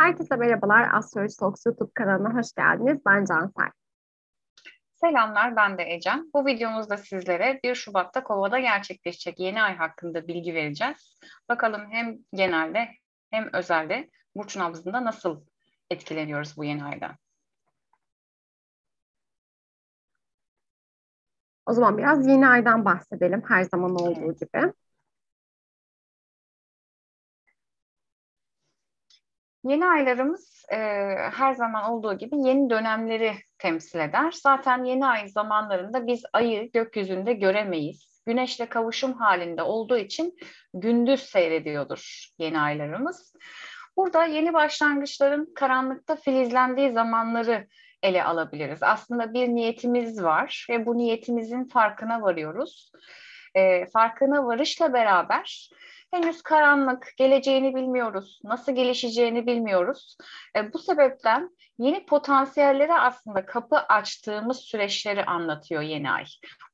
Herkese merhabalar. Astroloji Talks YouTube kanalına hoş geldiniz. Ben Cansel. Selamlar, ben de Ecem. Bu videomuzda sizlere 1 Şubat'ta Kova'da gerçekleşecek yeni ay hakkında bilgi vereceğiz. Bakalım hem genelde hem özelde burç nabzında nasıl etkileniyoruz bu yeni ayda? O zaman biraz yeni aydan bahsedelim her zaman olduğu gibi. Yeni aylarımız e, her zaman olduğu gibi yeni dönemleri temsil eder. Zaten yeni ay zamanlarında biz ayı gökyüzünde göremeyiz. Güneşle kavuşum halinde olduğu için gündüz seyrediyordur yeni aylarımız. Burada yeni başlangıçların karanlıkta filizlendiği zamanları ele alabiliriz. Aslında bir niyetimiz var ve bu niyetimizin farkına varıyoruz. E, farkına varışla beraber henüz karanlık, geleceğini bilmiyoruz, nasıl gelişeceğini bilmiyoruz. E, bu sebepten yeni potansiyellere aslında kapı açtığımız süreçleri anlatıyor yeni ay.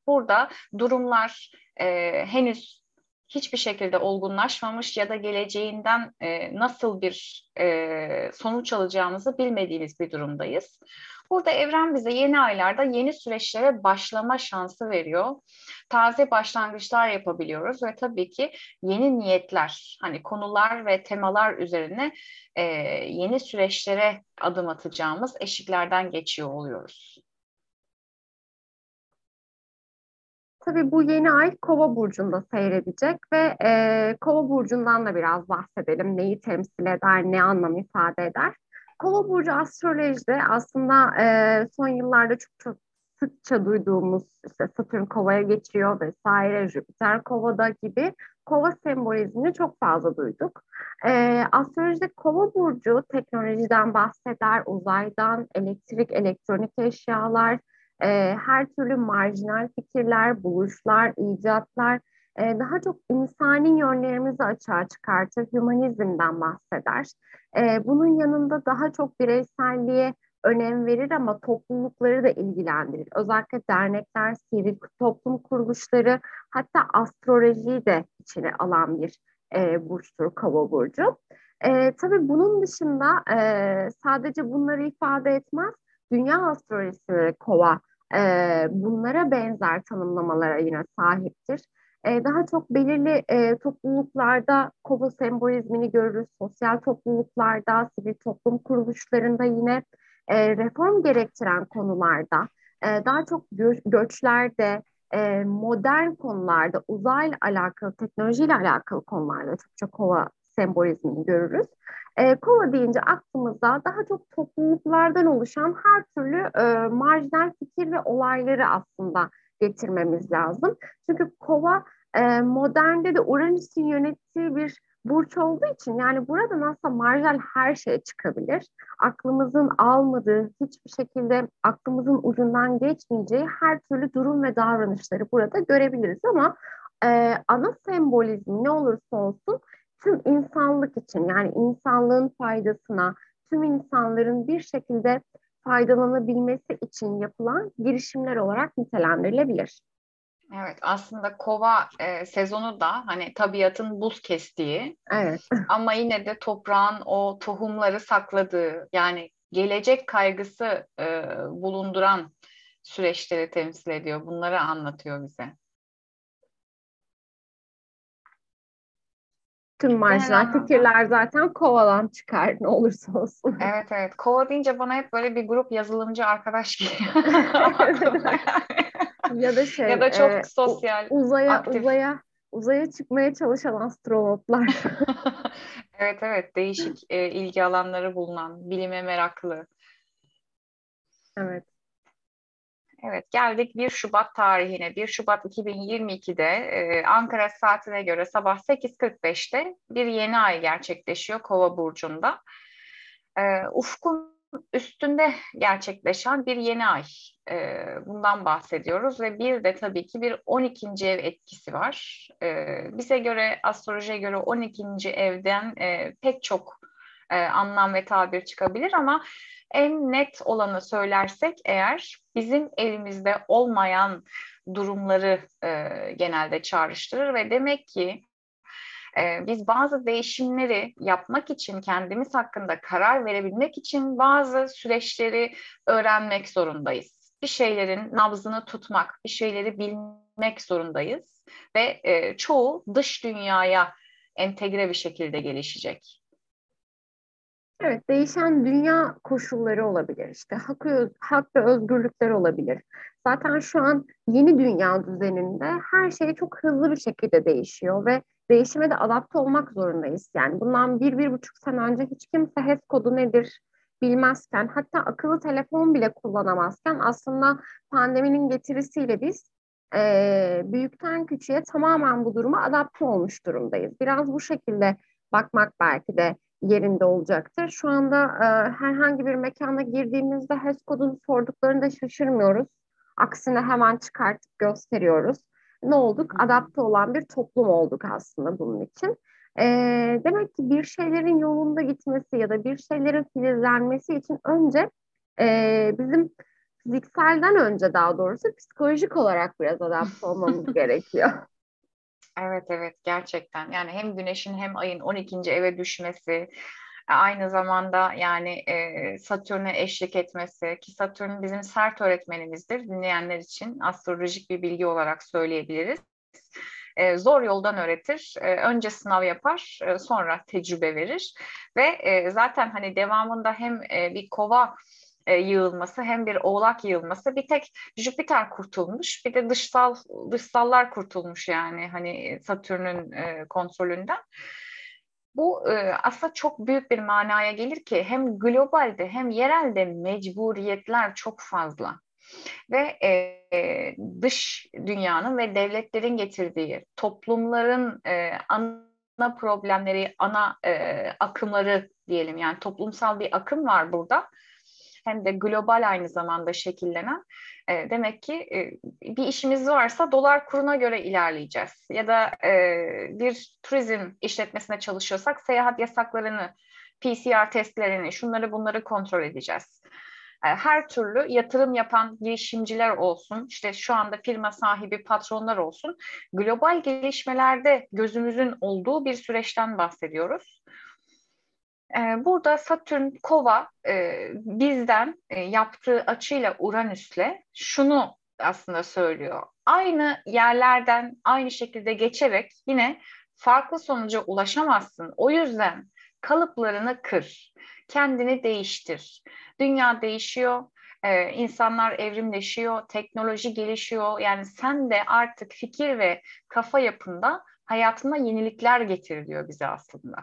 Burada durumlar e, henüz hiçbir şekilde olgunlaşmamış ya da geleceğinden e, nasıl bir e, sonuç alacağımızı bilmediğimiz bir durumdayız. Burada evren bize yeni aylarda yeni süreçlere başlama şansı veriyor. Taze başlangıçlar yapabiliyoruz ve tabii ki yeni niyetler, hani konular ve temalar üzerine e, yeni süreçlere adım atacağımız eşiklerden geçiyor oluyoruz. Tabii bu yeni ay Kova burcunda seyredecek ve e, Kova burcundan da biraz bahsedelim. Neyi temsil eder, ne anlam ifade eder? Kova burcu astrolojide aslında e, son yıllarda çok çok sıkça duyduğumuz işte Satürn kovaya geçiyor vesaire Jüpiter kovada gibi kova sembolizmini çok fazla duyduk. E, astrolojide kova burcu teknolojiden bahseder, uzaydan, elektrik, elektronik eşyalar, e, her türlü marjinal fikirler, buluşlar, icatlar, daha çok insani yönlerimizi açığa çıkartır, humanizmden bahseder. E, bunun yanında daha çok bireyselliğe önem verir ama toplulukları da ilgilendirir. Özellikle dernekler, sivil toplum kuruluşları hatta astrolojiyi de içine alan bir e, burçtur kova burcu. E, tabii bunun dışında e, sadece bunları ifade etmez. Dünya astrolojisi kova e, bunlara benzer tanımlamalara yine sahiptir. E, daha çok belirli e, topluluklarda kova sembolizmini görürüz. Sosyal topluluklarda, sivil toplum kuruluşlarında yine e, reform gerektiren konularda, e, daha çok gö- göçlerde, e, modern konularda, uzayla alakalı, teknolojiyle alakalı konularda çok çok kova sembolizmini görürüz. E, kova deyince aklımıza daha çok topluluklardan oluşan her türlü e, marjinal fikir ve olayları aslında getirmemiz lazım. Çünkü kova e, modernde de Uranüs'ün yönettiği bir burç olduğu için yani burada nasıl marjinal her şey çıkabilir. Aklımızın almadığı, hiçbir şekilde aklımızın ucundan geçmeyeceği her türlü durum ve davranışları burada görebiliriz ama e, ana sembolizmi ne olursa olsun tüm insanlık için yani insanlığın faydasına, tüm insanların bir şekilde faydalanabilmesi için yapılan girişimler olarak nitelendirilebilir. Evet aslında kova e, sezonu da hani tabiatın buz kestiği evet. ama yine de toprağın o tohumları sakladığı yani gelecek kaygısı e, bulunduran süreçleri temsil ediyor. Bunları anlatıyor bize. Tüm marjinal fikirler zaten kovalan çıkar ne olursa olsun. Evet evet. Kova deyince bana hep böyle bir grup yazılımcı arkadaş geliyor. ya da şey ya da çok e, sosyal uzaya aktif. uzaya uzaya çıkmaya çalışan astronotlar. evet evet değişik e, ilgi alanları bulunan bilime meraklı. Evet. Evet geldik 1 Şubat tarihine. 1 Şubat 2022'de e, Ankara saatine göre sabah 8.45'te bir yeni ay gerçekleşiyor Kova burcunda. E, ufkun üstünde gerçekleşen bir yeni ay. E, bundan bahsediyoruz ve bir de tabii ki bir 12. ev etkisi var. E, bize göre, astrolojiye göre 12. evden e, pek çok e, anlam ve tabir çıkabilir ama en net olanı söylersek eğer bizim elimizde olmayan durumları e, genelde çağrıştırır ve demek ki e, biz bazı değişimleri yapmak için, kendimiz hakkında karar verebilmek için bazı süreçleri öğrenmek zorundayız. Bir şeylerin nabzını tutmak, bir şeyleri bilmek zorundayız ve e, çoğu dış dünyaya entegre bir şekilde gelişecek. Evet, değişen dünya koşulları olabilir. İşte hak, hak ve özgürlükler olabilir. Zaten şu an yeni dünya düzeninde her şey çok hızlı bir şekilde değişiyor ve değişime de adapte olmak zorundayız. Yani bundan bir, bir buçuk sene önce hiç kimse HES kodu nedir bilmezken, hatta akıllı telefon bile kullanamazken aslında pandeminin getirisiyle biz e, büyükten küçüğe tamamen bu duruma adapte olmuş durumdayız. Biraz bu şekilde bakmak belki de yerinde olacaktır. Şu anda e, herhangi bir mekana girdiğimizde HES kodunu sorduklarında şaşırmıyoruz. Aksine hemen çıkartıp gösteriyoruz. Ne olduk? Adapte olan bir toplum olduk aslında bunun için. E, demek ki bir şeylerin yolunda gitmesi ya da bir şeylerin filizlenmesi için önce e, bizim fizikselden önce daha doğrusu psikolojik olarak biraz adapte olmamız gerekiyor. Evet evet gerçekten yani hem güneşin hem ayın 12. eve düşmesi e, aynı zamanda yani e, Satürn'e eşlik etmesi ki Satürn bizim sert öğretmenimizdir dinleyenler için astrolojik bir bilgi olarak söyleyebiliriz. E, zor yoldan öğretir. E, önce sınav yapar, e, sonra tecrübe verir ve e, zaten hani devamında hem e, bir kova e, yığılması hem bir oğlak yığılması bir tek Jüpiter kurtulmuş bir de dışsal dışsallar kurtulmuş yani hani Satürn'ün e, kontrolünden. Bu e, aslında çok büyük bir manaya gelir ki hem globalde hem yerelde mecburiyetler çok fazla. Ve e, dış dünyanın ve devletlerin getirdiği toplumların e, ana problemleri, ana e, akımları diyelim. Yani toplumsal bir akım var burada hem de global aynı zamanda şekillenen. E, demek ki e, bir işimiz varsa dolar kuruna göre ilerleyeceğiz. Ya da e, bir turizm işletmesine çalışıyorsak seyahat yasaklarını, PCR testlerini, şunları bunları kontrol edeceğiz e, her türlü yatırım yapan girişimciler olsun, işte şu anda firma sahibi patronlar olsun, global gelişmelerde gözümüzün olduğu bir süreçten bahsediyoruz. Ee, burada Satürn Kova e, bizden e, yaptığı açıyla Uranüs'le şunu aslında söylüyor. Aynı yerlerden aynı şekilde geçerek yine farklı sonuca ulaşamazsın. O yüzden kalıplarını kır, kendini değiştir. Dünya değişiyor, ee, insanlar evrimleşiyor, teknoloji gelişiyor. Yani sen de artık fikir ve kafa yapında hayatına yenilikler getir diyor bize aslında.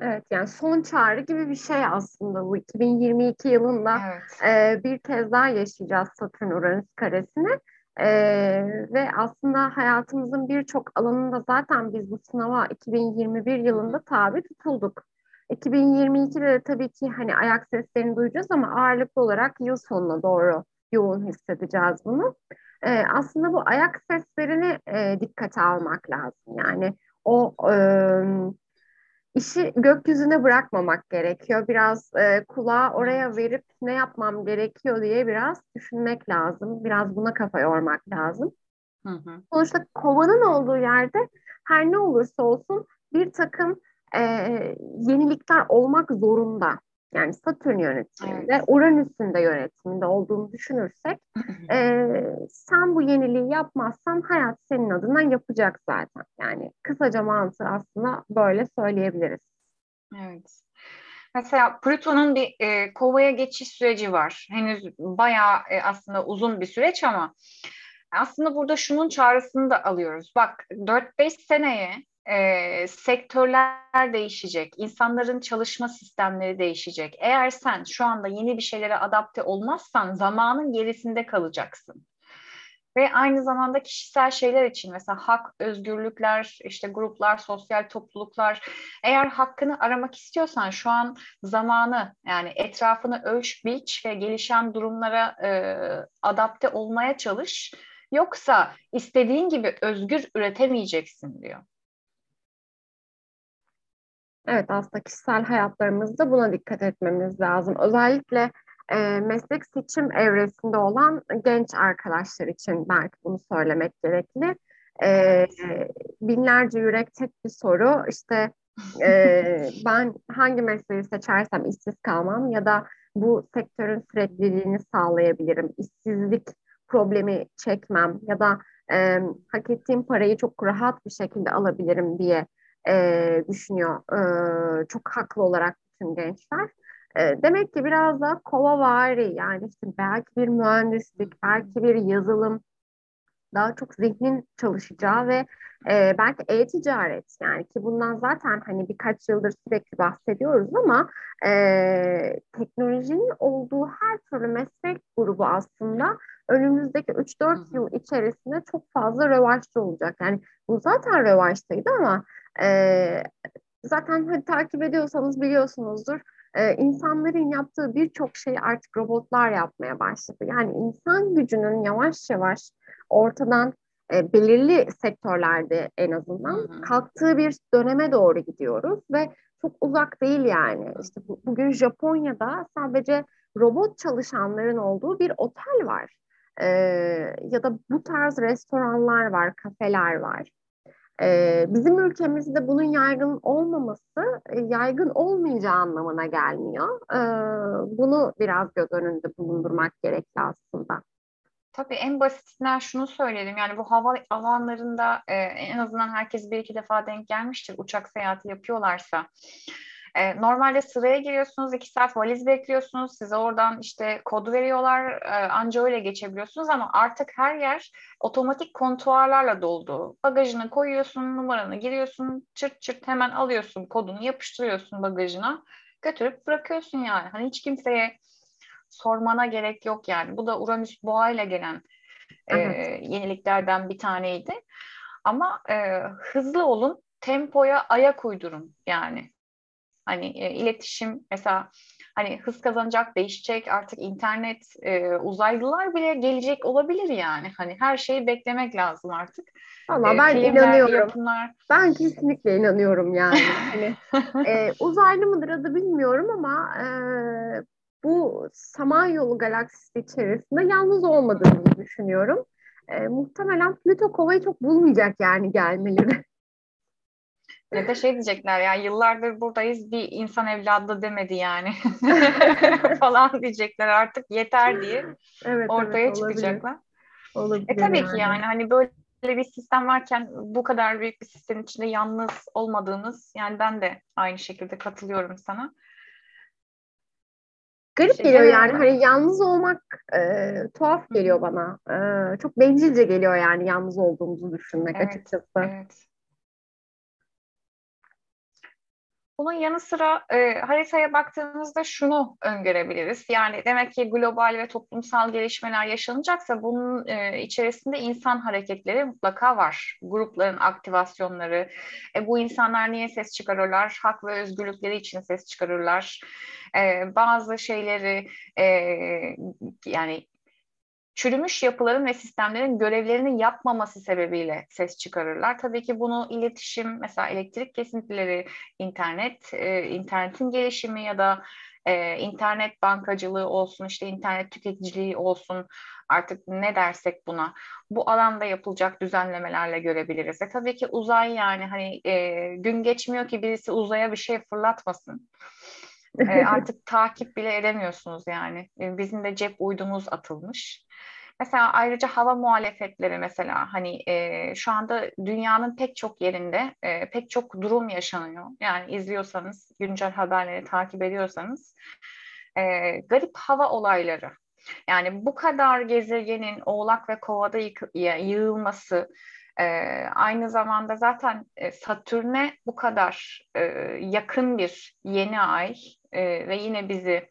Evet yani son çağrı gibi bir şey aslında bu 2022 yılında evet. e, bir kez daha yaşayacağız Satürn Uranüs karesini. E, ve aslında hayatımızın birçok alanında zaten biz bu sınava 2021 yılında tabi tutulduk. 2022'de de tabii ki hani ayak seslerini duyacağız ama ağırlıklı olarak yıl sonuna doğru yoğun hissedeceğiz bunu. E, aslında bu ayak seslerini e, dikkate almak lazım. Yani o e, işi gökyüzüne bırakmamak gerekiyor. Biraz e, kulağı oraya verip ne yapmam gerekiyor diye biraz düşünmek lazım. Biraz buna kafa yormak lazım. Hı hı. Sonuçta kovanın olduğu yerde her ne olursa olsun bir takım e, yenilikler olmak zorunda yani Satürn yönetiminde, evet. Uranüs'ün de yönetiminde olduğunu düşünürsek e, sen bu yeniliği yapmazsan hayat senin adına yapacak zaten. Yani kısaca mantığı aslında böyle söyleyebiliriz. Evet. Mesela Plüton'un bir e, kovaya geçiş süreci var. Henüz bayağı e, aslında uzun bir süreç ama aslında burada şunun çağrısını da alıyoruz. Bak 4-5 seneye e, sektörler değişecek, insanların çalışma sistemleri değişecek. Eğer sen şu anda yeni bir şeylere adapte olmazsan zamanın gerisinde kalacaksın. Ve aynı zamanda kişisel şeyler için mesela hak, özgürlükler, işte gruplar, sosyal topluluklar. Eğer hakkını aramak istiyorsan şu an zamanı yani etrafını ölç, biç ve gelişen durumlara e, adapte olmaya çalış. Yoksa istediğin gibi özgür üretemeyeceksin diyor. Evet aslında kişisel hayatlarımızda buna dikkat etmemiz lazım. Özellikle e, meslek seçim evresinde olan genç arkadaşlar için belki bunu söylemek gerekli. E, binlerce yürek tek bir soru. İşte e, ben hangi mesleği seçersem işsiz kalmam ya da bu sektörün sürekliliğini sağlayabilirim. İşsizlik problemi çekmem ya da e, hak ettiğim parayı çok rahat bir şekilde alabilirim diye e, düşünüyor. E, çok haklı olarak bütün gençler. E, demek ki biraz da kova vari yani işte belki bir mühendislik, belki bir yazılım daha çok zihnin çalışacağı ve e, belki e-ticaret yani ki bundan zaten hani birkaç yıldır sürekli bahsediyoruz ama e, teknolojinin olduğu her türlü meslek grubu aslında önümüzdeki 3-4 yıl içerisinde çok fazla revaçta olacak. Yani bu zaten revaçtaydı ama e, zaten hadi takip ediyorsanız biliyorsunuzdur e, insanların yaptığı birçok şeyi artık robotlar yapmaya başladı. Yani insan gücünün yavaş yavaş ortadan e, belirli sektörlerde en azından kalktığı bir döneme doğru gidiyoruz ve çok uzak değil yani. İşte bu, bugün Japonya'da sadece robot çalışanların olduğu bir otel var. E, ya da bu tarz restoranlar var, kafeler var. Ee, bizim ülkemizde bunun yaygın olmaması e, yaygın olmayacağı anlamına gelmiyor. Ee, bunu biraz göz önünde bulundurmak gerekli aslında. Tabii en basitinden şunu söyleyelim. Yani bu hava alanlarında e, en azından herkes bir iki defa denk gelmiştir. Uçak seyahati yapıyorlarsa e, normalde sıraya giriyorsunuz, iki saat valiz bekliyorsunuz, size oradan işte kod veriyorlar, e, anca öyle geçebiliyorsunuz ama artık her yer otomatik kontuarlarla doldu. Bagajını koyuyorsun, numaranı giriyorsun, çırt çırt hemen alıyorsun, kodunu yapıştırıyorsun bagajına, götürüp bırakıyorsun yani. Hani hiç kimseye sormana gerek yok yani. Bu da Uranüs Boğa ile gelen e, yeniliklerden bir taneydi. Ama e, hızlı olun, tempoya ayak uydurun yani. Hani e, iletişim mesela hani hız kazanacak, değişecek artık internet, e, uzaylılar bile gelecek olabilir yani. Hani her şeyi beklemek lazım artık. Ama e, ben filmler, inanıyorum. Yapımlar... Ben kesinlikle inanıyorum yani. hani e, uzaylı mıdır adı bilmiyorum ama e, bu Samanyolu galaksisi içerisinde yalnız olmadığını düşünüyorum. E, muhtemelen Plüto kovayı çok bulmayacak yani gelmeleri. Ya da şey diyecekler ya yıllardır buradayız bir insan evladı demedi yani falan diyecekler artık yeter diye evet, ortaya evet, çıkacaklar. Olabilir. E tabii yani. ki yani hani böyle bir sistem varken bu kadar büyük bir sistemin içinde yalnız olmadığınız yani ben de aynı şekilde katılıyorum sana. Garip şey, geliyor yani hani yalnız olmak e, tuhaf geliyor bana. E, çok bencilce geliyor yani yalnız olduğumuzu düşünmek evet, açıkçası. Evet. Bunun yanı sıra e, haritaya baktığımızda şunu öngörebiliriz. Yani demek ki global ve toplumsal gelişmeler yaşanacaksa bunun e, içerisinde insan hareketleri mutlaka var. Grupların aktivasyonları. E, bu insanlar niye ses çıkarırlar? Hak ve özgürlükleri için ses çıkarırlar. E, bazı şeyleri e, yani çürümüş yapıların ve sistemlerin görevlerini yapmaması sebebiyle ses çıkarırlar. Tabii ki bunu iletişim, mesela elektrik kesintileri, internet, e, internetin gelişimi ya da e, internet bankacılığı olsun, işte internet tüketiciliği olsun, artık ne dersek buna bu alanda yapılacak düzenlemelerle görebiliriz. Ve tabii ki uzay yani hani e, gün geçmiyor ki birisi uzaya bir şey fırlatmasın. E, artık takip bile edemiyorsunuz yani. E, bizim de cep uydumuz atılmış. Mesela ayrıca hava muhalefetleri mesela hani e, şu anda dünyanın pek çok yerinde e, pek çok durum yaşanıyor. Yani izliyorsanız, güncel haberleri takip ediyorsanız e, garip hava olayları. Yani bu kadar gezegenin Oğlak ve Kova'da yığılması, e, aynı zamanda zaten e, Satürn'e bu kadar e, yakın bir yeni ay e, ve yine bizi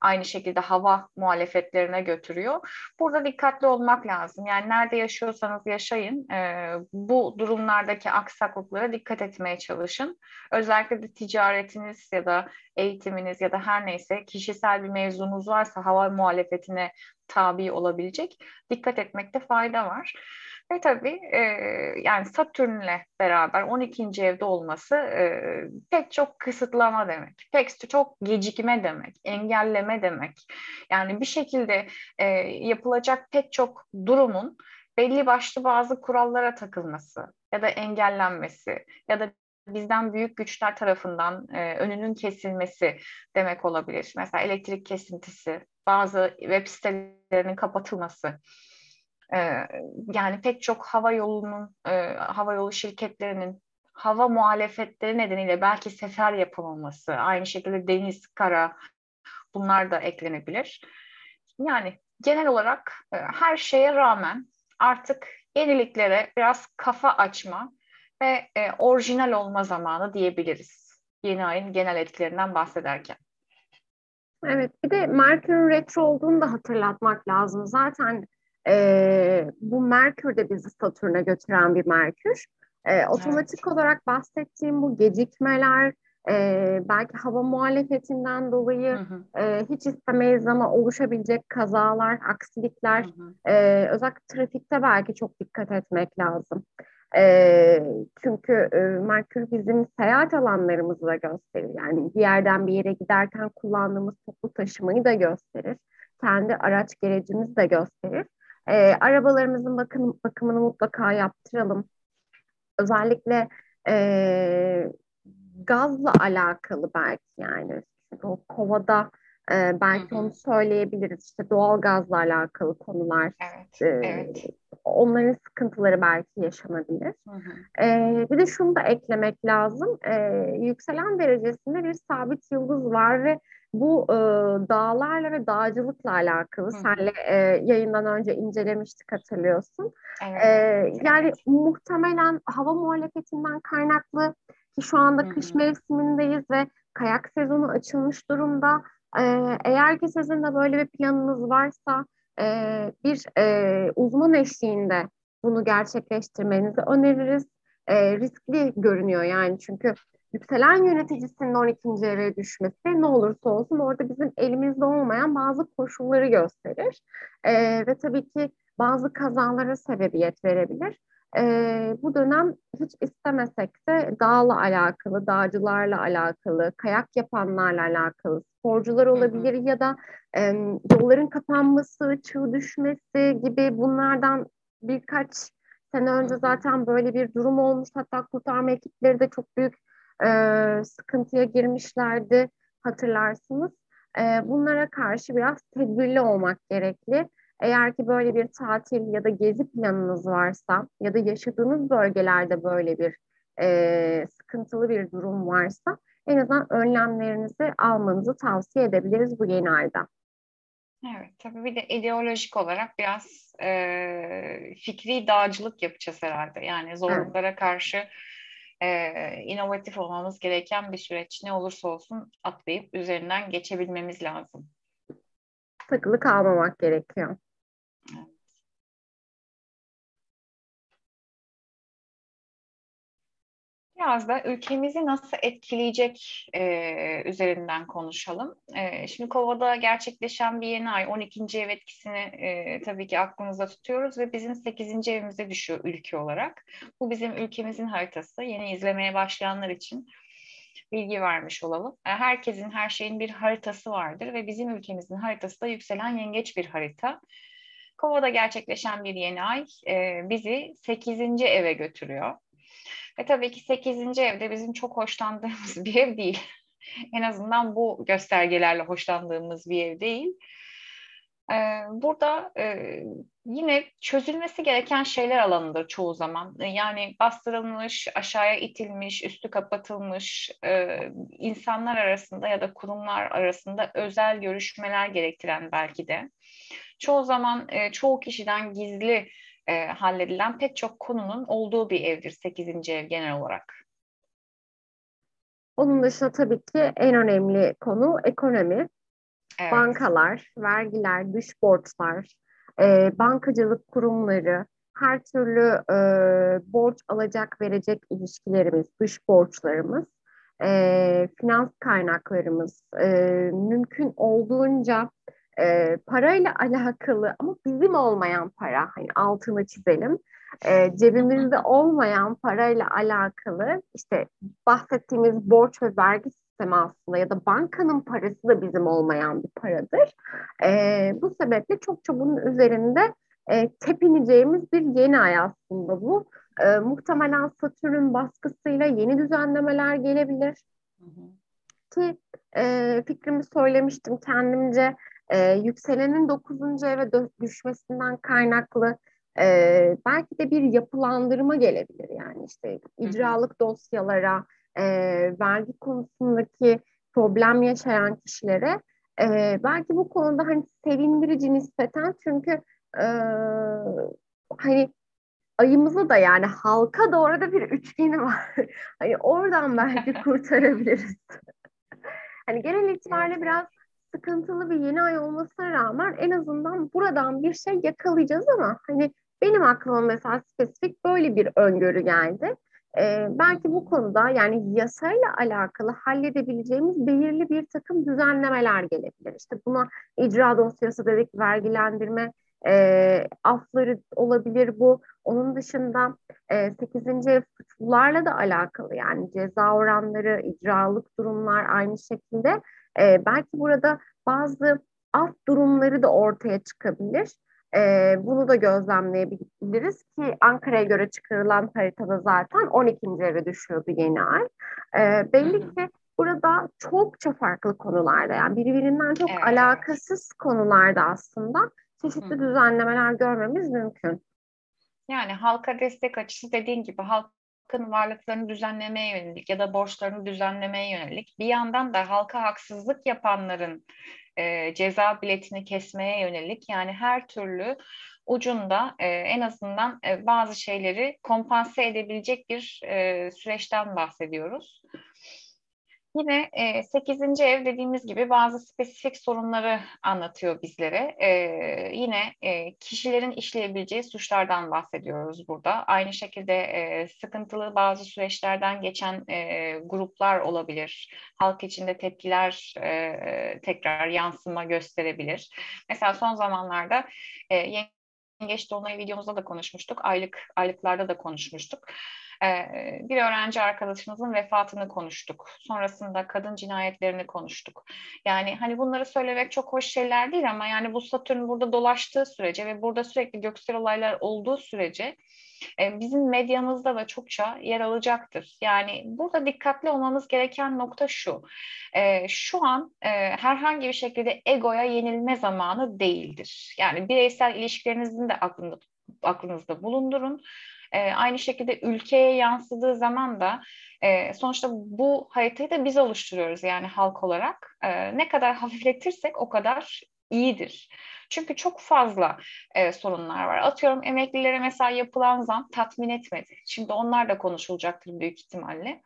aynı şekilde hava muhalefetlerine götürüyor. Burada dikkatli olmak lazım. Yani nerede yaşıyorsanız yaşayın. E, bu durumlardaki aksaklıklara dikkat etmeye çalışın. Özellikle de ticaretiniz ya da eğitiminiz ya da her neyse kişisel bir mevzunuz varsa hava muhalefetine tabi olabilecek. Dikkat etmekte fayda var. Ve tabii e, yani Satürn'le beraber 12. evde olması e, pek çok kısıtlama demek. Pek çok gecikme demek, engelleme demek. Yani bir şekilde e, yapılacak pek çok durumun belli başlı bazı kurallara takılması ya da engellenmesi ya da bizden büyük güçler tarafından e, önünün kesilmesi demek olabilir. Mesela elektrik kesintisi, bazı web sitelerinin kapatılması. Yani pek çok hava yolunun, hava yolu şirketlerinin hava muhalefetleri nedeniyle belki sefer yapılmaması, aynı şekilde deniz, kara bunlar da eklenebilir. Yani genel olarak her şeye rağmen artık yeniliklere biraz kafa açma ve e, orijinal olma zamanı diyebiliriz. Yeni ayın genel etkilerinden bahsederken. Evet, bir de Merkür'ün retro olduğunu da hatırlatmak lazım. Zaten e, bu Merkür de bizi Satürn'e götüren bir Merkür. E, otomatik evet. olarak bahsettiğim bu gecikmeler, e, belki hava muhalefetinden dolayı hı hı. E, hiç istemeyiz ama oluşabilecek kazalar, aksilikler, hı hı. E, özellikle trafikte belki çok dikkat etmek lazım. E, çünkü e, Merkür bizim seyahat alanlarımızı da gösterir. Yani bir yerden bir yere giderken kullandığımız toplu taşımayı da gösterir. Kendi araç gerecimizi de gösterir. E, arabalarımızın bakım, bakımını mutlaka yaptıralım. Özellikle e, gazla alakalı belki yani. Çünkü o kovada e, belki Hı-hı. onu söyleyebiliriz. İşte doğal gazla alakalı konular. Evet, e, evet. Onların sıkıntıları belki yaşanabilir. E, bir de şunu da eklemek lazım. E, yükselen derecesinde bir sabit yıldız var ve bu e, dağlarla ve dağcılıkla alakalı. Hı-hı. Senle e, yayından önce incelemiştik hatırlıyorsun. Evet, e. Yani muhtemelen hava muhalefetinden kaynaklı ki şu anda Hı-hı. kış mevsimindeyiz ve kayak sezonu açılmış durumda. Ee, eğer ki sizin de böyle bir planınız varsa e, bir e, uzman eşliğinde bunu gerçekleştirmenizi öneririz. E, riskli görünüyor yani çünkü yükselen yöneticisinin 12. eve düşmesi ne olursa olsun orada bizim elimizde olmayan bazı koşulları gösterir. E, ve tabii ki bazı kazalara sebebiyet verebilir e, bu dönem hiç istemesek de dağla alakalı, dağcılarla alakalı, kayak yapanlarla alakalı, sporcular olabilir ya da e, yolların kapanması, çığ düşmesi gibi bunlardan birkaç sene önce zaten böyle bir durum olmuş. Hatta kurtarma ekipleri de çok büyük e, sıkıntıya girmişlerdi hatırlarsınız. E, bunlara karşı biraz tedbirli olmak gerekli. Eğer ki böyle bir tatil ya da gezi planınız varsa ya da yaşadığınız bölgelerde böyle bir e, sıkıntılı bir durum varsa en azından önlemlerinizi almanızı tavsiye edebiliriz bu yeni ayda. Evet, tabii bir de ideolojik olarak biraz e, fikri dağcılık yapacağız herhalde. Yani zorluklara evet. karşı e, inovatif olmamız gereken bir süreç ne olursa olsun atlayıp üzerinden geçebilmemiz lazım. Takılı kalmamak gerekiyor. Biraz da ülkemizi nasıl etkileyecek e, üzerinden konuşalım. E, şimdi Kova'da gerçekleşen bir yeni ay 12. ev etkisini e, tabii ki aklımızda tutuyoruz ve bizim 8. evimize düşüyor ülke olarak. Bu bizim ülkemizin haritası. Yeni izlemeye başlayanlar için bilgi vermiş olalım. E, herkesin, her şeyin bir haritası vardır ve bizim ülkemizin haritası da yükselen yengeç bir harita. Kova'da gerçekleşen bir yeni ay e, bizi 8. eve götürüyor. Ve tabii ki 8. evde bizim çok hoşlandığımız bir ev değil. en azından bu göstergelerle hoşlandığımız bir ev değil. Ee, burada e, yine çözülmesi gereken şeyler alanıdır çoğu zaman. Yani bastırılmış, aşağıya itilmiş, üstü kapatılmış e, insanlar arasında ya da kurumlar arasında özel görüşmeler gerektiren belki de. Çoğu zaman e, çoğu kişiden gizli e, halledilen pek çok konunun olduğu bir evdir 8. ev genel olarak. Onun dışında tabii ki en önemli konu ekonomi. Evet. Bankalar, vergiler, dış borçlar, e, bankacılık kurumları, her türlü e, borç alacak verecek ilişkilerimiz, dış borçlarımız, e, finans kaynaklarımız e, mümkün olduğunca e, parayla alakalı ama bizim olmayan para hani altını çizelim e, cebimizde olmayan parayla alakalı işte bahsettiğimiz borç ve vergi sistemi aslında ya da bankanın parası da bizim olmayan bir paradır. E, bu sebeple çokça bunun üzerinde e, tepineceğimiz bir yeni ay aslında bu. E, muhtemelen Satürn baskısıyla yeni düzenlemeler gelebilir. Hı hı. Ki e, fikrimi söylemiştim kendimce e, yükselenin 9. eve düşmesinden kaynaklı e, belki de bir yapılandırma gelebilir yani işte icralık dosyalara, e, vergi konusundaki problem yaşayan kişilere e, belki bu konuda hani sevindirici nispeten çünkü e, hani ayımızı da yani halka da bir üçgeni var. hani oradan belki kurtarabiliriz. hani genel itibariyle biraz sıkıntılı bir yeni ay olmasına rağmen en azından buradan bir şey yakalayacağız ama hani benim aklıma mesela spesifik böyle bir öngörü geldi. Ee, belki bu konuda yani yasayla alakalı halledebileceğimiz belirli bir takım düzenlemeler gelebilir. İşte buna icra dosyası dedik, vergilendirme e, afları olabilir bu. Onun dışında e, 8. ev suçlularla da alakalı yani ceza oranları, icralık durumlar aynı şekilde. E, belki burada bazı af durumları da ortaya çıkabilir. E, bunu da gözlemleyebiliriz ki Ankara'ya göre çıkarılan haritada zaten 12. eve düşüyordu yeni ay. E, belli ki burada çokça farklı konularda yani birbirinden çok evet. alakasız konularda aslında çeşitli Hı. düzenlemeler görmemiz mümkün. Yani halka destek açısı dediğin gibi halkın varlıklarını düzenlemeye yönelik ya da borçlarını düzenlemeye yönelik bir yandan da halka haksızlık yapanların e, ceza biletini kesmeye yönelik yani her türlü ucunda e, en azından e, bazı şeyleri kompanse edebilecek bir e, süreçten bahsediyoruz. Yine e, 8. ev dediğimiz gibi bazı spesifik sorunları anlatıyor bizlere. E, yine e, kişilerin işleyebileceği suçlardan bahsediyoruz burada. Aynı şekilde e, sıkıntılı bazı süreçlerden geçen e, gruplar olabilir. Halk içinde tepkiler e, tekrar yansıma gösterebilir. Mesela son zamanlarda e, Yengeç Dolunay videomuzda da konuşmuştuk. Aylık aylıklarda da konuşmuştuk. Bir öğrenci arkadaşımızın vefatını konuştuk. Sonrasında kadın cinayetlerini konuştuk. Yani hani bunları söylemek çok hoş şeyler değil ama yani bu Satürn burada dolaştığı sürece ve burada sürekli göksel olaylar olduğu sürece bizim medyamızda da çokça yer alacaktır. Yani burada dikkatli olmamız gereken nokta şu. Şu an herhangi bir şekilde egoya yenilme zamanı değildir. Yani bireysel ilişkilerinizin de aklında aklınızda bulundurun. E, aynı şekilde ülkeye yansıdığı zaman da e, sonuçta bu haritayı da biz oluşturuyoruz yani halk olarak. E, ne kadar hafifletirsek o kadar iyidir. Çünkü çok fazla e, sorunlar var. Atıyorum emeklilere mesela yapılan zam tatmin etmedi. Şimdi onlar da konuşulacaktır büyük ihtimalle.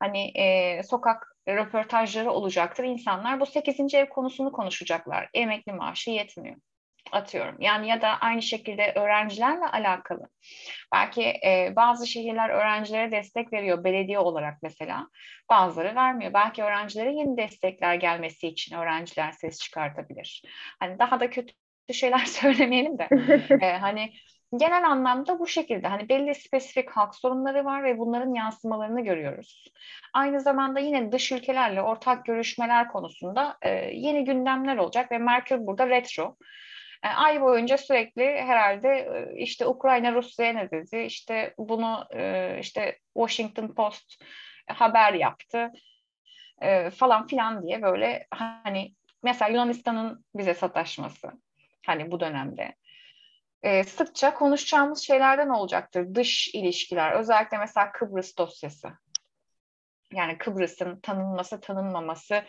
Hani e, sokak röportajları olacaktır. İnsanlar bu 8. ev konusunu konuşacaklar. Emekli maaşı yetmiyor atıyorum. Yani ya da aynı şekilde öğrencilerle alakalı. Belki e, bazı şehirler öğrencilere destek veriyor belediye olarak mesela. Bazıları vermiyor. Belki öğrencilere yeni destekler gelmesi için öğrenciler ses çıkartabilir. Hani daha da kötü şeyler söylemeyelim de. e, hani genel anlamda bu şekilde hani belli spesifik halk sorunları var ve bunların yansımalarını görüyoruz. Aynı zamanda yine dış ülkelerle ortak görüşmeler konusunda e, yeni gündemler olacak ve Merkür burada retro. E, ay boyunca sürekli herhalde e, işte Ukrayna Rusya'ya ne dedi, işte bunu e, işte Washington Post haber yaptı falan filan diye böyle hani mesela Yunanistan'ın bize sataşması hani bu dönemde sıkça konuşacağımız şeylerden olacaktır. Dış ilişkiler, özellikle mesela Kıbrıs dosyası. Yani Kıbrıs'ın tanınması, tanınmaması.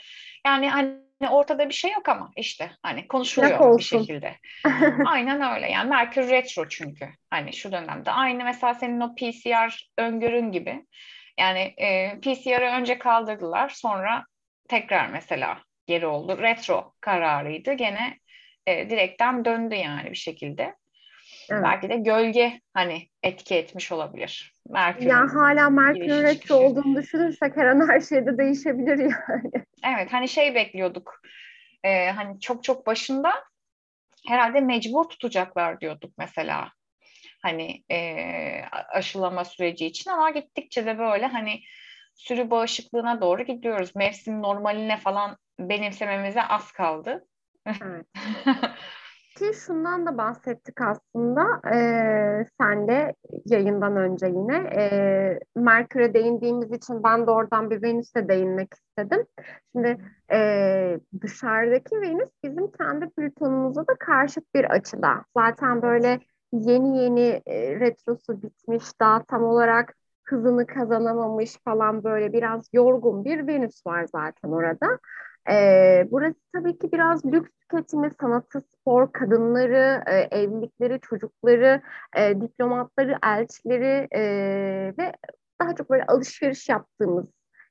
Yani hani ortada bir şey yok ama işte hani konuşuluyor bir şekilde. Aynen öyle. Yani Merkür retro çünkü. Hani şu dönemde. Aynı mesela senin o PCR öngörün gibi. Yani e, PCR'ı önce kaldırdılar. Sonra tekrar mesela geri oldu. Retro kararıydı. Gene e, direkten döndü yani bir şekilde. Evet. Belki de gölge hani etki etmiş olabilir. Merkür. Yani hala Merkür retro olduğunu düşünürsek her an her şeyde değişebilir yani. Evet hani şey bekliyorduk. Ee, hani çok çok başında herhalde mecbur tutacaklar diyorduk mesela. Hani e, aşılama süreci için ama gittikçe de böyle hani sürü bağışıklığına doğru gidiyoruz. Mevsim normaline falan benimsememize az kaldı. Evet. Ki şundan da bahsettik aslında e, sen de yayından önce yine e, Merkür'e değindiğimiz için ben de oradan bir Venüs'e değinmek istedim. Şimdi e, dışarıdaki Venüs bizim kendi Plüton'umuza da karşıt bir açıda. Zaten böyle yeni yeni e, retrosu bitmiş daha tam olarak hızını kazanamamış falan böyle biraz yorgun bir Venüs var zaten orada. Ee, burası tabii ki biraz lüks tüketimi, sanatı, spor, kadınları, e, evlilikleri, çocukları, e, diplomatları, elçileri e, ve daha çok böyle alışveriş yaptığımız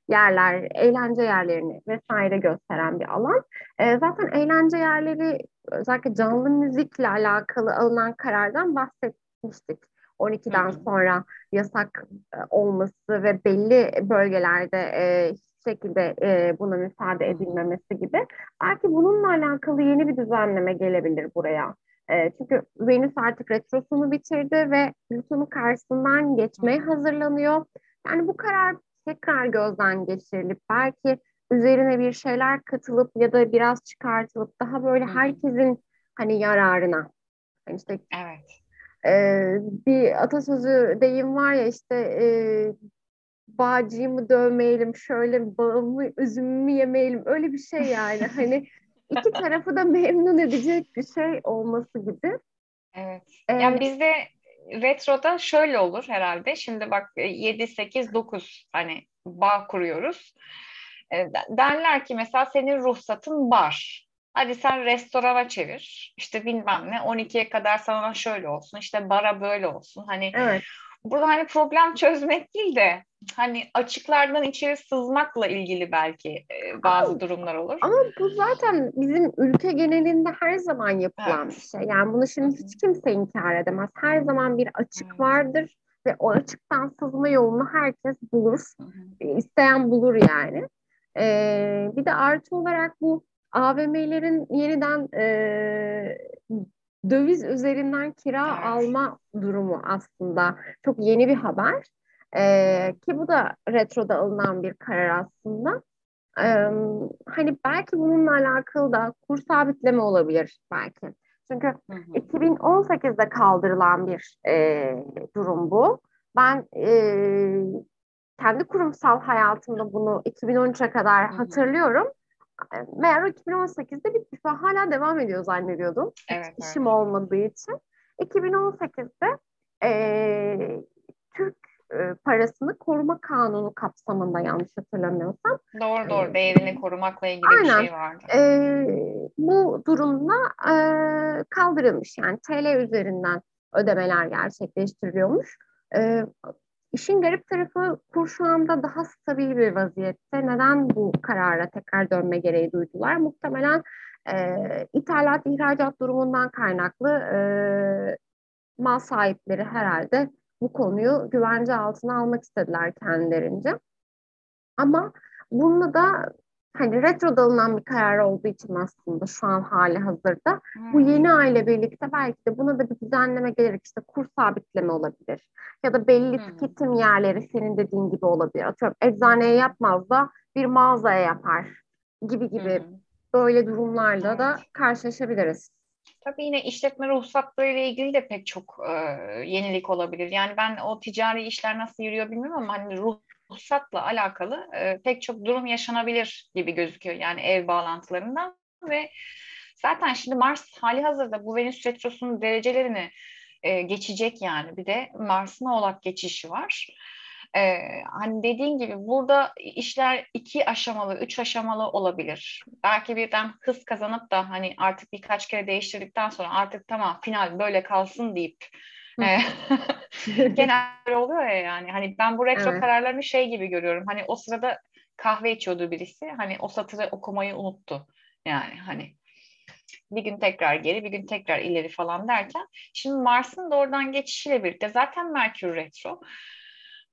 yerler, eğlence yerlerini vesaire gösteren bir alan. E, zaten eğlence yerleri özellikle canlı müzikle alakalı alınan karardan bahsetmiştik. 12'den sonra yasak e, olması ve belli bölgelerde e, şekilde e, buna müsaade edilmemesi gibi. Belki bununla alakalı yeni bir düzenleme gelebilir buraya. E, çünkü Venüs artık retrosunu bitirdi ve Plüton'un karşısından geçmeye hazırlanıyor. Yani bu karar tekrar gözden geçirilip belki üzerine bir şeyler katılıp ya da biraz çıkartılıp daha böyle herkesin hani yararına. Yani işte evet. e, bir atasözü deyim var ya işte e, bağcıyımı dövmeyelim, şöyle bağımı, üzümümü yemeyelim. Öyle bir şey yani. hani iki tarafı da memnun edecek bir şey olması gibi. Evet. Ee, yani bizde retroda şöyle olur herhalde. Şimdi bak 7, 8, 9 hani bağ kuruyoruz. E, derler ki mesela senin ruhsatın bar. Hadi sen restorana çevir. İşte bilmem ne 12'ye kadar sana şöyle olsun. İşte bara böyle olsun. Hani evet. Burada hani problem çözmek değil de hani açıklardan içeri sızmakla ilgili belki e, bazı ama, durumlar olur. Ama bu zaten bizim ülke genelinde her zaman yapılan evet. bir şey. Yani bunu şimdi hiç kimse inkar edemez. Her zaman bir açık vardır ve o açıktan sızma yolunu herkes bulur. Hı İsteyen bulur yani. Ee, bir de artı olarak bu AVM'lerin yeniden e, döviz üzerinden kira alma durumu aslında çok yeni bir haber. Ee, ki bu da retroda alınan bir karar aslında. Ee, hani belki bununla alakalı da kur sabitleme olabilir belki. Çünkü hı hı. 2018'de kaldırılan bir e, durum bu. Ben e, kendi kurumsal hayatımda bunu 2013'e kadar hı hı. hatırlıyorum. Meğer 2018'de bitmiş. Ben hala devam ediyor zannediyordum. Evet, Hiç evet. işim olmadığı için. 2018'de e, Türk e, parasını koruma kanunu kapsamında yanlış hatırlamıyorsam. Doğru doğru değerini korumakla ilgili aynen, bir şey vardı. E, bu durumda e, kaldırılmış yani TL üzerinden ödemeler gerçekleştiriliyormuş. E, işin garip tarafı kur şu anda daha stabil bir vaziyette. Neden bu karara tekrar dönme gereği duydular? Muhtemelen e, ithalat ihracat durumundan kaynaklı e, mal sahipleri herhalde bu konuyu güvence altına almak istediler kendilerince. Ama bununla da hani retroda alınan bir karar olduğu için aslında şu an hali hazırda hmm. bu yeni aile birlikte belki de buna da bir düzenleme gelerek işte kur sabitleme olabilir. Ya da belli hmm. tüketim yerleri senin dediğin gibi olabilir. Atıyorum eczaneye yapmaz da bir mağazaya yapar gibi gibi hmm. böyle durumlarla da karşılaşabiliriz. Tabii yine işletme ruhsatları ile ilgili de pek çok e, yenilik olabilir. Yani ben o ticari işler nasıl yürüyor bilmiyorum ama hani ruhsatla alakalı e, pek çok durum yaşanabilir gibi gözüküyor. Yani ev bağlantılarından ve zaten şimdi Mars hali hazırda bu Venüs retrosunun derecelerini e, geçecek yani. Bir de Mars'ın oğlak geçişi var. Ee, hani dediğin gibi burada işler iki aşamalı, üç aşamalı olabilir. Belki birden hız kazanıp da hani artık birkaç kere değiştirdikten sonra artık tamam final böyle kalsın deyip e, genelde oluyor ya yani. Hani ben bu retro evet. kararlarını şey gibi görüyorum. Hani o sırada kahve içiyordu birisi. Hani o satırı okumayı unuttu. Yani hani bir gün tekrar geri, bir gün tekrar ileri falan derken. Şimdi Mars'ın da oradan geçişiyle birlikte zaten Merkür retro.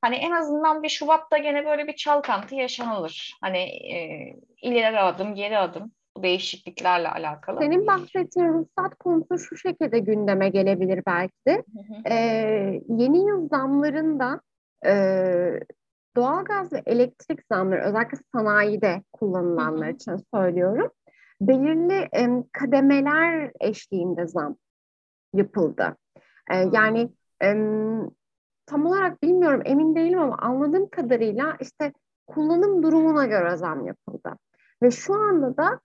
Hani en azından bir Şubat'ta gene böyle bir çalkantı yaşanılır. Hani e, ileri adım, geri adım değişikliklerle alakalı. Senin bahsettiğin ruhsat konusu şu şekilde gündeme gelebilir belki de. Ee, yeni yıl zamlarında e, doğalgaz ve elektrik zamları özellikle sanayide kullanılanlar için söylüyorum. belirli e, kademeler eşliğinde zam yapıldı. E, yani e, tam olarak bilmiyorum emin değilim ama anladığım kadarıyla işte kullanım durumuna göre zam yapıldı. Ve şu anda da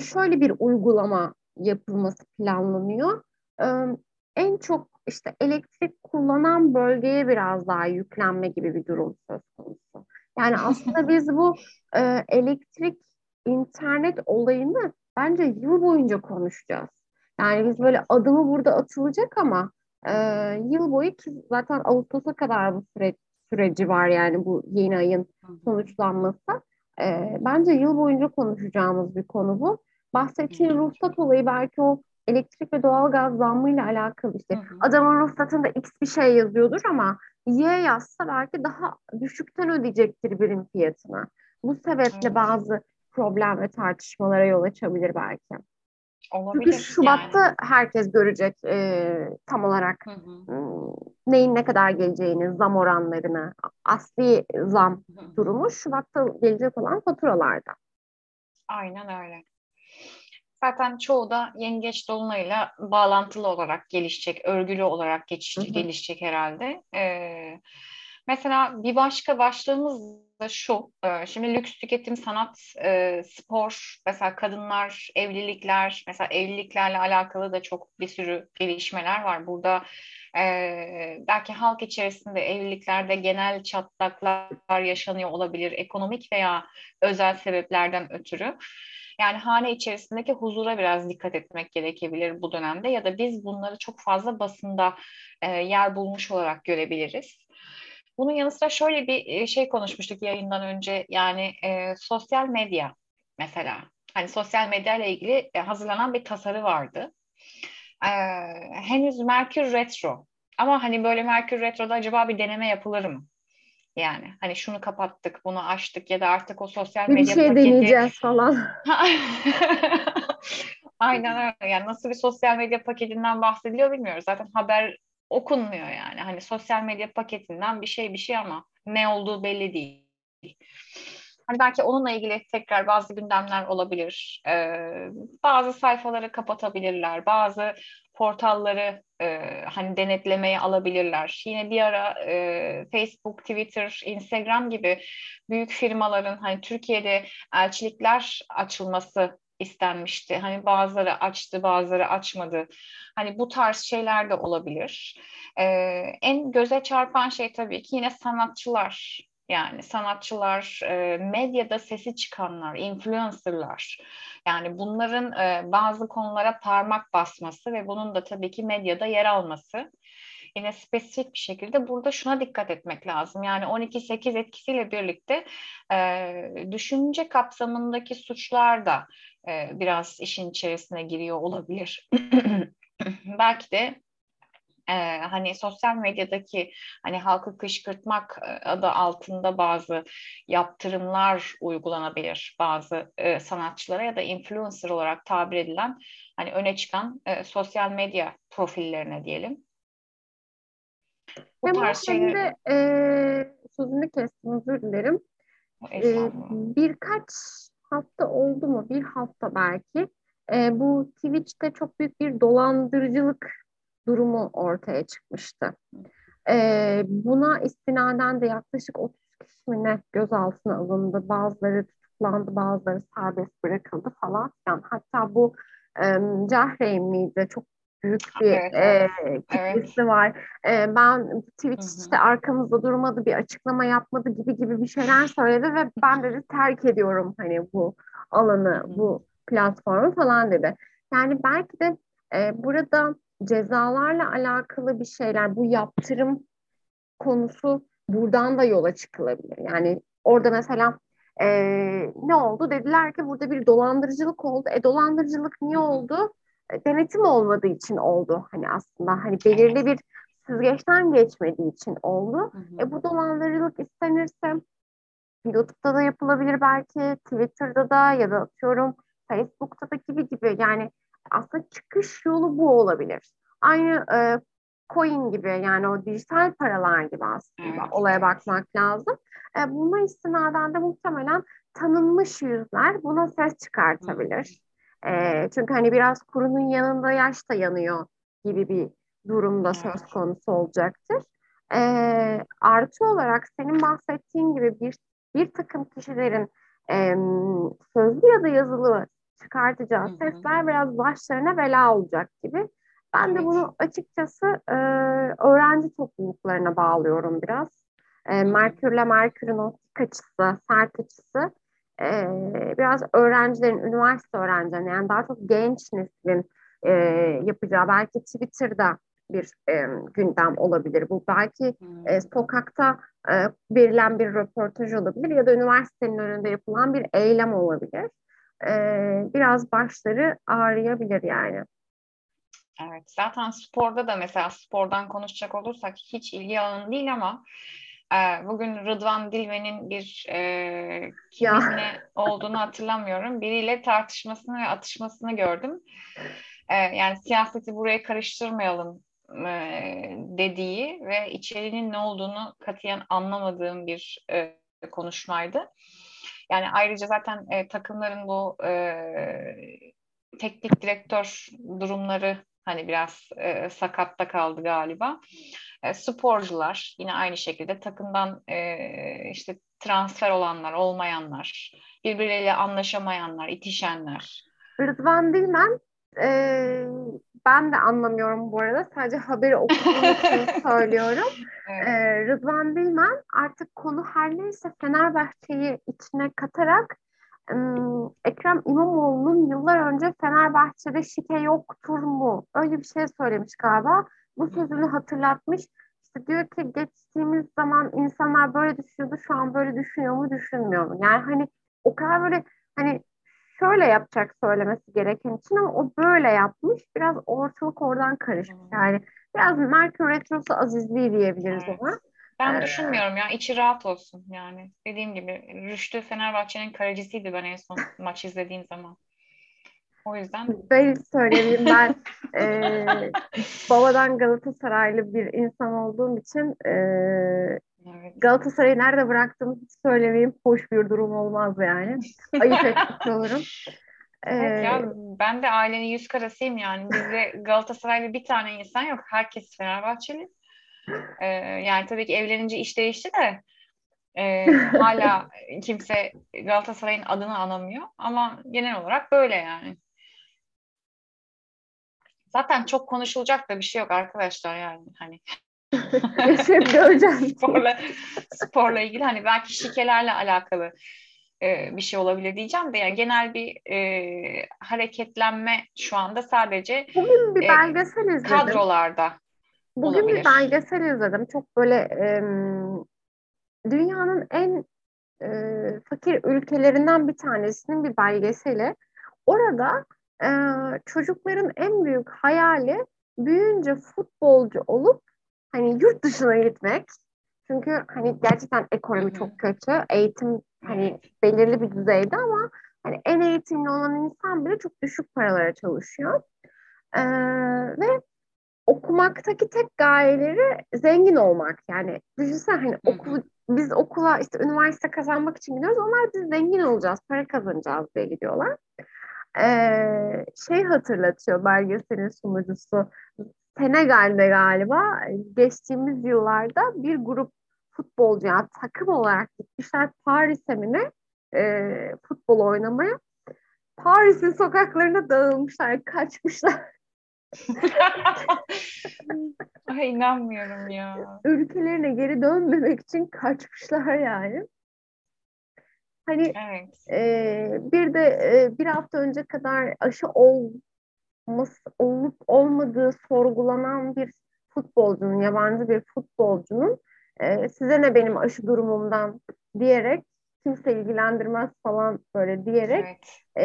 şöyle bir uygulama yapılması planlanıyor. E, en çok işte elektrik kullanan bölgeye biraz daha yüklenme gibi bir durum söz konusu. Yani aslında biz bu e, elektrik internet olayını bence yıl boyunca konuşacağız. Yani biz böyle adımı burada atılacak ama e, yıl boyu ki zaten Ağustos'a kadar bu süre, süreci var yani bu yeni ayın sonuçlanması. E, bence yıl boyunca konuşacağımız bir konu bu. Bahsettiğim ruhsat olayı belki o elektrik ve doğalgaz zammıyla alakalı işte. Hı hı. Adamın ruhsatında X bir şey yazıyordur ama Y yazsa belki daha düşükten ödeyecektir birim fiyatına. Bu sebeple bazı problem ve tartışmalara yol açabilir belki. Olabilir. Çünkü Şubat'ta yani. herkes görecek e, tam olarak hı hı. Hmm, neyin ne kadar geleceğini, zam oranlarını, asli zam hı hı. durumu Şubat'ta gelecek olan faturalarda. Aynen öyle. Zaten çoğu da yengeç dolunayla bağlantılı olarak gelişecek, örgülü olarak geçiş, gelişecek herhalde. Ee, mesela bir başka başlığımız da şu, e, şimdi lüks tüketim, sanat, e, spor, mesela kadınlar, evlilikler, mesela evliliklerle alakalı da çok bir sürü gelişmeler var. Burada e, belki halk içerisinde evliliklerde genel çatlaklar yaşanıyor olabilir, ekonomik veya özel sebeplerden ötürü. Yani hane içerisindeki huzura biraz dikkat etmek gerekebilir bu dönemde ya da biz bunları çok fazla basında e, yer bulmuş olarak görebiliriz. Bunun yanı sıra şöyle bir e, şey konuşmuştuk yayından önce yani e, sosyal medya mesela. Hani sosyal medya ile ilgili e, hazırlanan bir tasarı vardı. E, henüz Merkür Retro ama hani böyle Merkür Retro'da acaba bir deneme yapılır mı? Yani hani şunu kapattık, bunu açtık ya da artık o sosyal medya bir şey paketi... deneyeceğiz falan. Aynen öyle. Yani nasıl bir sosyal medya paketinden bahsediliyor bilmiyoruz. Zaten haber okunmuyor yani. Hani sosyal medya paketinden bir şey bir şey ama ne olduğu belli değil. Hani belki onunla ilgili tekrar bazı gündemler olabilir. Ee, bazı sayfaları kapatabilirler. Bazı portalları e, hani denetlemeye alabilirler. Yine bir ara e, Facebook, Twitter, Instagram gibi büyük firmaların hani Türkiye'de elçilikler açılması istenmişti. Hani bazıları açtı, bazıları açmadı. Hani bu tarz şeyler de olabilir. Ee, en göze çarpan şey tabii ki yine sanatçılar. Yani sanatçılar, e, medyada sesi çıkanlar, influencerlar. Yani bunların e, bazı konulara parmak basması ve bunun da tabii ki medyada yer alması yine spesifik bir şekilde burada şuna dikkat etmek lazım. Yani 12-8 etkisiyle birlikte e, düşünce kapsamındaki suçlar da e, biraz işin içerisine giriyor olabilir. Belki de e, hani sosyal medyadaki hani halkı kışkırtmak e, adı altında bazı yaptırımlar uygulanabilir bazı e, sanatçılara ya da influencer olarak tabir edilen hani öne çıkan e, sosyal medya profillerine diyelim. Bu hem tarz şeyler... de e, sözünü kestim özür dilerim. E, birkaç hafta oldu mu? Bir hafta belki. E, bu Twitch'te çok büyük bir dolandırıcılık durumu ortaya çıkmıştı. E, buna istinaden de yaklaşık 30 kişi ne gözaltına alındı. Bazıları tutuklandı, bazıları serbest bırakıldı falan. Yani hatta bu e, Cahreyn miydi? Çok büyük bir evet, e, kitlesi evet. var. E, ben Twitch hı hı. işte arkamızda durmadı, bir açıklama yapmadı gibi gibi bir şeyler söyledi ve ben dedi terk ediyorum hani bu alanı, hı hı. bu platformu falan dedi. Yani belki de e, burada cezalarla alakalı bir şeyler, bu yaptırım konusu buradan da yola çıkılabilir. Yani orada mesela e, ne oldu? Dediler ki burada bir dolandırıcılık oldu. E dolandırıcılık niye oldu? Denetim olmadığı için oldu. Hani aslında hani belirli bir süzgeçten geçmediği için oldu. Hı hı. E bu dolandırıcılık istenirse YouTube'da da yapılabilir belki, Twitter'da da ya da atıyorum Facebook'ta da gibi gibi. Yani aslında çıkış yolu bu olabilir. Aynı e, coin gibi yani o dijital paralar gibi aslında evet, olaya bakmak lazım. E, buna istinaden de muhtemelen tanınmış yüzler buna ses çıkartabilir. E, çünkü hani biraz kurunun yanında yaş da yanıyor gibi bir durumda söz konusu olacaktır. E, artı olarak senin bahsettiğin gibi bir bir takım kişilerin e, sözlü ya da yazılı çıkartacağı sesler biraz başlarına bela olacak gibi. Ben evet. de bunu açıkçası e, öğrenci topluluklarına bağlıyorum biraz. E, Merkür'le Merkür'ün optik açısı, sert açısı e, biraz öğrencilerin, üniversite öğrencilerin yani daha çok genç neslin e, yapacağı belki Twitter'da bir e, gündem olabilir. Bu belki e, sokakta e, verilen bir röportaj olabilir ya da üniversitenin önünde yapılan bir eylem olabilir. E, biraz başları ağrıyabilir yani. Evet, zaten sporda da mesela spordan konuşacak olursak hiç ilgi alanı değil ama bugün Rıdvan Dilmen'in bir e, kiminle olduğunu hatırlamıyorum. Biriyle tartışmasını ve atışmasını gördüm. E, yani siyaseti buraya karıştırmayalım e, dediği ve içeriğinin ne olduğunu katiyen anlamadığım bir e, konuşmaydı. Yani ayrıca zaten e, takımların bu e, teknik direktör durumları hani biraz e, sakatta kaldı galiba. E, sporcular yine aynı şekilde takımdan e, işte transfer olanlar, olmayanlar, birbirleriyle anlaşamayanlar, itişenler. Rıdvan Dilmen e, ben de anlamıyorum bu arada. Sadece haberi okuduğum için söylüyorum. Evet. Ee, Rıdvan Dilmen artık konu her neyse Fenerbahçe'yi içine katarak Ekrem İmamoğlu'nun yıllar önce Fenerbahçe'de şike yoktur mu? Öyle bir şey söylemiş galiba. Bu sözünü hatırlatmış. İşte diyor ki geçtiğimiz zaman insanlar böyle düşünüyordu, şu an böyle düşünüyor mu, düşünmüyor mu? Yani hani o kadar böyle hani şöyle yapacak söylemesi gereken için ama o böyle yapmış. Biraz ortalık oradan karışmış. Yani biraz Merkür Retrosu azizliği diyebiliriz evet. ona. Ben ee, düşünmüyorum ya. içi rahat olsun yani. Dediğim gibi Rüştü Fenerbahçe'nin kalecisiydi ben en son maç izlediğim zaman. O yüzden. Ben söyleyeyim ben e, babadan Galatasaraylı bir insan olduğum için e, evet. Galatasaray'ı nerede bıraktığımı hiç söylemeyeyim. Hoş bir durum olmaz yani. Ayıp etmiş olurum. Evet ya ben de ailenin yüz karasıyım yani. Bizde Galatasaraylı bir tane insan yok. Herkes Fenerbahçeli. Ee, yani tabii ki evlenince iş değişti de e, hala kimse Galatasaray'ın adını anamıyor. Ama genel olarak böyle yani. Zaten çok konuşulacak da bir şey yok arkadaşlar yani hani. göreceğiz. sporla, sporla ilgili hani belki şikelerle alakalı e, bir şey olabilir diyeceğim de yani genel bir e, hareketlenme şu anda sadece Bugün bir e, belgesel izledim. kadrolarda Bugün olabilir. bir belgesel izledim. Çok böyle e, dünyanın en e, fakir ülkelerinden bir tanesinin bir belgeseli. Orada e, çocukların en büyük hayali büyüyünce futbolcu olup hani yurt dışına gitmek. Çünkü hani gerçekten ekonomi çok kötü. Eğitim hani belirli bir düzeyde ama hani en eğitimli olan insan bile çok düşük paralara çalışıyor. Ee, ve okumaktaki tek gayeleri zengin olmak. Yani düşünsene hani okul, biz okula işte üniversite kazanmak için gidiyoruz. Onlar biz zengin olacağız, para kazanacağız diye gidiyorlar. Ee, şey hatırlatıyor belgeselin sunucusu. Senegal'de galiba geçtiğimiz yıllarda bir grup futbolcu yani takım olarak gitmişler Paris'e mi ne e, futbol oynamaya. Paris'in sokaklarına dağılmışlar, kaçmışlar. Ay inanmıyorum ya. Ülkelerine geri dönmemek için kaçmışlar yani. Hani evet. e, bir de e, bir hafta önce kadar aşı olması olup olmadığı sorgulanan bir futbolcunun, yabancı bir futbolcunun e, size ne benim aşı durumumdan diyerek kimse ilgilendirmez falan böyle diyerek evet.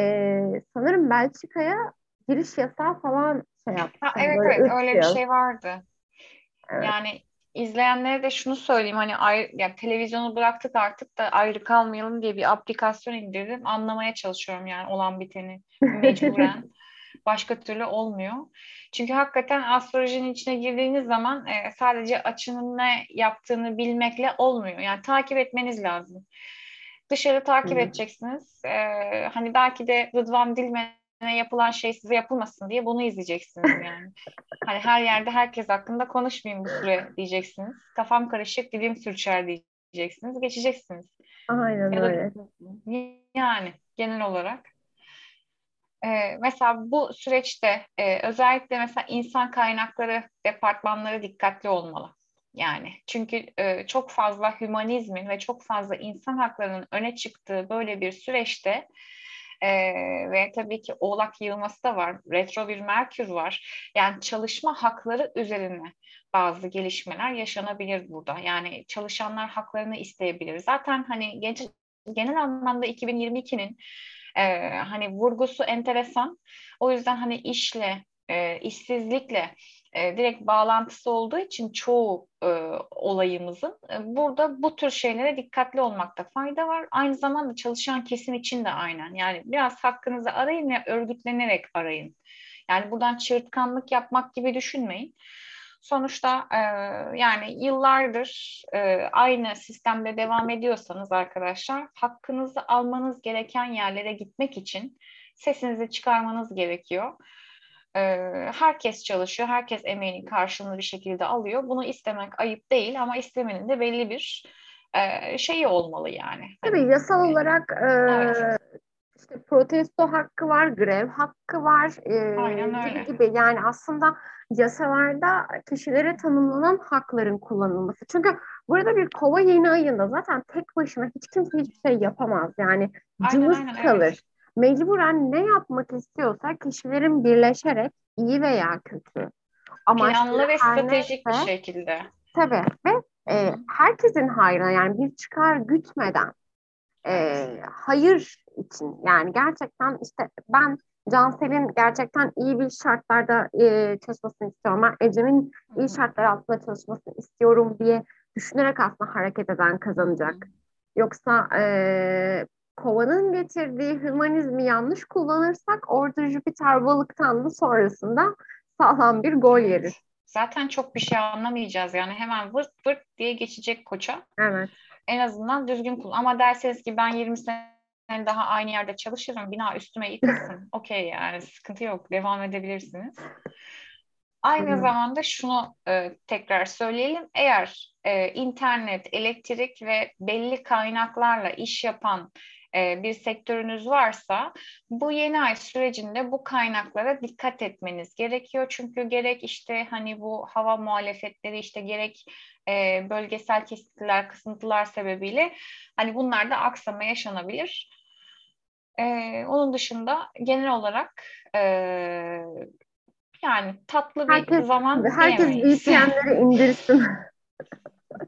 e, sanırım Belçika'ya giriş yasağı falan şey yaptı. Ha, evet böyle evet öyle bir şey vardı. Evet. Yani izleyenlere de şunu söyleyeyim hani ayrı, yani televizyonu bıraktık artık da ayrı kalmayalım diye bir aplikasyon indirdim. Anlamaya çalışıyorum yani olan biteni mecburen. Başka türlü olmuyor. Çünkü hakikaten astrolojinin içine girdiğiniz zaman e, sadece açının ne yaptığını bilmekle olmuyor. Yani takip etmeniz lazım. Dışarı takip hmm. edeceksiniz. E, hani belki de Rıdvan Dilmen yapılan şey size yapılmasın diye bunu izleyeceksiniz yani. hani her yerde herkes hakkında konuşmayayım bu süre diyeceksiniz. Kafam karışık, dilim sürçer diyeceksiniz. Geçeceksiniz. Aynen Ya öyle. Yani genel olarak. Ee, mesela bu süreçte e, özellikle mesela insan kaynakları departmanları dikkatli olmalı. Yani çünkü e, çok fazla hümanizmin ve çok fazla insan haklarının öne çıktığı böyle bir süreçte e, ve tabii ki oğlak yığılması da var, retro bir Merkür var. Yani çalışma hakları üzerine bazı gelişmeler yaşanabilir burada. Yani çalışanlar haklarını isteyebilir. Zaten hani genç, genel anlamda 2022'nin e, hani vurgusu enteresan. O yüzden hani işle, e, işsizlikle e, direkt bağlantısı olduğu için çoğu e, olayımızın e, burada bu tür şeylere dikkatli olmakta fayda var. Aynı zamanda çalışan kesim için de aynen. Yani biraz hakkınızı arayın ve örgütlenerek arayın. Yani buradan çığırtkanlık yapmak gibi düşünmeyin. Sonuçta e, yani yıllardır e, aynı sistemde devam ediyorsanız arkadaşlar hakkınızı almanız gereken yerlere gitmek için sesinizi çıkarmanız gerekiyor. Herkes çalışıyor, herkes emeğinin karşılığını bir şekilde alıyor. Bunu istemek ayıp değil ama istemenin de belli bir şeyi olmalı yani. Tabii yasal olarak Evet. işte protesto hakkı var, grev hakkı var Aynen gibi öyle. gibi. Yani aslında yasalarda kişilere tanımlanan hakların kullanılması. Çünkü burada bir kova yeni ayında zaten tek başına hiç kimse hiçbir şey yapamaz. Yani cılız aynen, evet. Mecburen ne yapmak istiyorsa kişilerin birleşerek iyi veya kötü amaçları Planlı ve stratejik bir şekilde. Tabii ve e, herkesin hayrına yani bir çıkar gütmeden e, hayır için yani gerçekten işte ben Cansel'in gerçekten iyi bir şartlarda e, çalışmasını istiyorum. Ben Ecem'in iyi şartlar altında çalışmasını istiyorum diye düşünerek aslında hareket eden kazanacak. Yoksa e, kovanın getirdiği hümanizmi yanlış kullanırsak orada Jüpiter balıktan da sonrasında sağlam bir gol yeriz. Zaten çok bir şey anlamayacağız yani hemen vırt vırt diye geçecek koça. Evet. En azından düzgün kullan. Ama derseniz ki ben 20 sene daha aynı yerde çalışırım, bina üstüme yıkılsın. Okey yani sıkıntı yok, devam edebilirsiniz. Aynı Hı. zamanda şunu e, tekrar söyleyelim. Eğer e, internet, elektrik ve belli kaynaklarla iş yapan e, bir sektörünüz varsa bu yeni ay sürecinde bu kaynaklara dikkat etmeniz gerekiyor. Çünkü gerek işte hani bu hava muhalefetleri işte gerek e, bölgesel kesintiler, kısıntılar sebebiyle hani bunlarda aksama yaşanabilir. E, onun dışında genel olarak e, yani tatlı bir Herkes, zaman herkes. VPN'leri indirsin.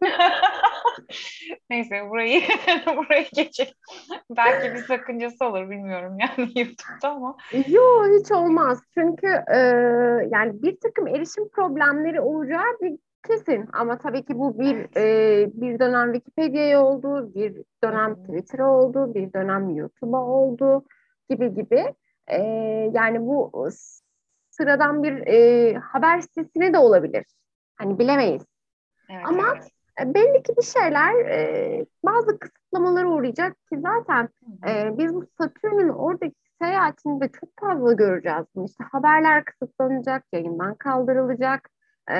Neyse burayı burayı geçelim. Belki bir sakıncası olur bilmiyorum yani YouTube'da ama. Yo hiç olmaz. Çünkü e, yani bir takım erişim problemleri olacağı bir kesin. Ama tabii ki bu bir e, bir dönem Wikipedia'ya oldu, bir dönem Twitter'a oldu, bir dönem YouTube'a oldu gibi gibi. E, yani bu sıradan bir e, haber sitesine de olabilir. Hani bilemeyiz. Evet, Ama evet. E, belli ki bir şeyler e, bazı kısıtlamalara uğrayacak ki zaten e, biz bu Satürn'ün oradaki seyahatini de çok fazla göreceğiz. İşte haberler kısıtlanacak, yayından kaldırılacak, e,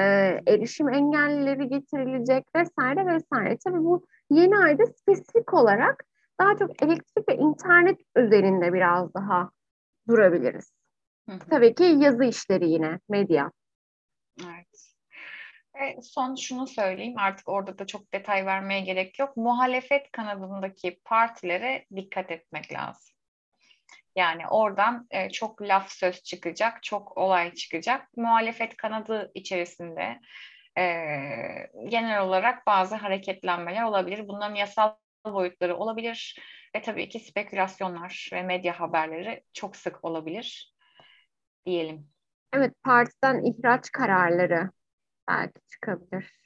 erişim engellileri getirilecek vesaire vesaire. Tabii bu yeni ayda spesifik olarak daha çok elektrik ve internet üzerinde biraz daha durabiliriz. Hı hı. Tabii ki yazı işleri yine, medya. Evet. Ve son şunu söyleyeyim artık orada da çok detay vermeye gerek yok. Muhalefet kanadındaki partilere dikkat etmek lazım. Yani oradan e, çok laf söz çıkacak, çok olay çıkacak. Muhalefet kanadı içerisinde e, genel olarak bazı hareketlenmeler olabilir. Bunların yasal boyutları olabilir ve tabii ki spekülasyonlar ve medya haberleri çok sık olabilir diyelim. Evet, partiden ihraç kararları belki çıkabilir.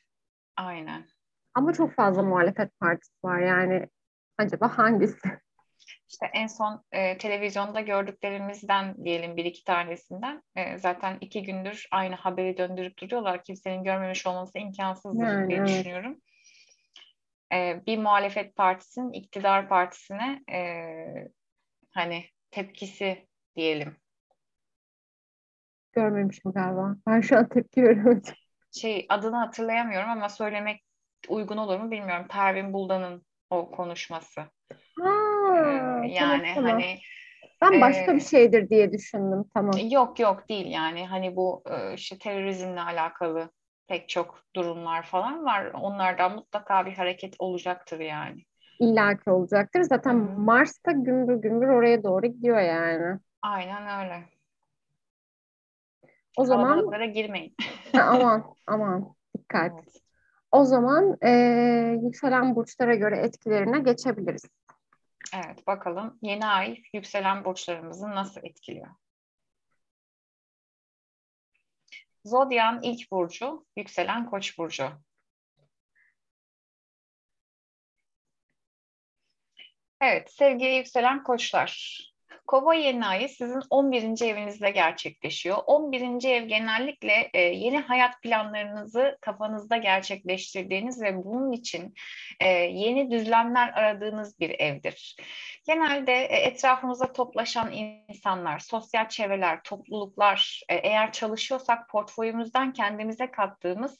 Aynen. Ama çok fazla muhalefet partisi var yani acaba hangisi? İşte en son e, televizyonda gördüklerimizden diyelim bir iki tanesinden e, zaten iki gündür aynı haberi döndürüp duruyorlar. Kimsenin görmemiş olması imkansızdır Yani, diye evet. düşünüyorum. E, bir muhalefet partisinin iktidar partisine e, hani tepkisi diyelim Görmemişim galiba. Ben şu an tepki veriyorum. Şey adını hatırlayamıyorum ama söylemek uygun olur mu bilmiyorum. Pervin Buldan'ın o konuşması. Ha, Ee, yani tamam, hani Ben başka e, bir şeydir diye düşündüm. Tamam. yok yok değil yani hani bu e, işte terörizmle alakalı pek çok durumlar falan var. Onlardan mutlaka bir hareket olacaktır yani. İlla ki olacaktır. Zaten Hı hı. Mars da gümbür gümbür oraya doğru gidiyor yani. Aynen öyle. O zaman girmeyin. aman aman dikkat. Evet. O zaman eee, yükselen burçlara göre etkilerine geçebiliriz. Evet, bakalım yeni ay yükselen burçlarımızı nasıl etkiliyor? Zodyan ilk burcu, yükselen koç burcu. Evet, sevgili yükselen koçlar. Kova yeni ayı sizin 11. evinizde gerçekleşiyor. 11. ev genellikle e, yeni hayat planlarınızı kafanızda gerçekleştirdiğiniz ve bunun için e, yeni düzlemler aradığınız bir evdir. Genelde e, etrafımızda toplaşan insanlar, sosyal çevreler, topluluklar, e, eğer çalışıyorsak portföyümüzden kendimize kattığımız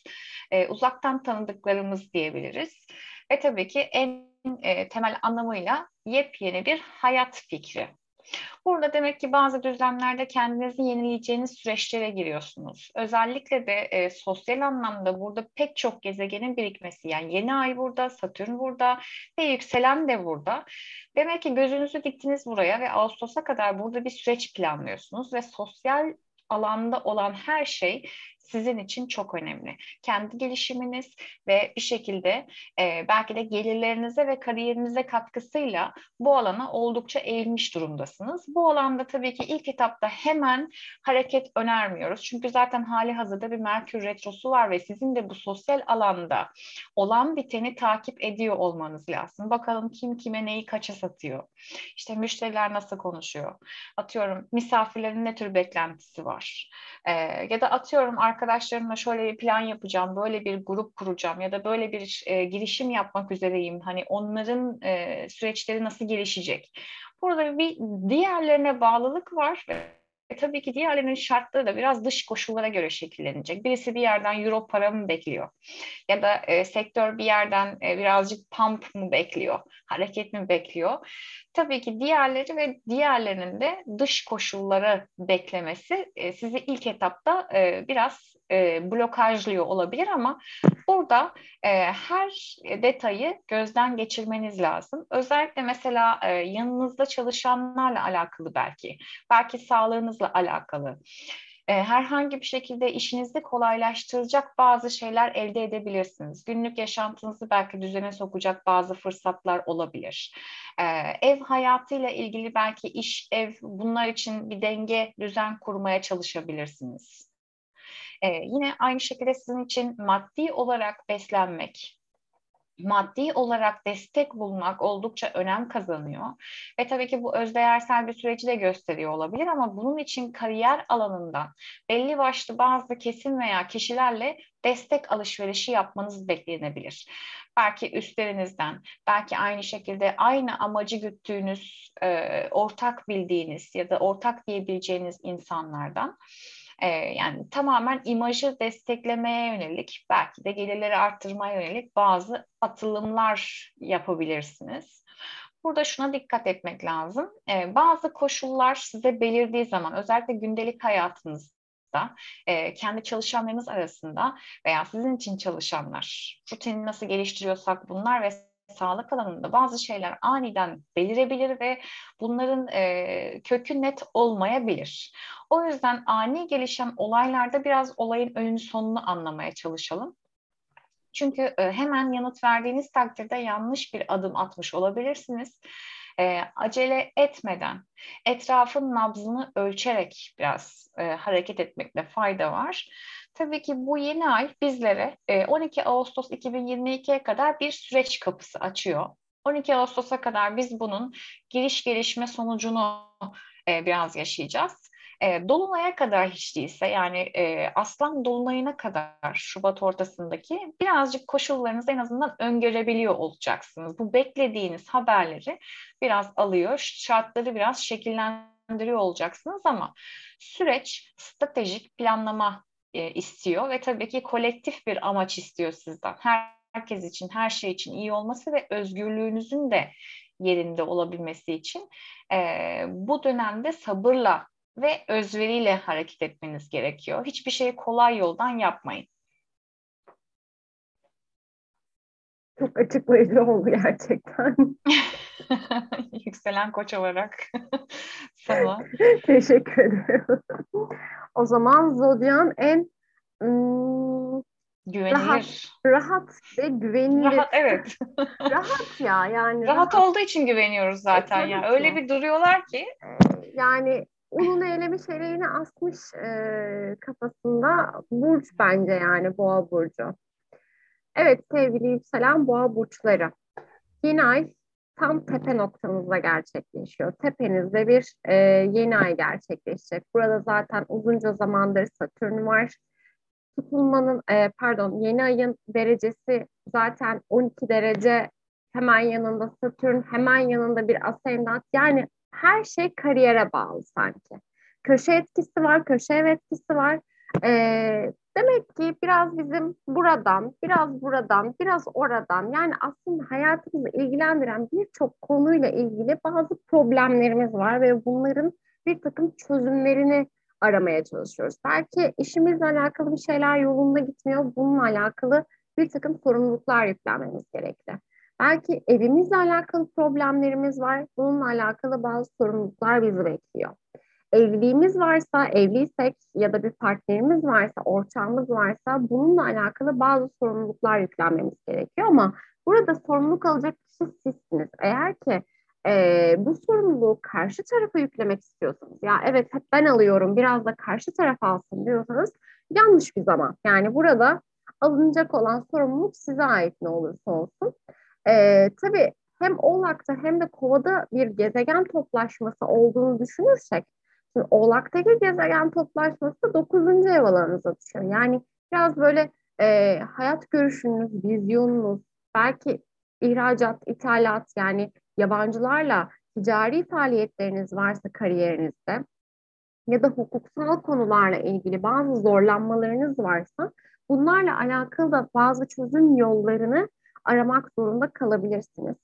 e, uzaktan tanıdıklarımız diyebiliriz. Ve tabii ki en e, temel anlamıyla yepyeni bir hayat fikri. Burada demek ki bazı düzlemlerde kendinizi yenileyeceğiniz süreçlere giriyorsunuz. Özellikle de e, sosyal anlamda burada pek çok gezegenin birikmesi yani yeni ay burada, Satürn burada ve yükselen de burada. Demek ki gözünüzü diktiniz buraya ve Ağustos'a kadar burada bir süreç planlıyorsunuz ve sosyal alanda olan her şey sizin için çok önemli. Kendi gelişiminiz ve bir şekilde e, belki de gelirlerinize ve kariyerinize katkısıyla bu alana oldukça eğilmiş durumdasınız. Bu alanda tabii ki ilk etapta hemen hareket önermiyoruz. Çünkü zaten hali hazırda bir Merkür Retrosu var ve sizin de bu sosyal alanda olan biteni takip ediyor olmanız lazım. Bakalım kim kime neyi kaça satıyor. İşte müşteriler nasıl konuşuyor. Atıyorum misafirlerin ne tür beklentisi var. Ee, ya da atıyorum arkadaşlarımla şöyle bir plan yapacağım, böyle bir grup kuracağım ya da böyle bir e, girişim yapmak üzereyim. Hani onların e, süreçleri nasıl gelişecek? Burada bir diğerlerine bağlılık var tabii ki diğerlerinin şartları da biraz dış koşullara göre şekillenecek. Birisi bir yerden euro para mı bekliyor? Ya da e, sektör bir yerden e, birazcık pump mı bekliyor? Hareket mi bekliyor? Tabii ki diğerleri ve diğerlerinin de dış koşulları beklemesi e, sizi ilk etapta e, biraz e, blokajlıyor olabilir ama burada e, her detayı gözden geçirmeniz lazım. Özellikle mesela e, yanınızda çalışanlarla alakalı belki, belki sağlığınızla alakalı e, herhangi bir şekilde işinizi kolaylaştıracak bazı şeyler elde edebilirsiniz. Günlük yaşantınızı belki düzene sokacak bazı fırsatlar olabilir. E, ev hayatıyla ilgili belki iş, ev bunlar için bir denge, düzen kurmaya çalışabilirsiniz. E, yine aynı şekilde sizin için maddi olarak beslenmek, maddi olarak destek bulmak oldukça önem kazanıyor. Ve tabii ki bu özdeğersel bir süreci de gösteriyor olabilir ama bunun için kariyer alanından belli başlı bazı kesim veya kişilerle destek alışverişi yapmanız beklenebilir. Belki üstlerinizden, belki aynı şekilde aynı amacı güttüğünüz, e, ortak bildiğiniz ya da ortak diyebileceğiniz insanlardan e, yani tamamen imajı desteklemeye yönelik, belki de gelirleri arttırmaya yönelik bazı atılımlar yapabilirsiniz. Burada şuna dikkat etmek lazım. E, bazı koşullar size belirdiği zaman, özellikle gündelik hayatınızda, e, kendi çalışanlarınız arasında veya sizin için çalışanlar, rutini nasıl geliştiriyorsak bunlar ve sağlık alanında bazı şeyler aniden belirebilir ve bunların e, kökü net olmayabilir. O yüzden ani gelişen olaylarda biraz olayın önünü sonunu anlamaya çalışalım. Çünkü e, hemen yanıt verdiğiniz takdirde yanlış bir adım atmış olabilirsiniz. E, acele etmeden, etrafın nabzını ölçerek biraz e, hareket etmekte fayda var. Tabii ki bu yeni ay bizlere 12 Ağustos 2022'ye kadar bir süreç kapısı açıyor. 12 Ağustos'a kadar biz bunun giriş gelişme sonucunu biraz yaşayacağız. E, Dolunay'a kadar hiç değilse yani e, Aslan Dolunay'ına kadar Şubat ortasındaki birazcık koşullarınızı en azından öngörebiliyor olacaksınız. Bu beklediğiniz haberleri biraz alıyor, şartları biraz şekillendirmeye yönlendiriyor olacaksınız ama süreç stratejik planlama e, istiyor ve tabii ki kolektif bir amaç istiyor sizden. Her, herkes için, her şey için iyi olması ve özgürlüğünüzün de yerinde olabilmesi için e, bu dönemde sabırla ve özveriyle hareket etmeniz gerekiyor. Hiçbir şeyi kolay yoldan yapmayın. Çok açıklayıcı oldu gerçekten. Yükselen koç olarak sana. Teşekkür ederim. o zaman Zodyan en ım, güvenilir. Rahat, rahat ve güvenilir. Rahat evet. rahat ya yani. Rahat, rahat olduğu için güveniyoruz zaten e, ya. Yani. Öyle bir duruyorlar ki. Yani ununu elemiş eleğini asmış e, kafasında burç bence yani boğa burcu. Evet sevgili yükselen boğa burçları. Yeni ay tam tepe noktanızda gerçekleşiyor. Tepenizde bir e, yeni ay gerçekleşecek. Burada zaten uzunca zamandır Satürn var. Tutulmanın, e, pardon yeni ayın derecesi zaten 12 derece hemen yanında Satürn, hemen yanında bir ascendant. Yani her şey kariyere bağlı sanki. Köşe etkisi var, köşe ev etkisi var. Ee, demek ki biraz bizim buradan, biraz buradan, biraz oradan yani aslında hayatımızı ilgilendiren birçok konuyla ilgili bazı problemlerimiz var ve bunların bir takım çözümlerini aramaya çalışıyoruz. Belki işimizle alakalı bir şeyler yolunda gitmiyor. Bununla alakalı bir takım sorumluluklar yüklenmemiz gerekli. Belki evimizle alakalı problemlerimiz var. Bununla alakalı bazı sorumluluklar bizi bekliyor. Evliliğimiz varsa, evliysek ya da bir partnerimiz varsa, ortağımız varsa bununla alakalı bazı sorumluluklar yüklenmemiz gerekiyor ama burada sorumluluk alacak kişi sizsiniz. Eğer ki e, bu sorumluluğu karşı tarafa yüklemek istiyorsanız, ya evet hep ben alıyorum biraz da karşı taraf alsın diyorsanız yanlış bir zaman. Yani burada alınacak olan sorumluluk size ait ne olursa olsun. E, tabii hem Oğlak'ta hem de Kova'da bir gezegen toplaşması olduğunu düşünürsek, şimdi Oğlak'taki gezegen toplaşması 9. ev alanınıza düşüyor. Yani biraz böyle e, hayat görüşünüz, vizyonunuz, belki ihracat, ithalat yani yabancılarla ticari faaliyetleriniz varsa kariyerinizde ya da hukuksal konularla ilgili bazı zorlanmalarınız varsa bunlarla alakalı da bazı çözüm yollarını aramak zorunda kalabilirsiniz.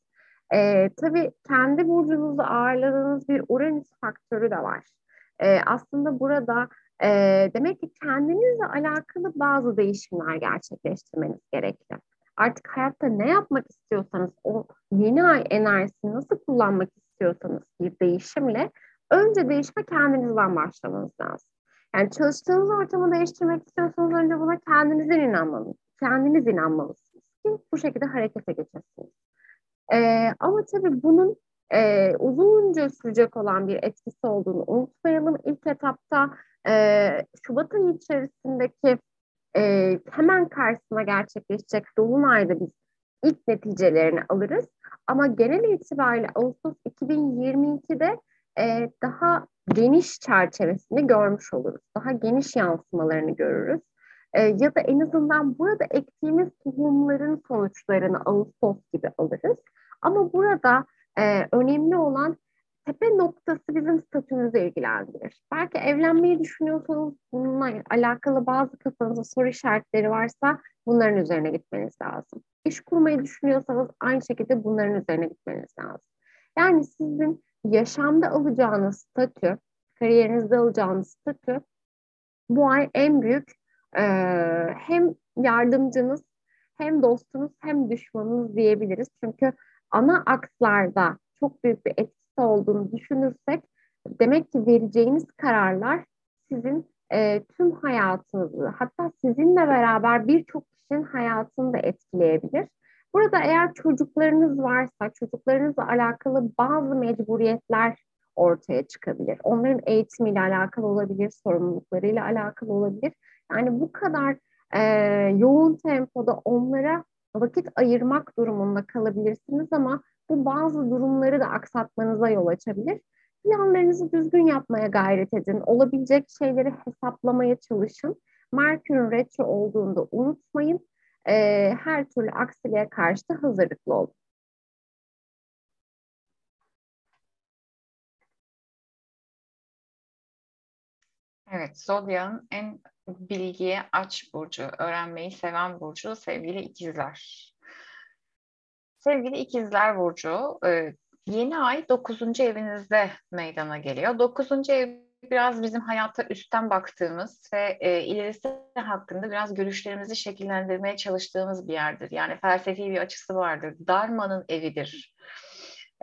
Ee, tabii kendi burcunuzda ağırladığınız bir Uranüs faktörü de var. Ee, aslında burada e, demek ki kendinizle alakalı bazı değişimler gerçekleştirmeniz gerekli. Artık hayatta ne yapmak istiyorsanız, o yeni ay enerjisini nasıl kullanmak istiyorsanız bir değişimle önce değişime kendinizden başlamanız lazım. Yani çalıştığınız ortamı değiştirmek istiyorsanız önce buna kendinizden inanmanız, kendiniz inanmalısınız ki bu şekilde harekete geçesiniz. Ee, ama tabii bunun e, uzunca sürecek olan bir etkisi olduğunu unutmayalım. İlk etapta e, Şubat içerisindeki e, hemen karşısına gerçekleşecek Dolunay'da biz ilk neticelerini alırız. Ama genel itibariyle Ağustos 2022'de e, daha geniş çerçevesini görmüş oluruz. Daha geniş yansımalarını görürüz. E, ya da en azından burada ektiğimiz tohumların sonuçlarını Ağustos gibi alırız. Ama burada e, önemli olan tepe noktası bizim statümüzü ilgilendirir. Belki evlenmeyi düşünüyorsanız bununla alakalı bazı kafanızda soru işaretleri varsa bunların üzerine gitmeniz lazım. İş kurmayı düşünüyorsanız aynı şekilde bunların üzerine gitmeniz lazım. Yani sizin yaşamda alacağınız statü, kariyerinizde alacağınız statü bu ay en büyük e, hem yardımcınız hem dostunuz hem düşmanınız diyebiliriz. Çünkü ana akslarda çok büyük bir etkisi olduğunu düşünürsek demek ki vereceğiniz kararlar sizin e, tüm hayatınızı hatta sizinle beraber birçok kişinin hayatını da etkileyebilir. Burada eğer çocuklarınız varsa çocuklarınızla alakalı bazı mecburiyetler ortaya çıkabilir. Onların eğitimiyle alakalı olabilir, sorumluluklarıyla alakalı olabilir. Yani bu kadar e, yoğun tempoda onlara vakit ayırmak durumunda kalabilirsiniz ama bu bazı durumları da aksatmanıza yol açabilir. Planlarınızı düzgün yapmaya gayret edin. Olabilecek şeyleri hesaplamaya çalışın. Merkür'ün retro olduğunda unutmayın. Ee, her türlü aksiliğe karşı da hazırlıklı olun. Evet, Zodya'nın en bilgiye aç burcu, öğrenmeyi seven burcu sevgili ikizler. Sevgili ikizler burcu, e, yeni ay 9. evinizde meydana geliyor. 9. ev biraz bizim hayata üstten baktığımız ve e, ilerisi hakkında biraz görüşlerimizi şekillendirmeye çalıştığımız bir yerdir. Yani felsefi bir açısı vardır. Dharma'nın evidir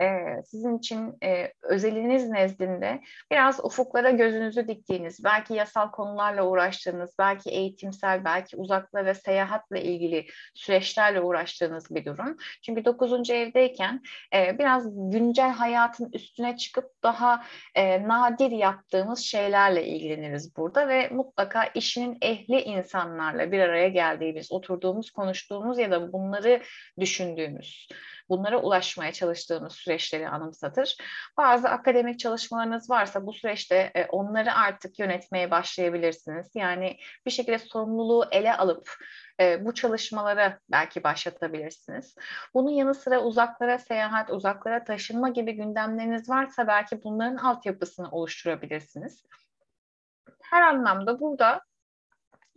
e, sizin için e, özeliniz nezdinde biraz ufuklara gözünüzü diktiğiniz, belki yasal konularla uğraştığınız, belki eğitimsel, belki uzaklara seyahatle ilgili süreçlerle uğraştığınız bir durum. Çünkü 9. evdeyken e, biraz güncel hayatın üstüne çıkıp daha e, nadir yaptığımız şeylerle ilgileniriz burada ve mutlaka işinin ehli insanlarla bir araya geldiğimiz, oturduğumuz, konuştuğumuz ya da bunları düşündüğümüz bunlara ulaşmaya çalıştığımız süreçleri anımsatır. Bazı akademik çalışmalarınız varsa bu süreçte e, onları artık yönetmeye başlayabilirsiniz. Yani bir şekilde sorumluluğu ele alıp e, bu çalışmalara belki başlatabilirsiniz. Bunun yanı sıra uzaklara seyahat, uzaklara taşınma gibi gündemleriniz varsa belki bunların altyapısını oluşturabilirsiniz. Her anlamda burada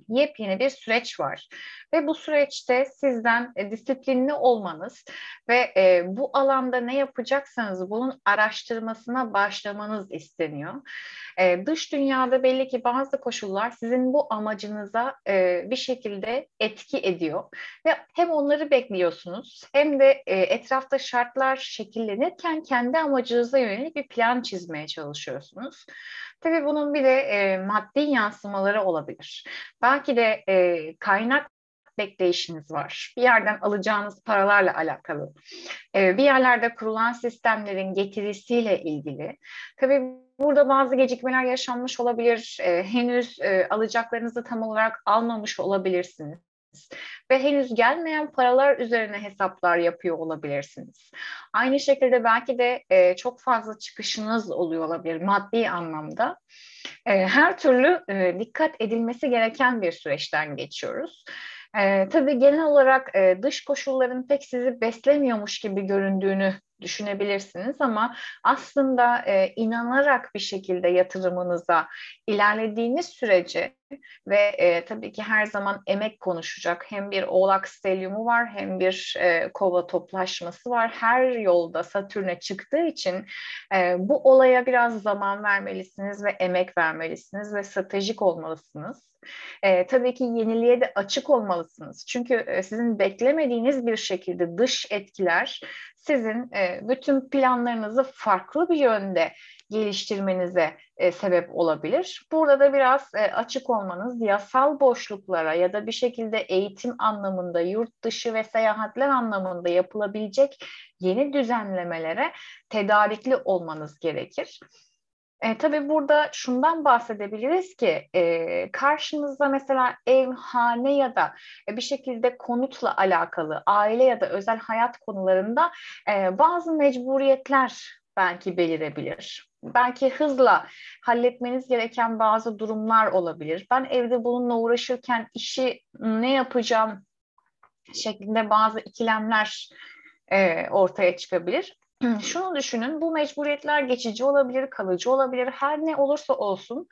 yepyeni bir süreç var. Ve bu süreçte sizden e, disiplinli olmanız ve e, bu alanda ne yapacaksanız bunun araştırmasına başlamanız isteniyor. E, dış dünyada belli ki bazı koşullar sizin bu amacınıza bir şekilde etki ediyor. Ve hem onları bekliyorsunuz hem de etrafta şartlar şekillenirken kendi amacınıza yönelik bir plan çizmeye çalışıyorsunuz. Tabii bunun bir de e, maddi yansımaları olabilir. Belki de e, kaynak bekleyişiniz var. Bir yerden alacağınız paralarla alakalı. E, bir yerlerde kurulan sistemlerin getirisiyle ilgili. Tabii burada bazı gecikmeler yaşanmış olabilir. E, henüz e, alacaklarınızı tam olarak almamış olabilirsiniz ve henüz gelmeyen paralar üzerine hesaplar yapıyor olabilirsiniz. Aynı şekilde belki de e, çok fazla çıkışınız oluyor olabilir maddi anlamda. E, her türlü e, dikkat edilmesi gereken bir süreçten geçiyoruz. Ee, tabii genel olarak e, dış koşulların pek sizi beslemiyormuş gibi göründüğünü düşünebilirsiniz ama aslında e, inanarak bir şekilde yatırımınıza ilerlediğiniz sürece ve e, tabii ki her zaman emek konuşacak hem bir oğlak stelyumu var hem bir e, kova toplaşması var. Her yolda Satürn'e çıktığı için e, bu olaya biraz zaman vermelisiniz ve emek vermelisiniz ve stratejik olmalısınız. E, tabii ki yeniliğe de açık olmalısınız. Çünkü e, sizin beklemediğiniz bir şekilde dış etkiler sizin e, bütün planlarınızı farklı bir yönde geliştirmenize e, sebep olabilir. Burada da biraz e, açık olmanız, yasal boşluklara ya da bir şekilde eğitim anlamında, yurt dışı ve seyahatler anlamında yapılabilecek yeni düzenlemelere tedarikli olmanız gerekir. E, tabii burada şundan bahsedebiliriz ki e, karşınızda mesela ev, hane ya da e, bir şekilde konutla alakalı aile ya da özel hayat konularında e, bazı mecburiyetler belki belirebilir. Belki hızla halletmeniz gereken bazı durumlar olabilir. Ben evde bununla uğraşırken işi ne yapacağım şeklinde bazı ikilemler e, ortaya çıkabilir. şunu düşünün, bu mecburiyetler geçici olabilir, kalıcı olabilir, her ne olursa olsun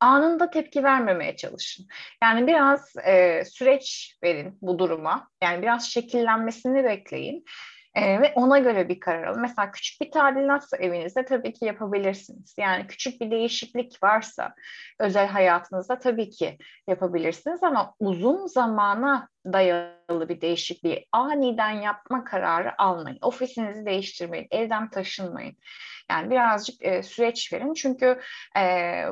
anında tepki vermemeye çalışın. Yani biraz e, süreç verin bu duruma, yani biraz şekillenmesini bekleyin. E, ve ona göre bir karar alın. Mesela küçük bir tadilatsa evinizde tabii ki yapabilirsiniz. Yani küçük bir değişiklik varsa özel hayatınızda tabii ki yapabilirsiniz ama uzun zamana dayalı bir değişikliği aniden yapma kararı almayın. Ofisinizi değiştirmeyin, evden taşınmayın. Yani birazcık e, süreç verin. Çünkü e,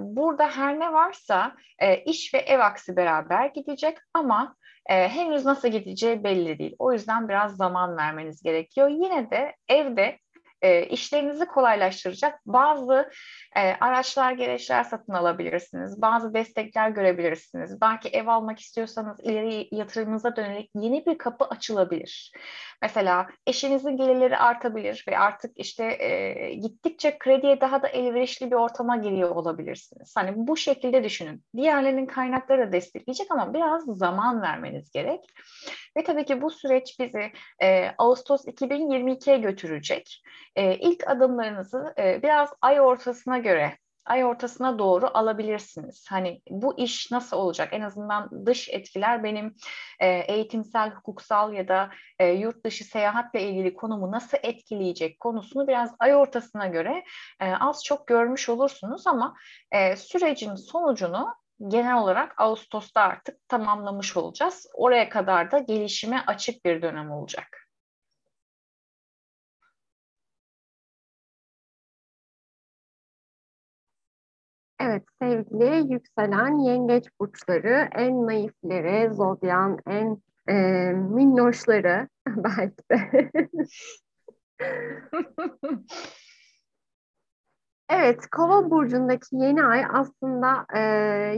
burada her ne varsa e, iş ve ev aksi beraber gidecek ama e, henüz nasıl gideceği belli değil. O yüzden biraz zaman vermeniz gerekiyor. Yine de evde e, işlerinizi kolaylaştıracak bazı e, araçlar, gereçler satın alabilirsiniz. Bazı destekler görebilirsiniz. Belki ev almak istiyorsanız ileri yatırımınıza dönelik yeni bir kapı açılabilir. Mesela eşinizin gelirleri artabilir ve artık işte e, gittikçe krediye daha da elverişli bir ortama giriyor olabilirsiniz. Hani bu şekilde düşünün. Diğerlerinin kaynakları da destekleyecek ama biraz zaman vermeniz gerek. Ve tabii ki bu süreç bizi e, Ağustos 2022'ye götürecek. E, ilk adımlarınızı e, biraz ay ortasına göre ay ortasına doğru alabilirsiniz. Hani bu iş nasıl olacak? En azından dış etkiler benim e, eğitimsel, hukuksal ya da e, yurt dışı seyahatle ilgili konumu nasıl etkileyecek konusunu biraz ay ortasına göre e, az çok görmüş olursunuz ama e, sürecin sonucunu genel olarak Ağustos'ta artık tamamlamış olacağız. Oraya kadar da gelişime açık bir dönem olacak. Evet sevgili yükselen yengeç burçları, en naifleri, zodyan en e, minnoşları belki de. Evet, Kova burcundaki yeni ay aslında e,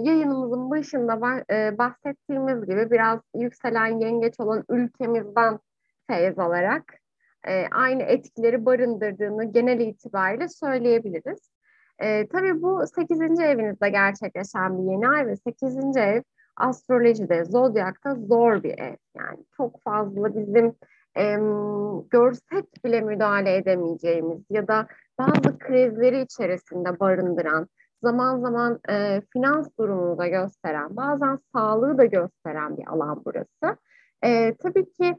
yayınımızın başında e, bahsettiğimiz gibi biraz yükselen yengeç olan ülkemizden feyz alarak e, aynı etkileri barındırdığını genel itibariyle söyleyebiliriz. E, tabii bu 8. evinizde gerçekleşen bir yeni ay ve 8. ev astrolojide, zodyakta zor bir ev. Yani çok fazla bizim e, görsek bile müdahale edemeyeceğimiz ya da bazı krizleri içerisinde barındıran, zaman zaman e, finans durumunu da gösteren, bazen sağlığı da gösteren bir alan burası. E, tabii ki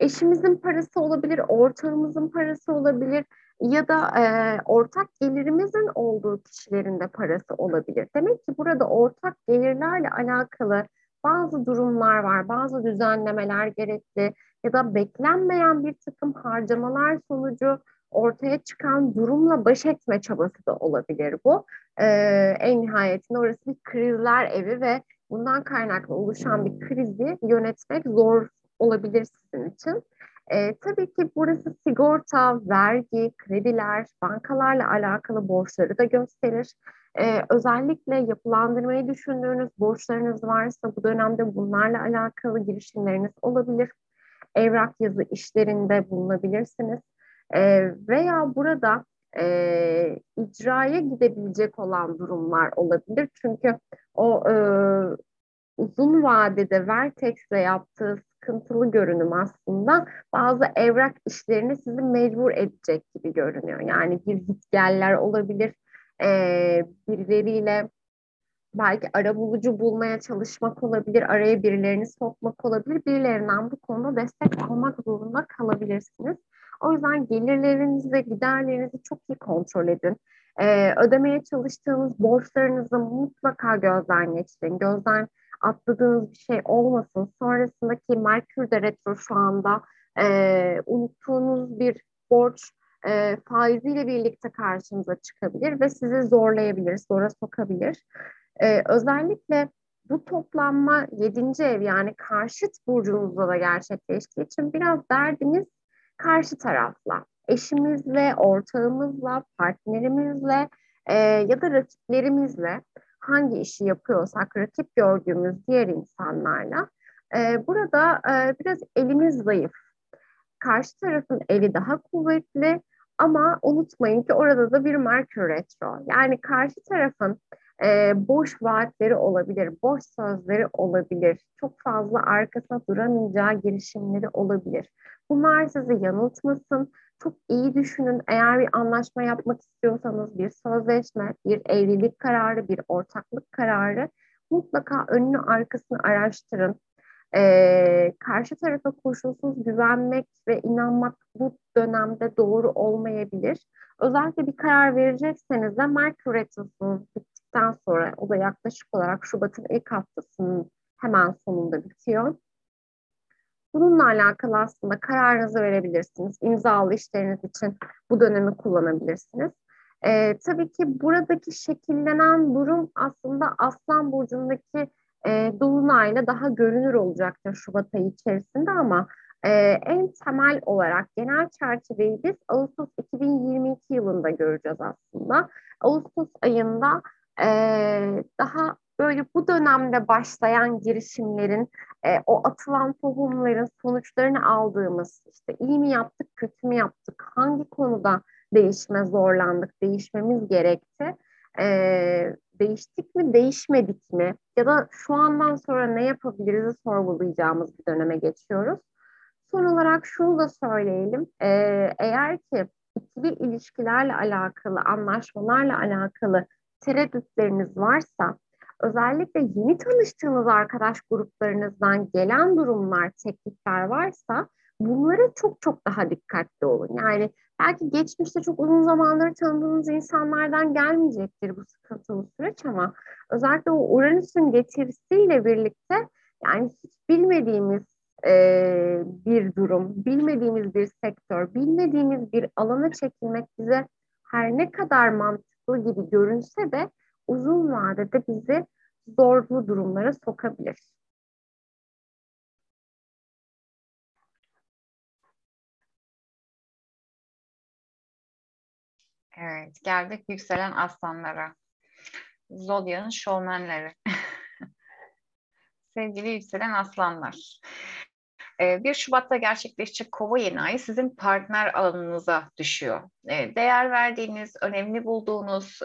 eşimizin parası olabilir, ortağımızın parası olabilir ya da e, ortak gelirimizin olduğu kişilerin de parası olabilir. Demek ki burada ortak gelirlerle alakalı bazı durumlar var, bazı düzenlemeler gerekli ya da beklenmeyen bir takım harcamalar sonucu ortaya çıkan durumla baş etme çabası da olabilir bu. Ee, en nihayetinde orası bir krizler evi ve bundan kaynaklı oluşan bir krizi yönetmek zor olabilir sizin için. Ee, tabii ki burası sigorta, vergi, krediler, bankalarla alakalı borçları da gösterir. Ee, özellikle yapılandırmayı düşündüğünüz borçlarınız varsa bu dönemde bunlarla alakalı girişimleriniz olabilir. Evrak yazı işlerinde bulunabilirsiniz. E, veya burada e, icraya gidebilecek olan durumlar olabilir. Çünkü o e, uzun vadede Vertex'le yaptığı sıkıntılı görünüm aslında bazı evrak işlerini sizi mecbur edecek gibi görünüyor. Yani bir gitgeller olabilir, e, birileriyle belki ara bulucu bulmaya çalışmak olabilir, araya birilerini sokmak olabilir. Birilerinden bu konuda destek almak zorunda kalabilirsiniz. O yüzden gelirlerinizi giderlerinizi çok iyi kontrol edin. Ee, ödemeye çalıştığınız borçlarınızı mutlaka gözden geçirin. Gözden atladığınız bir şey olmasın. Sonrasındaki Merkür de retro şu anda e, unuttuğunuz bir borç e, faiziyle birlikte karşınıza çıkabilir ve sizi zorlayabilir, zora sokabilir. E, özellikle bu toplanma 7. ev yani karşıt burcunuzda da gerçekleştiği için biraz derdiniz karşı tarafla, eşimizle, ortağımızla, partnerimizle e, ya da rakiplerimizle hangi işi yapıyorsak rakip gördüğümüz diğer insanlarla e, burada e, biraz elimiz zayıf. Karşı tarafın eli daha kuvvetli ama unutmayın ki orada da bir Merkür Retro. Yani karşı tarafın e, boş vaatleri olabilir, boş sözleri olabilir, çok fazla arkasına duramayacağı girişimleri olabilir. Bunlar sizi yanıltmasın. Çok iyi düşünün. Eğer bir anlaşma yapmak istiyorsanız bir sözleşme, bir evlilik kararı, bir ortaklık kararı mutlaka önünü arkasını araştırın. Ee, karşı tarafa koşulsuz güvenmek ve inanmak bu dönemde doğru olmayabilir. Özellikle bir karar verecekseniz de Merkür Retrosu'nun bittikten sonra o da yaklaşık olarak Şubat'ın ilk haftasının hemen sonunda bitiyor. Bununla alakalı aslında kararınızı verebilirsiniz. İmzalı işleriniz için bu dönemi kullanabilirsiniz. Ee, tabii ki buradaki şekillenen durum aslında Aslan Burcu'ndaki e, Dolunay'la daha görünür olacaktır Şubat ayı içerisinde ama e, en temel olarak genel çerçeveyi biz Ağustos 2022 yılında göreceğiz aslında. Ağustos ayında e, daha böyle bu dönemde başlayan girişimlerin, e, o atılan tohumların sonuçlarını aldığımız, işte iyi mi yaptık, kötü mü yaptık, hangi konuda değişme zorlandık, değişmemiz gerekti, e, değiştik mi, değişmedik mi ya da şu andan sonra ne yapabiliriz sorgulayacağımız bir döneme geçiyoruz. Son olarak şunu da söyleyelim, e, eğer ki ikili ilişkilerle alakalı, anlaşmalarla alakalı tereddütleriniz varsa, özellikle yeni tanıştığınız arkadaş gruplarınızdan gelen durumlar, teklifler varsa bunlara çok çok daha dikkatli olun. Yani belki geçmişte çok uzun zamandır tanıdığınız insanlardan gelmeyecektir bu sıkıntılı süreç ama özellikle o Uranüs'ün getirisiyle birlikte yani hiç bilmediğimiz e, bir durum, bilmediğimiz bir sektör, bilmediğimiz bir alana çekilmek bize her ne kadar mantıklı gibi görünse de uzun vadede bizi zorlu durumlara sokabilir. Evet, geldik yükselen aslanlara. Zodya'nın şovmenleri. Sevgili yükselen aslanlar. 1 Şubat'ta gerçekleşecek kova yeni ayı sizin partner alanınıza düşüyor. Değer verdiğiniz, önemli bulduğunuz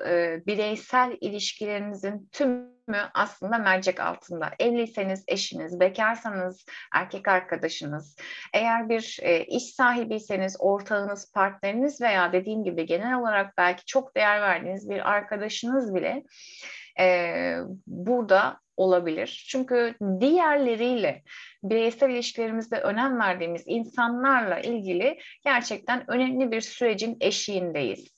bireysel ilişkilerinizin tümü aslında mercek altında. Evliyseniz eşiniz, bekarsanız erkek arkadaşınız, eğer bir iş sahibiyseniz ortağınız, partneriniz veya dediğim gibi genel olarak belki çok değer verdiğiniz bir arkadaşınız bile burada olabilir. Çünkü diğerleriyle bireysel ilişkilerimizde önem verdiğimiz insanlarla ilgili gerçekten önemli bir sürecin eşiğindeyiz.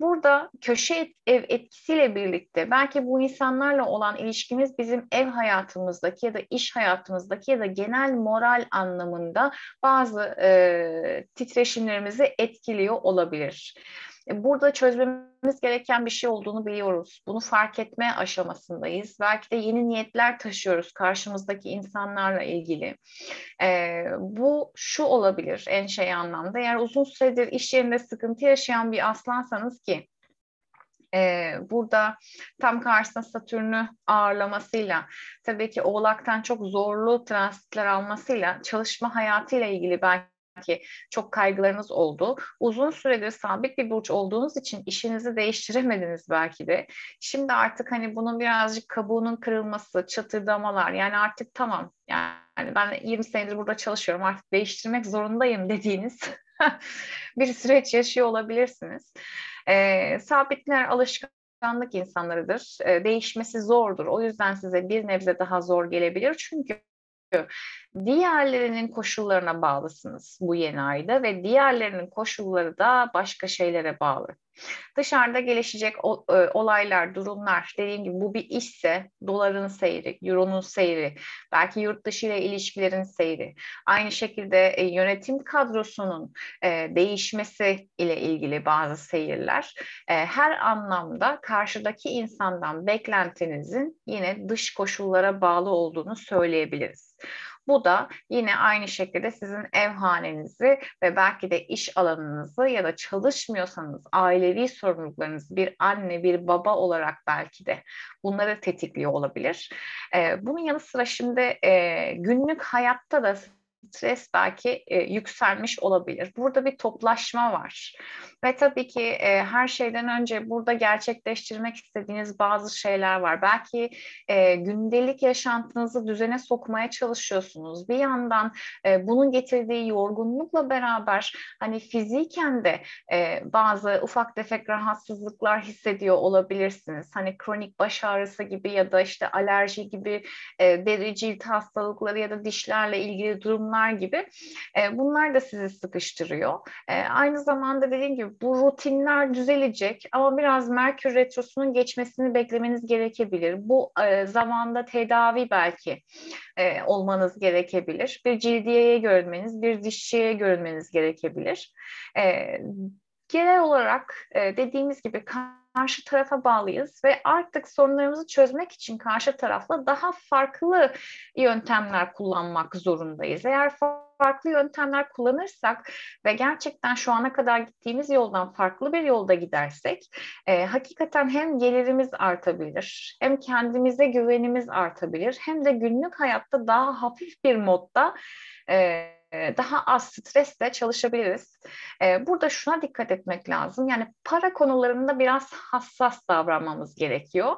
Burada köşe ev etkisiyle birlikte belki bu insanlarla olan ilişkimiz bizim ev hayatımızdaki ya da iş hayatımızdaki ya da genel moral anlamında bazı e, titreşimlerimizi etkiliyor olabilir. E, burada çözmemiz gereken bir şey olduğunu biliyoruz. Bunu fark etme aşamasındayız. Belki de yeni niyetler taşıyoruz karşımızdaki insanlarla ilgili. Ee, bu şu olabilir en şey anlamda. Eğer uzun süredir iş yerinde sıkıntı yaşayan bir aslansanız ki e, burada tam karşısında Satürn'ü ağırlamasıyla tabii ki Oğlak'tan çok zorlu transitler almasıyla çalışma hayatıyla ilgili belki belki çok kaygılarınız oldu. Uzun süredir sabit bir burç olduğunuz için işinizi değiştiremediniz belki de. Şimdi artık hani bunun birazcık kabuğunun kırılması, çatırdamalar yani artık tamam yani ben 20 senedir burada çalışıyorum artık değiştirmek zorundayım dediğiniz bir süreç yaşıyor olabilirsiniz. Ee, sabitler alışkanlık insanlarıdır. Değişmesi zordur. O yüzden size bir nebze daha zor gelebilir. Çünkü diğerlerinin koşullarına bağlısınız bu yeni ayda ve diğerlerinin koşulları da başka şeylere bağlı. Dışarıda gelişecek e, olaylar, durumlar, dediğim gibi bu bir işse doların seyri, euronun seyri, belki yurt dışı ile ilişkilerin seyri, aynı şekilde e, yönetim kadrosunun e, değişmesi ile ilgili bazı seyirler, her anlamda karşıdaki insandan beklentinizin yine dış koşullara bağlı olduğunu söyleyebiliriz. Bu da yine aynı şekilde sizin ev hanenizi ve belki de iş alanınızı ya da çalışmıyorsanız ailevi sorumluluklarınızı bir anne, bir baba olarak belki de bunları tetikliyor olabilir. Bunun yanı sıra şimdi günlük hayatta da stres belki e, yükselmiş olabilir. Burada bir toplaşma var. Ve tabii ki e, her şeyden önce burada gerçekleştirmek istediğiniz bazı şeyler var. Belki e, gündelik yaşantınızı düzene sokmaya çalışıyorsunuz. Bir yandan e, bunun getirdiği yorgunlukla beraber hani fiziken de e, bazı ufak tefek rahatsızlıklar hissediyor olabilirsiniz. Hani kronik baş ağrısı gibi ya da işte alerji gibi e, deri cilt hastalıkları ya da dişlerle ilgili durumlar gibi e, bunlar da sizi sıkıştırıyor. E, aynı zamanda dediğim gibi bu rutinler düzelecek ama biraz Merkür Retrosu'nun geçmesini beklemeniz gerekebilir. Bu e, zamanda tedavi belki olmanız gerekebilir. Bir cildiyeye görünmeniz, bir dişçiye görünmeniz gerekebilir. Genel olarak dediğimiz gibi karşı tarafa bağlıyız ve artık sorunlarımızı çözmek için karşı tarafla daha farklı yöntemler kullanmak zorundayız. Eğer farklı yöntemler kullanırsak ve gerçekten şu ana kadar gittiğimiz yoldan farklı bir yolda gidersek e, hakikaten hem gelirimiz artabilir, hem kendimize güvenimiz artabilir, hem de günlük hayatta daha hafif bir modda e, daha az stresle çalışabiliriz. Burada şuna dikkat etmek lazım. Yani para konularında biraz hassas davranmamız gerekiyor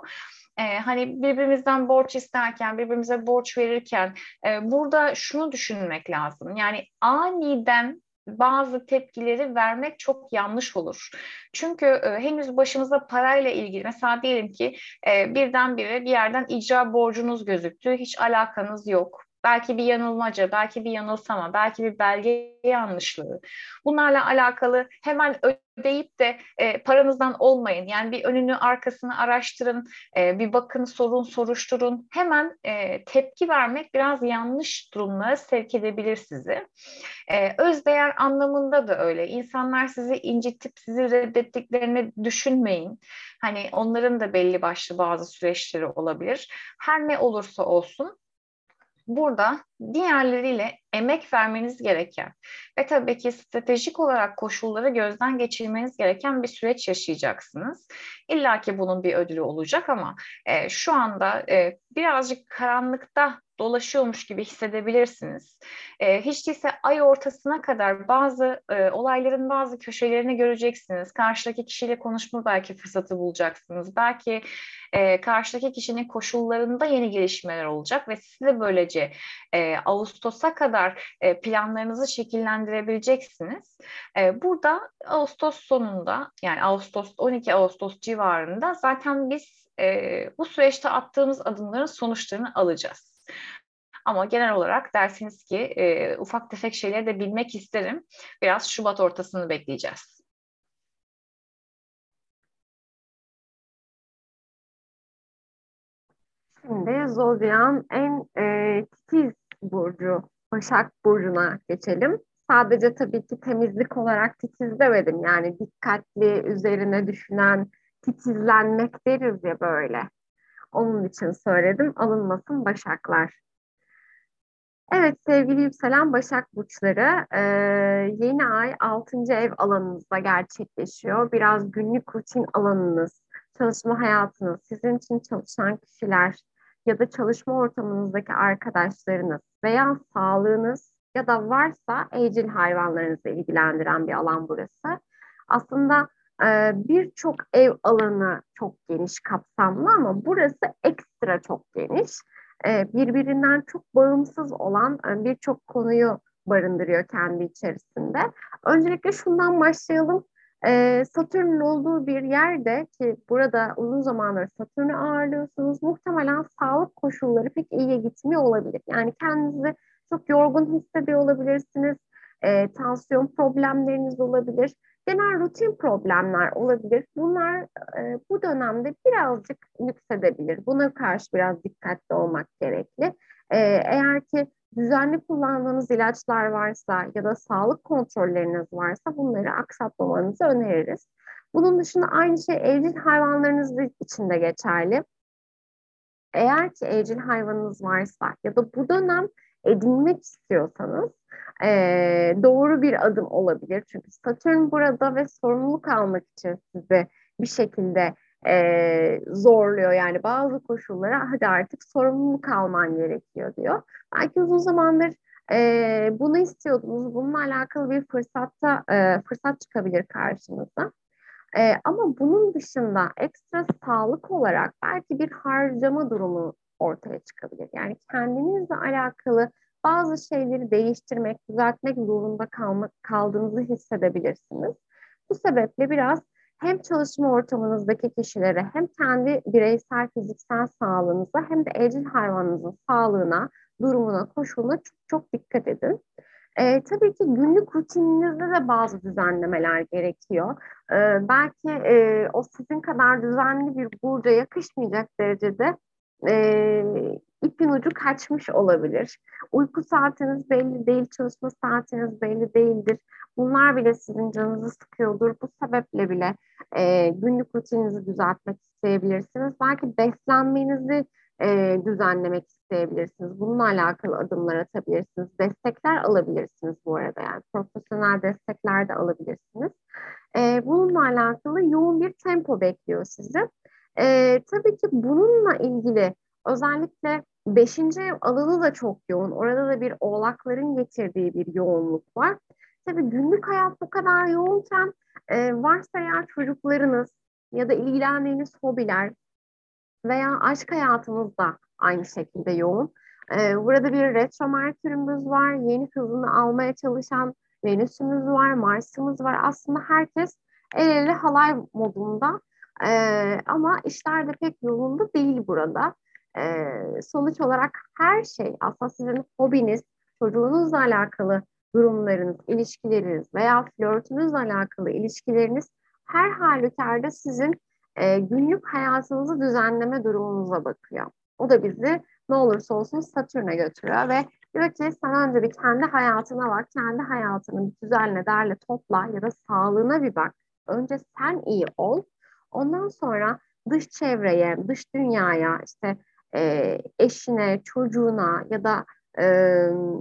e, hani birbirimizden borç isterken, birbirimize borç verirken e, burada şunu düşünmek lazım. Yani aniden bazı tepkileri vermek çok yanlış olur. Çünkü e, henüz başımıza parayla ilgili mesela diyelim ki e, birdenbire bir yerden icra borcunuz gözüktü, hiç alakanız yok. Belki bir yanılmaca, belki bir yanılsama, belki bir belge yanlışlığı. Bunlarla alakalı hemen ödeyip de e, paranızdan olmayın. Yani bir önünü arkasını araştırın, e, bir bakın, sorun, soruşturun. Hemen e, tepki vermek biraz yanlış durumlara sevk edebilir sizi. E, özdeğer anlamında da öyle. İnsanlar sizi incitip sizi reddettiklerini düşünmeyin. Hani onların da belli başlı bazı süreçleri olabilir. Her ne olursa olsun burada diğerleriyle emek vermeniz gereken ve tabii ki stratejik olarak koşulları gözden geçirmeniz gereken bir süreç yaşayacaksınız. İlla ki bunun bir ödülü olacak ama e, şu anda e, birazcık karanlıkta dolaşıyormuş gibi hissedebilirsiniz. E, hiç değilse ay ortasına kadar bazı e, olayların bazı köşelerini göreceksiniz. Karşıdaki kişiyle konuşma belki fırsatı bulacaksınız. Belki e, karşıdaki kişinin koşullarında yeni gelişmeler olacak ve siz de böylece e, Ağustos'a kadar e, planlarınızı şekillendirebileceksiniz. E, burada Ağustos sonunda yani Ağustos 12 Ağustos civarında zaten biz e, bu süreçte attığımız adımların sonuçlarını alacağız. Ama genel olarak dersiniz ki e, ufak tefek şeyleri de bilmek isterim. Biraz Şubat ortasını bekleyeceğiz. Şimdi Zodyan en e, titiz burcu Başak Burcu'na geçelim. Sadece tabii ki temizlik olarak titiz demedim. Yani dikkatli, üzerine düşünen, titizlenmek deriz ya böyle. Onun için söyledim. Alınmasın Başaklar. Evet sevgili yükselen Başak Burçları, e, yeni ay 6. ev alanınızda gerçekleşiyor. Biraz günlük rutin alanınız, çalışma hayatınız, sizin için çalışan kişiler ya da çalışma ortamınızdaki arkadaşlarınız veya sağlığınız ya da varsa evcil hayvanlarınızı ilgilendiren bir alan burası. Aslında e, birçok ev alanı çok geniş kapsamlı ama burası ekstra çok geniş. E, birbirinden çok bağımsız olan e, birçok konuyu barındırıyor kendi içerisinde. Öncelikle şundan başlayalım. E, Satürn'ün olduğu bir yerde ki burada uzun zamandır Satürn'ü ağırlıyorsunuz muhtemelen sağlık koşulları pek iyiye gitmiyor olabilir. Yani kendinizi çok yorgun hissediyor olabilirsiniz. E, tansiyon problemleriniz olabilir. Genel rutin problemler olabilir. Bunlar e, bu dönemde birazcık yüksedebilir. Buna karşı biraz dikkatli olmak gerekli. E, eğer ki düzenli kullandığınız ilaçlar varsa ya da sağlık kontrolleriniz varsa bunları aksatmamanızı öneririz. Bunun dışında aynı şey evcil hayvanlarınız için de geçerli. Eğer ki evcil hayvanınız varsa ya da bu dönem edinmek istiyorsanız e, doğru bir adım olabilir. Çünkü Satürn burada ve sorumluluk almak için sizi bir şekilde e, zorluyor. Yani bazı koşullara hadi artık sorumluluk alman gerekiyor diyor. Belki uzun zamandır e, bunu istiyordunuz. Bununla alakalı bir fırsatta e, fırsat çıkabilir karşınıza. E, ama bunun dışında ekstra sağlık olarak belki bir harcama durumu ortaya çıkabilir. Yani kendinizle alakalı bazı şeyleri değiştirmek, düzeltmek zorunda kalmak, kaldığınızı hissedebilirsiniz. Bu sebeple biraz hem çalışma ortamınızdaki kişilere hem kendi bireysel fiziksel sağlığınıza hem de evcil hayvanınızın sağlığına, durumuna, koşuluna çok çok dikkat edin. Ee, tabii ki günlük rutininizde de bazı düzenlemeler gerekiyor. Ee, belki e, o sizin kadar düzenli bir burca yakışmayacak derecede e, ipin ucu kaçmış olabilir. Uyku saatiniz belli değil, çalışma saatiniz belli değildir. Bunlar bile sizin canınızı sıkıyordur. Bu sebeple bile e, günlük rutininizi düzeltmek isteyebilirsiniz. Belki beslenmenizi e, düzenlemek isteyebilirsiniz. Bununla alakalı adımlar atabilirsiniz. Destekler alabilirsiniz bu arada yani profesyonel destekler de alabilirsiniz. E, bununla alakalı yoğun bir tempo bekliyor sizi. E, tabii ki bununla ilgili özellikle beşinci ev alanı da çok yoğun. Orada da bir oğlakların getirdiği bir yoğunluk var. Tabii günlük hayat bu kadar yoğunken e, varsa eğer çocuklarınız ya da ilgilendiğiniz hobiler veya aşk hayatınız da aynı şekilde yoğun. E, burada bir retro merkürümüz var. Yeni hızını almaya çalışan Venüs'ümüz var, Mars'ımız var. Aslında herkes el ele halay modunda ee, ama işler de pek yolunda değil burada. Ee, sonuç olarak her şey aslında sizin hobiniz, çocuğunuzla alakalı durumlarınız, ilişkileriniz veya flörtünüzle alakalı ilişkileriniz her halükarda sizin e, günlük hayatınızı düzenleme durumunuza bakıyor. O da bizi ne olursa olsun Satürn'e götürüyor ve diyor ki sen önce bir kendi hayatına bak, kendi hayatını düzenle, derle, topla ya da sağlığına bir bak. Önce sen iyi ol. Ondan sonra dış çevreye, dış dünyaya, işte e, eşine, çocuğuna ya da e,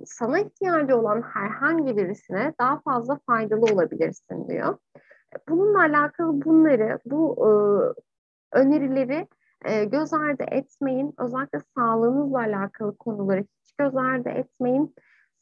sana ihtiyacı olan herhangi birisine daha fazla faydalı olabilirsin diyor. Bununla alakalı bunları, bu e, önerileri e, göz ardı etmeyin. Özellikle sağlığınızla alakalı konuları hiç göz ardı etmeyin.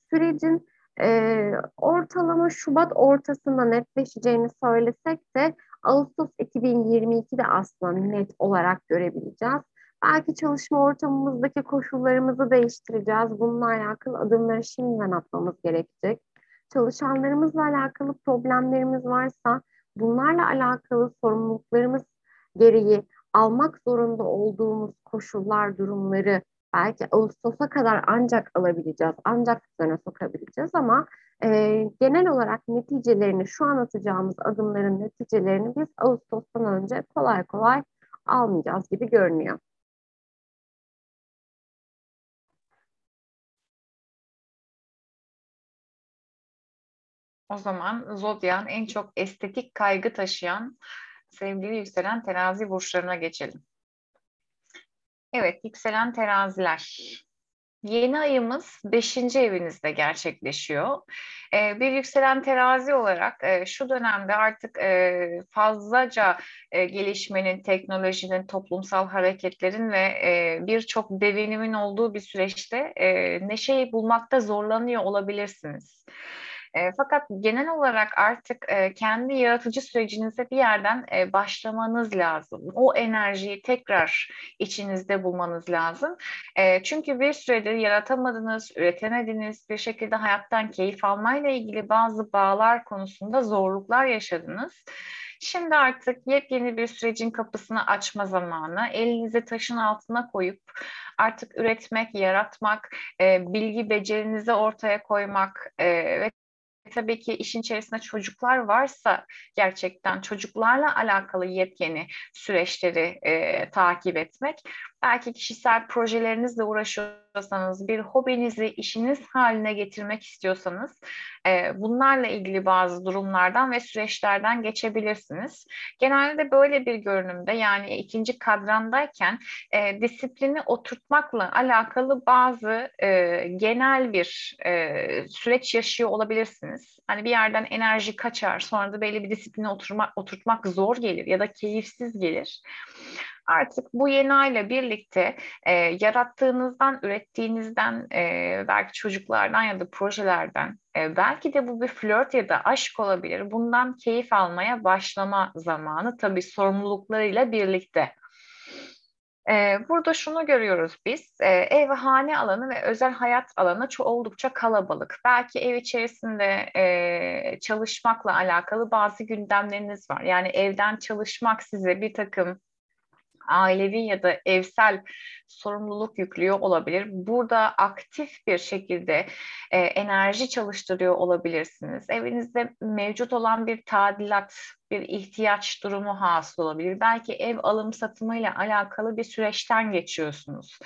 Sürecin e, ortalama Şubat ortasında netleşeceğini söylesek de Ağustos 2022'de aslında net olarak görebileceğiz. Belki çalışma ortamımızdaki koşullarımızı değiştireceğiz. Bununla alakalı adımları şimdiden atmamız gerekecek. Çalışanlarımızla alakalı problemlerimiz varsa bunlarla alakalı sorumluluklarımız gereği almak zorunda olduğumuz koşullar, durumları belki Ağustos'a kadar ancak alabileceğiz, ancak düzene sokabileceğiz ama e, genel olarak neticelerini, şu anlatacağımız adımların neticelerini biz Ağustos'tan önce kolay kolay almayacağız gibi görünüyor. O zaman Zodya'nın en çok estetik kaygı taşıyan sevgili yükselen terazi burçlarına geçelim. Evet, yükselen teraziler. Yeni ayımız 5. evinizde gerçekleşiyor. Ee, bir yükselen terazi olarak e, şu dönemde artık e, fazlaca e, gelişmenin, teknolojinin, toplumsal hareketlerin ve e, birçok devinimin olduğu bir süreçte e, neşeyi bulmakta zorlanıyor olabilirsiniz. E, fakat genel olarak artık e, kendi yaratıcı sürecinize bir yerden e, başlamanız lazım. O enerjiyi tekrar içinizde bulmanız lazım. E, çünkü bir süredir yaratamadınız, üretemediniz, bir şekilde hayattan keyif almayla ilgili bazı bağlar konusunda zorluklar yaşadınız. Şimdi artık yepyeni bir sürecin kapısını açma zamanı. Elinizi taşın altına koyup artık üretmek, yaratmak, e, bilgi becerinizi ortaya koymak e, ve tabii ki işin içerisinde çocuklar varsa gerçekten çocuklarla alakalı yepyeni süreçleri e, takip etmek. Belki kişisel projelerinizle uğraşıyorsanız, bir hobinizi işiniz haline getirmek istiyorsanız e, bunlarla ilgili bazı durumlardan ve süreçlerden geçebilirsiniz. Genelde böyle bir görünümde yani ikinci kadrandayken e, disiplini oturtmakla alakalı bazı e, genel bir e, süreç yaşıyor olabilirsiniz. Hani bir yerden enerji kaçar sonra da belli bir disipline oturmak, oturtmak zor gelir ya da keyifsiz gelir. Artık bu yeni ayla birlikte e, yarattığınızdan, ürettiğinizden, e, belki çocuklardan ya da projelerden, e, belki de bu bir flört ya da aşk olabilir. Bundan keyif almaya başlama zamanı tabii sorumluluklarıyla birlikte. Ee, burada şunu görüyoruz biz, ee, ev ve hane alanı ve özel hayat alanı çok oldukça kalabalık. Belki ev içerisinde e, çalışmakla alakalı bazı gündemleriniz var. Yani evden çalışmak size bir takım ailevi ya da evsel sorumluluk yüklüyor olabilir. Burada aktif bir şekilde e, enerji çalıştırıyor olabilirsiniz. Evinizde mevcut olan bir tadilat, bir ihtiyaç durumu hasıl olabilir. Belki ev alım satımıyla alakalı bir süreçten geçiyorsunuz.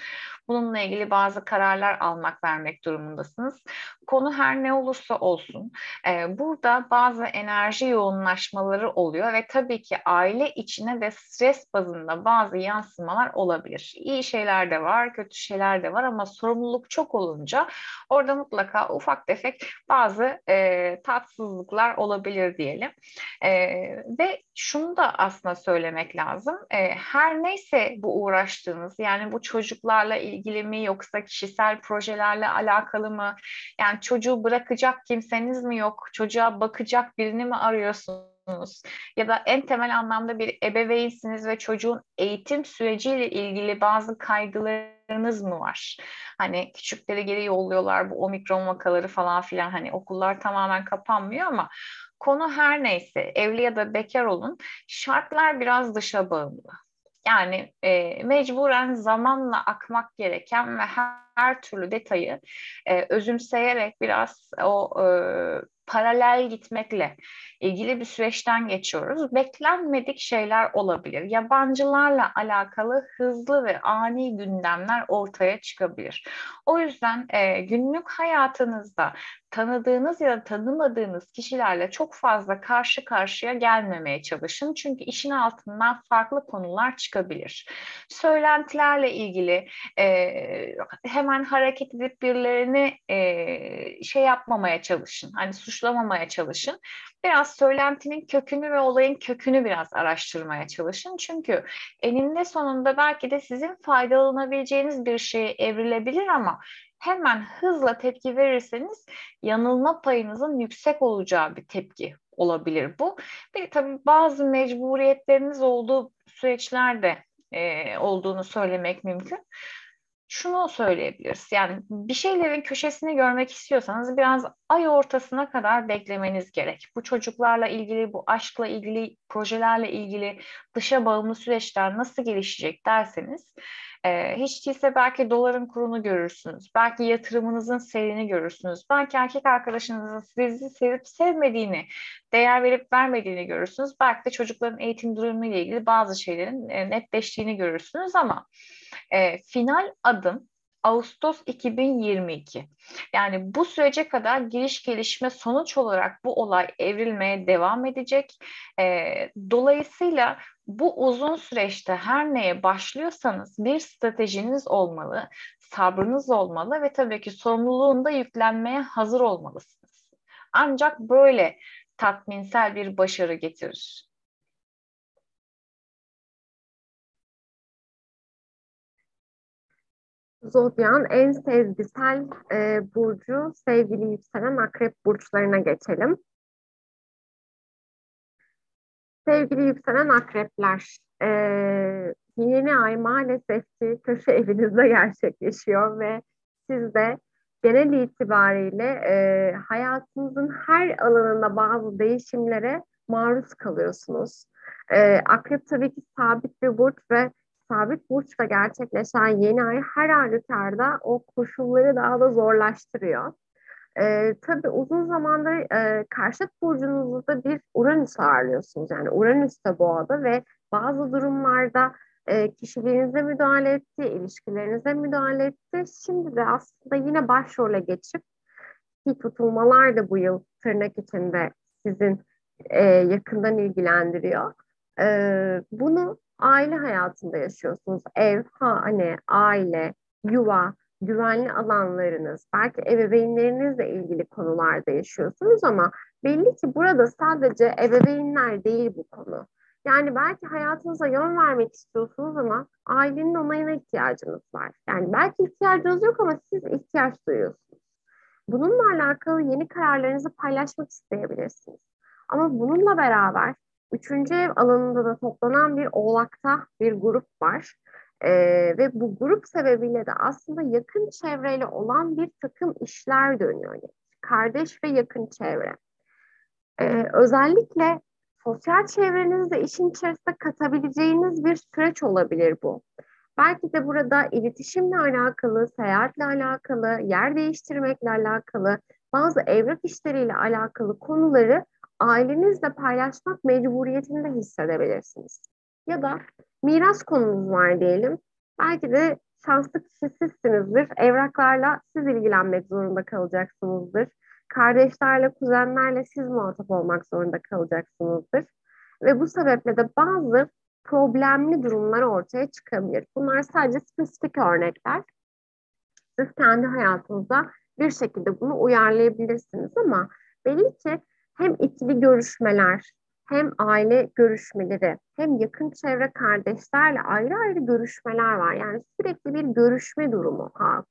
Bununla ilgili bazı kararlar almak, vermek durumundasınız. Konu her ne olursa olsun e, burada bazı enerji yoğunlaşmaları oluyor ve tabii ki aile içine ve stres bazında bazı yansımalar olabilir. İyi şeyler de var, kötü şeyler de var ama sorumluluk çok olunca orada mutlaka ufak tefek bazı e, tatsızlıklar olabilir diyelim. E, ve şunu da aslında söylemek lazım. E, her neyse bu uğraştığınız yani bu çocuklarla ilgili mi yoksa kişisel projelerle alakalı mı? Yani çocuğu bırakacak kimseniz mi yok? Çocuğa bakacak birini mi arıyorsunuz? ya da en temel anlamda bir ebeveynsiniz ve çocuğun eğitim süreciyle ilgili bazı kaygılarınız mı var? Hani küçükleri geri yolluyorlar bu omikron vakaları falan filan hani okullar tamamen kapanmıyor ama konu her neyse evli ya da bekar olun şartlar biraz dışa bağımlı. Yani e, mecburen zamanla akmak gereken ve her, her türlü detayı e, özümseyerek biraz o e, paralel gitmekle ilgili bir süreçten geçiyoruz. Beklenmedik şeyler olabilir. Yabancılarla alakalı hızlı ve ani gündemler ortaya çıkabilir. O yüzden e, günlük hayatınızda tanıdığınız ya da tanımadığınız kişilerle çok fazla karşı karşıya gelmemeye çalışın. Çünkü işin altından farklı konular çıkabilir. Söylentilerle ilgili e, hemen hareket edip birilerini e, şey yapmamaya çalışın. Hani suçlamamaya çalışın. Biraz söylentinin kökünü ve olayın kökünü biraz araştırmaya çalışın. Çünkü eninde sonunda belki de sizin faydalanabileceğiniz bir şeye evrilebilir ama hemen hızla tepki verirseniz yanılma payınızın yüksek olacağı bir tepki olabilir bu. Bir tabii bazı mecburiyetleriniz olduğu süreçlerde e, olduğunu söylemek mümkün. Şunu söyleyebiliriz. Yani bir şeylerin köşesini görmek istiyorsanız biraz ay ortasına kadar beklemeniz gerek. Bu çocuklarla ilgili, bu aşkla ilgili, projelerle ilgili dışa bağımlı süreçler nasıl gelişecek derseniz e, hiç değilse belki doların kurunu görürsünüz. Belki yatırımınızın seyrini görürsünüz. Belki erkek arkadaşınızın sizi sevip sevmediğini, değer verip vermediğini görürsünüz. Belki de çocukların eğitim durumu ile ilgili bazı şeylerin e, netleştiğini görürsünüz ama e, final adım Ağustos 2022. Yani bu sürece kadar giriş gelişme sonuç olarak bu olay evrilmeye devam edecek. E, dolayısıyla bu uzun süreçte her neye başlıyorsanız bir stratejiniz olmalı, sabrınız olmalı ve tabii ki sorumluluğunda yüklenmeye hazır olmalısınız. Ancak böyle tatminsel bir başarı getirir. Zodyan en sezgisel e, burcu sevgili yükselen akrep burçlarına geçelim. Sevgili yükselen akrepler, e, yeni ay maalesef ki köşe evinizde gerçekleşiyor ve siz de genel itibariyle e, hayatınızın her alanında bazı değişimlere maruz kalıyorsunuz. E, akrep tabii ki sabit bir burç ve sabit burçla gerçekleşen yeni ay her halükarda o koşulları daha da zorlaştırıyor. Ee, tabii uzun zamandır e, karşıt burcunuzda bir Uranüs ağırlıyorsunuz. Yani Uranüs de boğada ve bazı durumlarda e, kişiliğinize müdahale etti, ilişkilerinize müdahale etti. Şimdi de aslında yine başrole geçip ki tutulmalar da bu yıl tırnak içinde sizin e, yakından ilgilendiriyor. E, bunu aile hayatında yaşıyorsunuz. Ev, hane, aile, yuva, güvenli alanlarınız, belki ebeveynlerinizle ilgili konularda yaşıyorsunuz ama belli ki burada sadece ebeveynler değil bu konu. Yani belki hayatınıza yön vermek istiyorsunuz ama ailenin onayına ihtiyacınız var. Yani belki ihtiyacınız yok ama siz ihtiyaç duyuyorsunuz. Bununla alakalı yeni kararlarınızı paylaşmak isteyebilirsiniz. Ama bununla beraber üçüncü ev alanında da toplanan bir oğlakta bir grup var. Ee, ve bu grup sebebiyle de aslında yakın çevreyle olan bir takım işler dönüyor. Yani kardeş ve yakın çevre. Ee, özellikle sosyal çevrenizde işin içerisinde katabileceğiniz bir süreç olabilir bu. Belki de burada iletişimle alakalı, seyahatle alakalı, yer değiştirmekle alakalı, bazı evrak işleriyle alakalı konuları ailenizle paylaşmak mecburiyetinde hissedebilirsiniz. Ya da miras konunuz var diyelim. Belki de şanslı kişi. Evraklarla siz ilgilenmek zorunda kalacaksınızdır. Kardeşlerle, kuzenlerle siz muhatap olmak zorunda kalacaksınızdır. Ve bu sebeple de bazı problemli durumlar ortaya çıkabilir. Bunlar sadece spesifik örnekler. Siz kendi hayatınızda bir şekilde bunu uyarlayabilirsiniz ama belli ki hem ikili görüşmeler, hem aile görüşmeleri, hem yakın çevre kardeşlerle ayrı ayrı görüşmeler var. Yani sürekli bir görüşme durumu altında.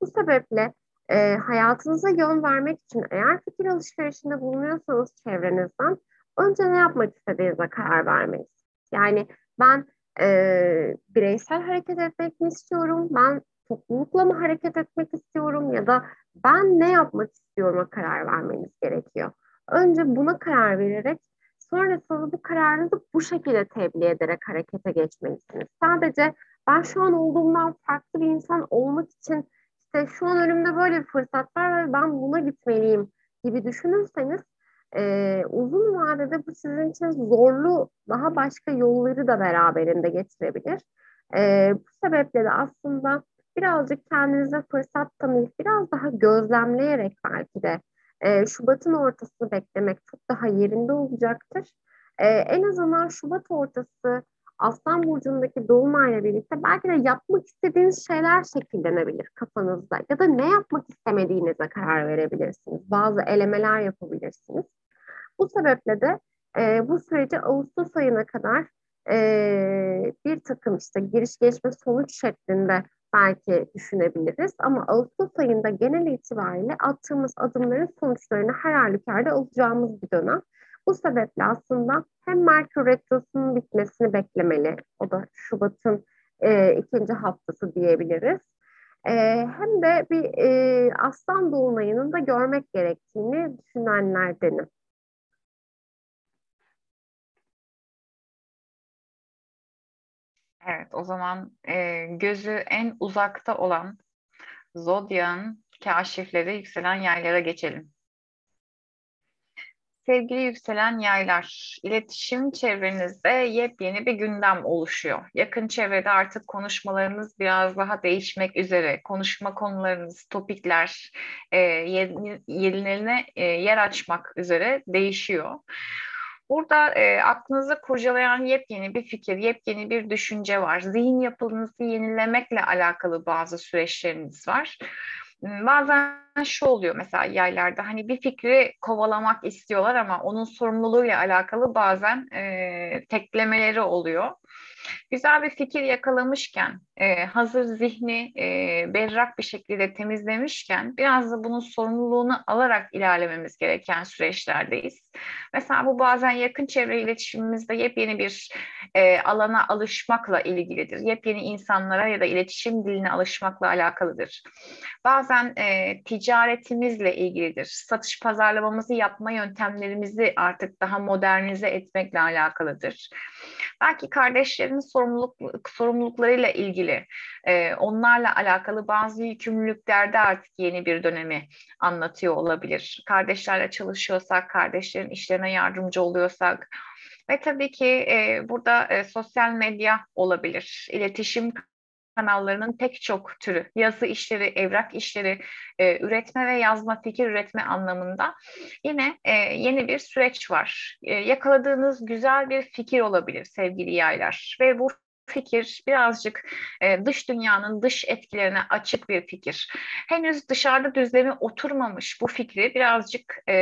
Bu sebeple e, hayatınıza yön vermek için eğer fikir alışverişinde bulunuyorsanız çevrenizden Önce ne yapmak istediğinize karar vermeniz. Yani ben e, bireysel hareket etmek mi istiyorum, ben toplulukla mı hareket etmek istiyorum ya da ben ne yapmak istiyorum'a karar vermeniz gerekiyor. Önce buna karar vererek sonrasında bu kararınızı bu şekilde tebliğ ederek harekete geçmelisiniz. Sadece ben şu an olduğumdan farklı bir insan olmak için işte şu an önümde böyle bir fırsat var ve ben buna gitmeliyim gibi düşünürseniz e, uzun vadede bu sizin için zorlu daha başka yolları da beraberinde getirebilir. E, bu sebeple de aslında birazcık kendinize fırsat tanıyıp biraz daha gözlemleyerek belki de Şubat'ın ortasını beklemek çok daha yerinde olacaktır. En azından Şubat ortası Aslan Burcu'ndaki dolunayla birlikte belki de yapmak istediğiniz şeyler şekillenebilir kafanızda ya da ne yapmak istemediğinize karar verebilirsiniz. Bazı elemeler yapabilirsiniz. Bu sebeple de e, bu süreci Ağustos ayına kadar e, bir takım işte giriş gelişme sonuç şeklinde belki düşünebiliriz. Ama Ağustos ayında genel itibariyle attığımız adımların sonuçlarını her halükarda alacağımız bir dönem. Bu sebeple aslında hem Merkür Retrosu'nun bitmesini beklemeli, o da Şubat'ın e, ikinci haftası diyebiliriz. E, hem de bir e, aslan dolunayının da görmek gerektiğini düşünenlerdenim. Evet, o zaman e, gözü en uzakta olan Zodyak'ın kaşifleri yükselen yaylara geçelim. Sevgili yükselen yaylar, iletişim çevrenizde yepyeni bir gündem oluşuyor. Yakın çevrede artık konuşmalarınız biraz daha değişmek üzere. Konuşma konularınız, topikler e, yerine e, yer açmak üzere değişiyor. Burada e, aklınızı kurcalayan yepyeni bir fikir, yepyeni bir düşünce var. Zihin yapınızı yenilemekle alakalı bazı süreçleriniz var. Hmm, bazen şu oluyor mesela yaylarda hani bir fikri kovalamak istiyorlar ama onun sorumluluğuyla alakalı bazen e, teklemeleri oluyor. Güzel bir fikir yakalamışken, e, hazır zihni e, berrak bir şekilde temizlemişken biraz da bunun sorumluluğunu alarak ilerlememiz gereken süreçlerdeyiz. Mesela bu bazen yakın çevre iletişimimizde yepyeni bir e, alana alışmakla ilgilidir. Yepyeni insanlara ya da iletişim diline alışmakla alakalıdır. Bazen e, ticaretimizle ilgilidir. Satış pazarlamamızı yapma yöntemlerimizi artık daha modernize etmekle alakalıdır. Belki kardeşlerin sorumluluk sorumluluklarıyla ilgili, e, onlarla alakalı bazı yükümlülüklerde artık yeni bir dönemi anlatıyor olabilir. Kardeşlerle çalışıyorsak, kardeşlerin işlerine yardımcı oluyorsak, ve tabii ki e, burada e, sosyal medya olabilir, iletişim kanallarının pek çok türü, yazı işleri, evrak işleri, e, üretme ve yazma, fikir üretme anlamında yine e, yeni bir süreç var. E, yakaladığınız güzel bir fikir olabilir sevgili yaylar. Ve bu fikir birazcık e, dış dünyanın dış etkilerine açık bir fikir. Henüz dışarıda düzlemi oturmamış bu fikri birazcık e,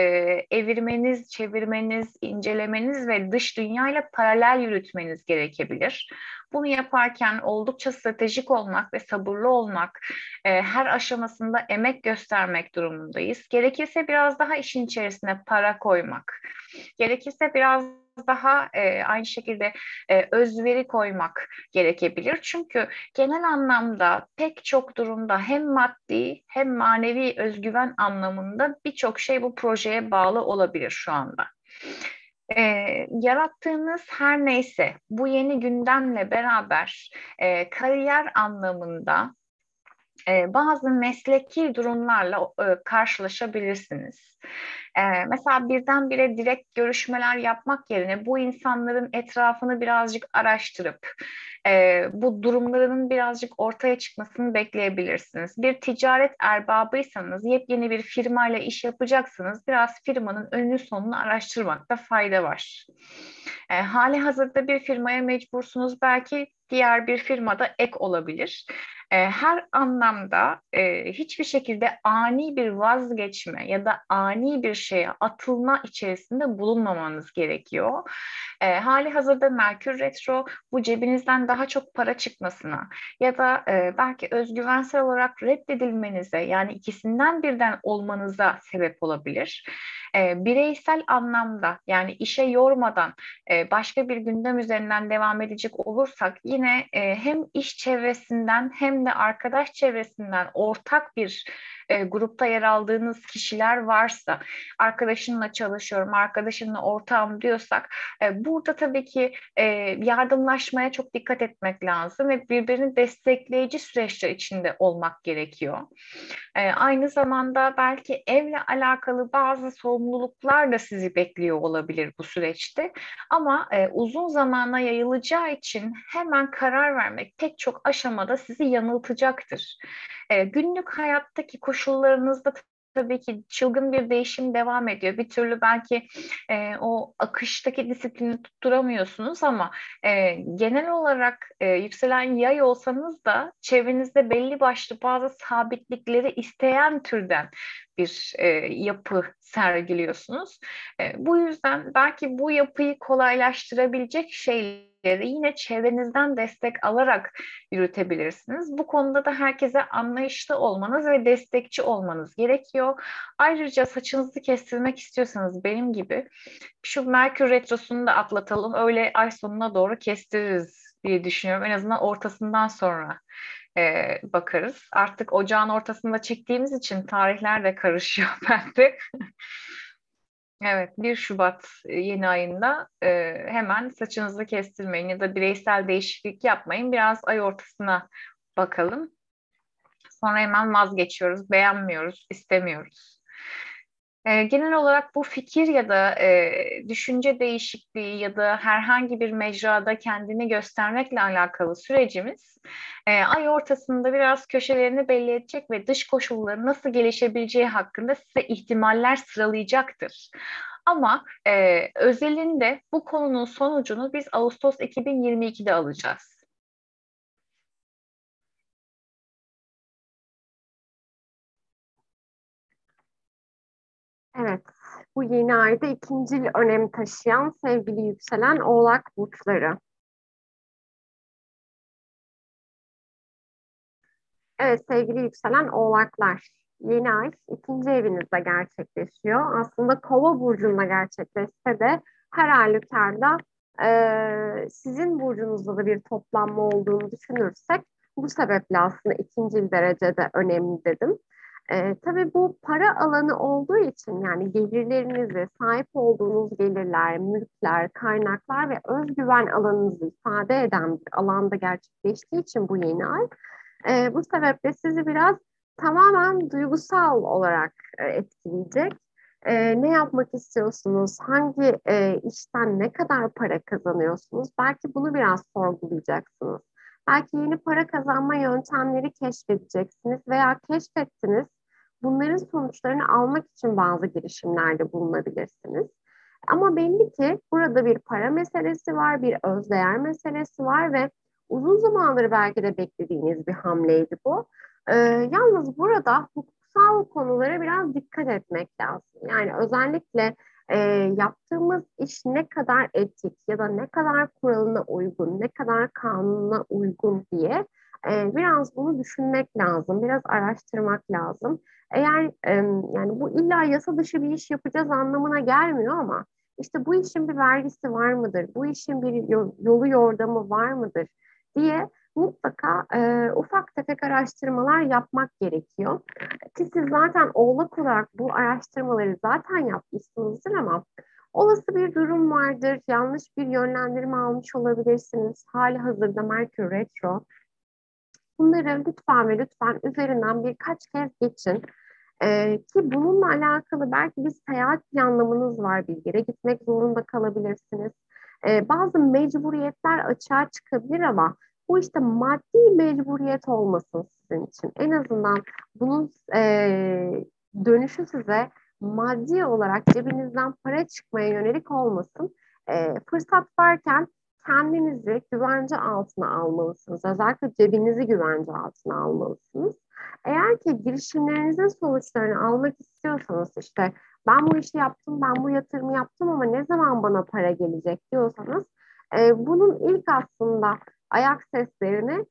evirmeniz, çevirmeniz, incelemeniz ve dış dünyayla paralel yürütmeniz gerekebilir. Bunu yaparken oldukça stratejik olmak ve sabırlı olmak, e, her aşamasında emek göstermek durumundayız. Gerekirse biraz daha işin içerisine para koymak, gerekirse biraz daha e, aynı şekilde e, özveri koymak gerekebilir. Çünkü genel anlamda pek çok durumda hem maddi hem manevi özgüven anlamında birçok şey bu projeye bağlı olabilir şu anda. E, yarattığınız her neyse bu yeni gündemle beraber e, kariyer anlamında e, bazı mesleki durumlarla e, karşılaşabilirsiniz. E, mesela birdenbire direkt görüşmeler yapmak yerine bu insanların etrafını birazcık araştırıp e, bu durumlarının birazcık ortaya çıkmasını bekleyebilirsiniz. Bir ticaret erbabıysanız, yepyeni bir firmayla iş yapacaksınız, biraz firmanın önünü sonunu araştırmakta fayda var. E, hali hazırda bir firmaya mecbursunuz, belki diğer bir firmada ek olabilir. E, her anlamda e, hiçbir şekilde ani bir vazgeçme ya da ani bir şeye atılma içerisinde bulunmamanız gerekiyor. E, hali hazırda Merkür Retro bu cebinizden daha çok para çıkmasına ya da e, belki özgüvensel olarak reddedilmenize yani ikisinden birden olmanıza sebep olabilir. E, bireysel anlamda yani işe yormadan e, başka bir gündem üzerinden devam edecek olursak yine e, hem iş çevresinden hem de arkadaş çevresinden ortak bir e, grupta yer aldığınız kişiler varsa, arkadaşınla çalışıyorum, arkadaşınla ortağım diyorsak, e, burada tabii ki e, yardımlaşmaya çok dikkat etmek lazım ve birbirini destekleyici süreçler içinde olmak gerekiyor. E, aynı zamanda belki evle alakalı bazı sorumluluklar da sizi bekliyor olabilir bu süreçte. Ama e, uzun zamana yayılacağı için hemen karar vermek pek çok aşamada sizi yanıltacaktır. E, günlük hayattaki koşullarınızda tabii ki çılgın bir değişim devam ediyor. Bir türlü belki e, o akıştaki disiplini tutturamıyorsunuz ama e, genel olarak e, yükselen yay olsanız da çevrenizde belli başlı bazı sabitlikleri isteyen türden bir e, yapı sergiliyorsunuz. E, bu yüzden belki bu yapıyı kolaylaştırabilecek şeyleri yine çevrenizden destek alarak yürütebilirsiniz. Bu konuda da herkese anlayışlı olmanız ve destekçi olmanız gerekiyor. Ayrıca saçınızı kestirmek istiyorsanız benim gibi şu Merkür Retrosu'nu da atlatalım. Öyle ay sonuna doğru kestiririz diye düşünüyorum. En azından ortasından sonra e, bakarız. Artık ocağın ortasında çektiğimiz için tarihler de karışıyor bende. Evet, 1 Şubat e, yeni ayında e, hemen saçınızı kestirmeyin ya da bireysel değişiklik yapmayın. Biraz ay ortasına bakalım. Sonra hemen vazgeçiyoruz, beğenmiyoruz, istemiyoruz. E, genel olarak bu fikir ya da e, düşünce değişikliği ya da herhangi bir mecrada kendini göstermekle alakalı sürecimiz e, ay ortasında biraz köşelerini belli edecek ve dış koşulların nasıl gelişebileceği hakkında size ihtimaller sıralayacaktır. Ama e, özelinde bu konunun sonucunu biz Ağustos 2022'de alacağız. Evet, bu yeni ayda ikinci önem taşıyan sevgili yükselen oğlak burçları. Evet sevgili yükselen oğlaklar, yeni ay ikinci evinizde gerçekleşiyor. Aslında kova burcunda gerçekleşse de her halükarda e, sizin burcunuzda da bir toplanma olduğunu düşünürsek bu sebeple aslında ikinci derecede önemli dedim. E, tabii bu para alanı olduğu için yani gelirlerinizi, sahip olduğunuz gelirler, mülkler, kaynaklar ve özgüven alanınızı ifade eden bir alanda gerçekleştiği için bu yeni ay e, bu sebeple sizi biraz tamamen duygusal olarak e, etkileyecek. E, ne yapmak istiyorsunuz? Hangi e, işten ne kadar para kazanıyorsunuz? Belki bunu biraz sorgulayacaksınız. Belki yeni para kazanma yöntemleri keşfedeceksiniz veya keşfettiniz bunların sonuçlarını almak için bazı girişimlerde bulunabilirsiniz. Ama belli ki burada bir para meselesi var, bir özdeğer meselesi var ve uzun zamandır belki de beklediğiniz bir hamleydi bu. Ee, yalnız burada hukuksal konulara biraz dikkat etmek lazım. Yani özellikle e, yaptığımız iş ne kadar etik ya da ne kadar kuralına uygun, ne kadar kanuna uygun diye e, biraz bunu düşünmek lazım, biraz araştırmak lazım. Eğer e, yani bu illa yasa dışı bir iş yapacağız anlamına gelmiyor ama işte bu işin bir vergisi var mıdır? Bu işin bir yolu yordamı var mıdır? diye mutlaka e, ufak tefek araştırmalar yapmak gerekiyor. Ki siz zaten oğlak olarak bu araştırmaları zaten yapmışsınızdır ama olası bir durum vardır, yanlış bir yönlendirme almış olabilirsiniz. Hali hazırda Merkür Retro. Bunları lütfen ve lütfen üzerinden birkaç kez geçin. Ee, ki bununla alakalı belki bir seyahat planlamanız var bir yere gitmek zorunda kalabilirsiniz. Ee, bazı mecburiyetler açığa çıkabilir ama bu işte maddi mecburiyet olmasın sizin için. En azından bunun e, dönüşü size maddi olarak cebinizden para çıkmaya yönelik olmasın. E, fırsat varken kendinizi güvence altına almalısınız. Özellikle cebinizi güvence altına almalısınız. Eğer ki girişimlerinizin sonuçlarını almak istiyorsanız işte ben bu işi yaptım, ben bu yatırımı yaptım ama ne zaman bana para gelecek diyorsanız e, bunun ilk aslında ayak seslerini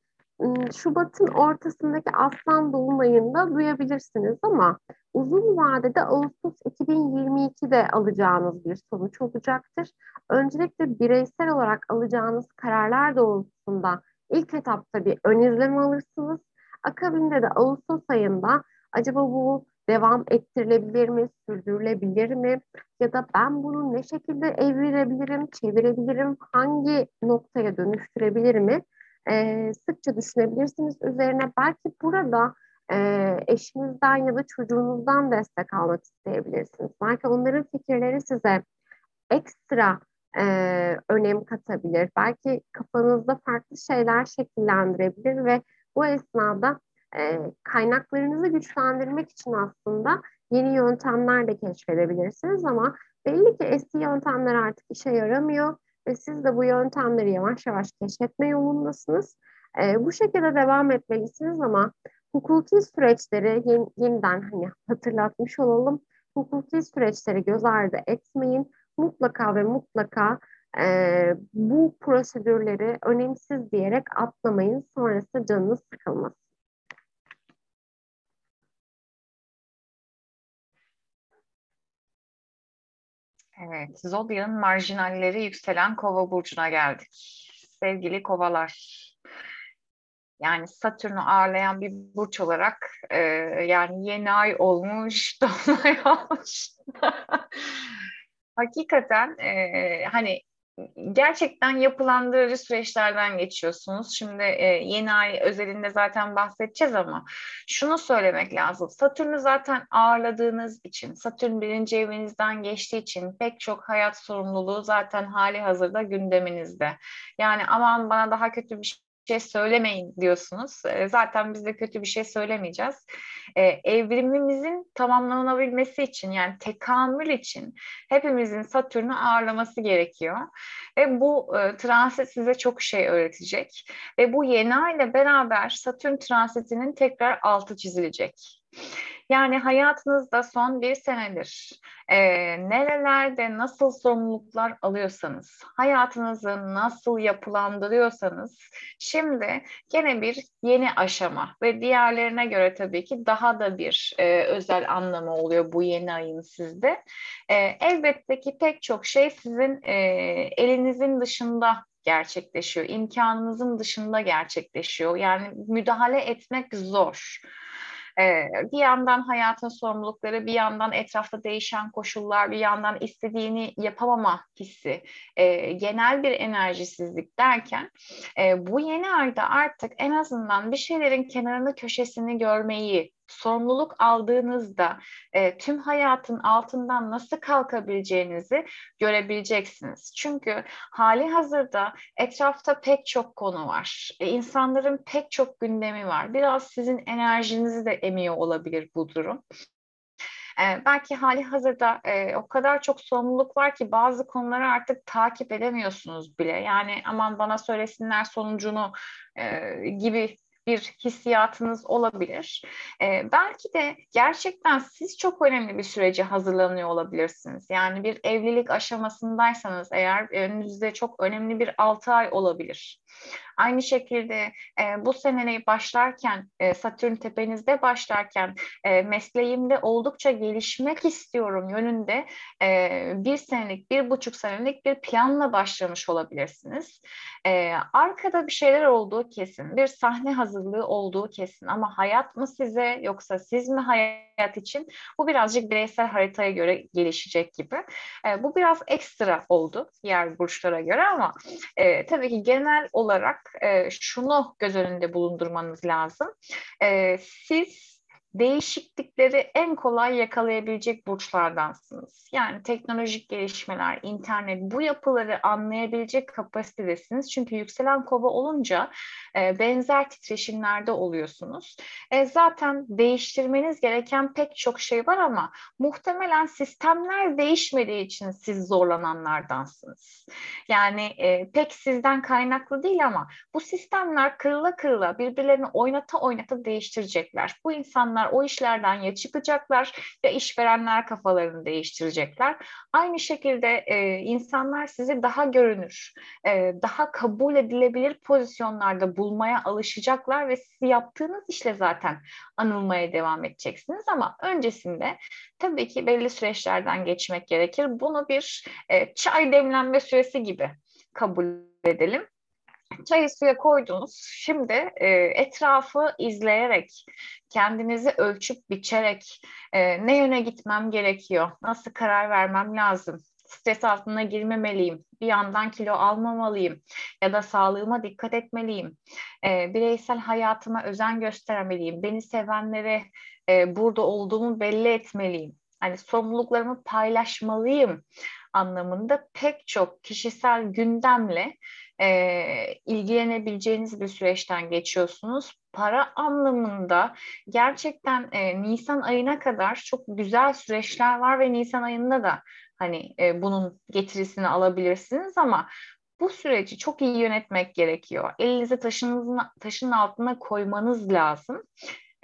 Şubat'ın ortasındaki Aslan Dolunay'ında duyabilirsiniz ama uzun vadede Ağustos 2022'de alacağınız bir sonuç olacaktır. Öncelikle bireysel olarak alacağınız kararlar doğrultusunda ilk etapta bir ön izleme alırsınız. Akabinde de Ağustos ayında acaba bu devam ettirilebilir mi, sürdürülebilir mi? Ya da ben bunu ne şekilde evirebilirim, çevirebilirim, hangi noktaya dönüştürebilir mi? Ee, sıkça düşünebilirsiniz üzerine. Belki burada e, eşinizden ya da çocuğunuzdan destek almak isteyebilirsiniz. Belki onların fikirleri size ekstra e, önem katabilir. Belki kafanızda farklı şeyler şekillendirebilir ve bu esnada e, kaynaklarınızı güçlendirmek için aslında yeni yöntemler de keşfedebilirsiniz ama belli ki eski yöntemler artık işe yaramıyor ve siz de bu yöntemleri yavaş yavaş keşfetme yolundasınız. E, bu şekilde devam etmelisiniz ama hukuki süreçleri yeni, yeniden hani hatırlatmış olalım. Hukuki süreçleri göz ardı etmeyin. Mutlaka ve mutlaka e, bu prosedürleri önemsiz diyerek atlamayın. Sonrasında canınız sıkılmasın. Evet, Zodya'nın marjinalleri yükselen kova burcuna geldik. Sevgili kovalar, yani Satürn'ü ağırlayan bir burç olarak e, yani yeni ay olmuş, dolunay olmuş. Hakikaten e, hani gerçekten yapılandırıcı süreçlerden geçiyorsunuz. Şimdi e, yeni ay özelinde zaten bahsedeceğiz ama şunu söylemek lazım. Satürn'ü zaten ağırladığınız için, Satürn birinci evinizden geçtiği için pek çok hayat sorumluluğu zaten hali hazırda gündeminizde. Yani aman bana daha kötü bir şey söylemeyin diyorsunuz. E, zaten biz de kötü bir şey söylemeyeceğiz. E, evrimimizin tamamlanabilmesi için yani tekamül için hepimizin Satürn'ü ağırlaması gerekiyor. Ve bu e, transit size çok şey öğretecek. Ve bu yeni ay ile beraber Satürn transitinin tekrar altı çizilecek. Yani hayatınızda son bir senedir e, nerelerde nasıl sorumluluklar alıyorsanız, hayatınızı nasıl yapılandırıyorsanız şimdi gene bir yeni aşama ve diğerlerine göre tabii ki daha da bir e, özel anlamı oluyor bu yeni ayın sizde. E, elbette ki pek çok şey sizin e, elinizin dışında gerçekleşiyor, imkanınızın dışında gerçekleşiyor. Yani müdahale etmek zor. Ee, bir yandan hayatın sorumlulukları, bir yandan etrafta değişen koşullar, bir yandan istediğini yapamama hissi, e, genel bir enerjisizlik derken e, bu yeni ayda artık en azından bir şeylerin kenarını köşesini görmeyi, sorumluluk aldığınızda e, tüm hayatın altından nasıl kalkabileceğinizi görebileceksiniz. Çünkü hali hazırda etrafta pek çok konu var. E, insanların pek çok gündemi var. Biraz sizin enerjinizi de emiyor olabilir bu durum. Ee, belki hali hazırda e, o kadar çok sorumluluk var ki bazı konuları artık takip edemiyorsunuz bile. Yani aman bana söylesinler sonucunu e, gibi bir hissiyatınız olabilir. E, belki de gerçekten siz çok önemli bir sürece hazırlanıyor olabilirsiniz. Yani bir evlilik aşamasındaysanız eğer önünüzde çok önemli bir 6 ay olabilir. Aynı şekilde e, bu seneyi başlarken, e, Satürn tepenizde başlarken e, mesleğimde oldukça gelişmek istiyorum yönünde e, bir senelik, bir buçuk senelik bir planla başlamış olabilirsiniz. E, arkada bir şeyler olduğu kesin, bir sahne hazırlığı olduğu kesin ama hayat mı size yoksa siz mi hayat için? Bu birazcık bireysel haritaya göre gelişecek gibi. E, bu biraz ekstra oldu diğer burçlara göre ama e, tabii ki genel olarak e, şunu göz önünde bulundurmanız lazım. E, siz değişiklikleri en kolay yakalayabilecek burçlardansınız. Yani teknolojik gelişmeler, internet bu yapıları anlayabilecek kapasitedesiniz. Çünkü yükselen kova olunca e, benzer titreşimlerde oluyorsunuz. E, zaten değiştirmeniz gereken pek çok şey var ama muhtemelen sistemler değişmediği için siz zorlananlardansınız. Yani e, pek sizden kaynaklı değil ama bu sistemler kırıla kırıla birbirlerini oynata oynata değiştirecekler. Bu insanlar insanlar o işlerden ya çıkacaklar ya işverenler kafalarını değiştirecekler. Aynı şekilde e, insanlar sizi daha görünür, e, daha kabul edilebilir pozisyonlarda bulmaya alışacaklar ve sizi yaptığınız işle zaten anılmaya devam edeceksiniz ama öncesinde tabii ki belli süreçlerden geçmek gerekir. Bunu bir e, çay demlenme süresi gibi kabul edelim. Çayı suya koydunuz. Şimdi e, etrafı izleyerek, kendinizi ölçüp biçerek e, ne yöne gitmem gerekiyor, nasıl karar vermem lazım, stres altına girmemeliyim, bir yandan kilo almamalıyım ya da sağlığıma dikkat etmeliyim, e, bireysel hayatıma özen göstermeliyim, beni sevenlere e, burada olduğumu belli etmeliyim, hani sorumluluklarımı paylaşmalıyım anlamında pek çok kişisel gündemle e, ilgilenebileceğiniz bir süreçten geçiyorsunuz. Para anlamında gerçekten e, Nisan ayına kadar çok güzel süreçler var ve Nisan ayında da hani e, bunun getirisini alabilirsiniz ama bu süreci çok iyi yönetmek gerekiyor. Elinizi taşınızın, taşın altına koymanız lazım.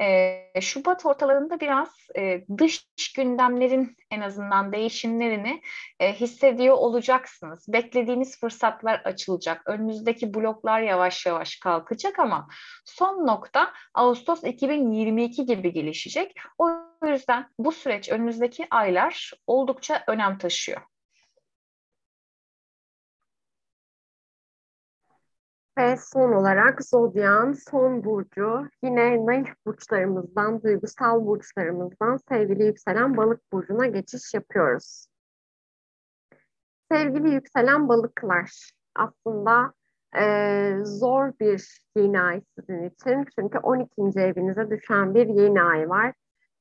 E, Şubat ortalarında biraz e, dış gündemlerin en azından değişimlerini e, hissediyor olacaksınız. Beklediğiniz fırsatlar açılacak. Önünüzdeki bloklar yavaş yavaş kalkacak ama son nokta Ağustos 2022 gibi gelişecek. O yüzden bu süreç önünüzdeki aylar oldukça önem taşıyor. Ve son olarak Zodyan son burcu yine naif burçlarımızdan, duygusal burçlarımızdan sevgili yükselen balık burcuna geçiş yapıyoruz. Sevgili yükselen balıklar aslında e, zor bir yeni ay sizin için. Çünkü 12. evinize düşen bir yeni ay var.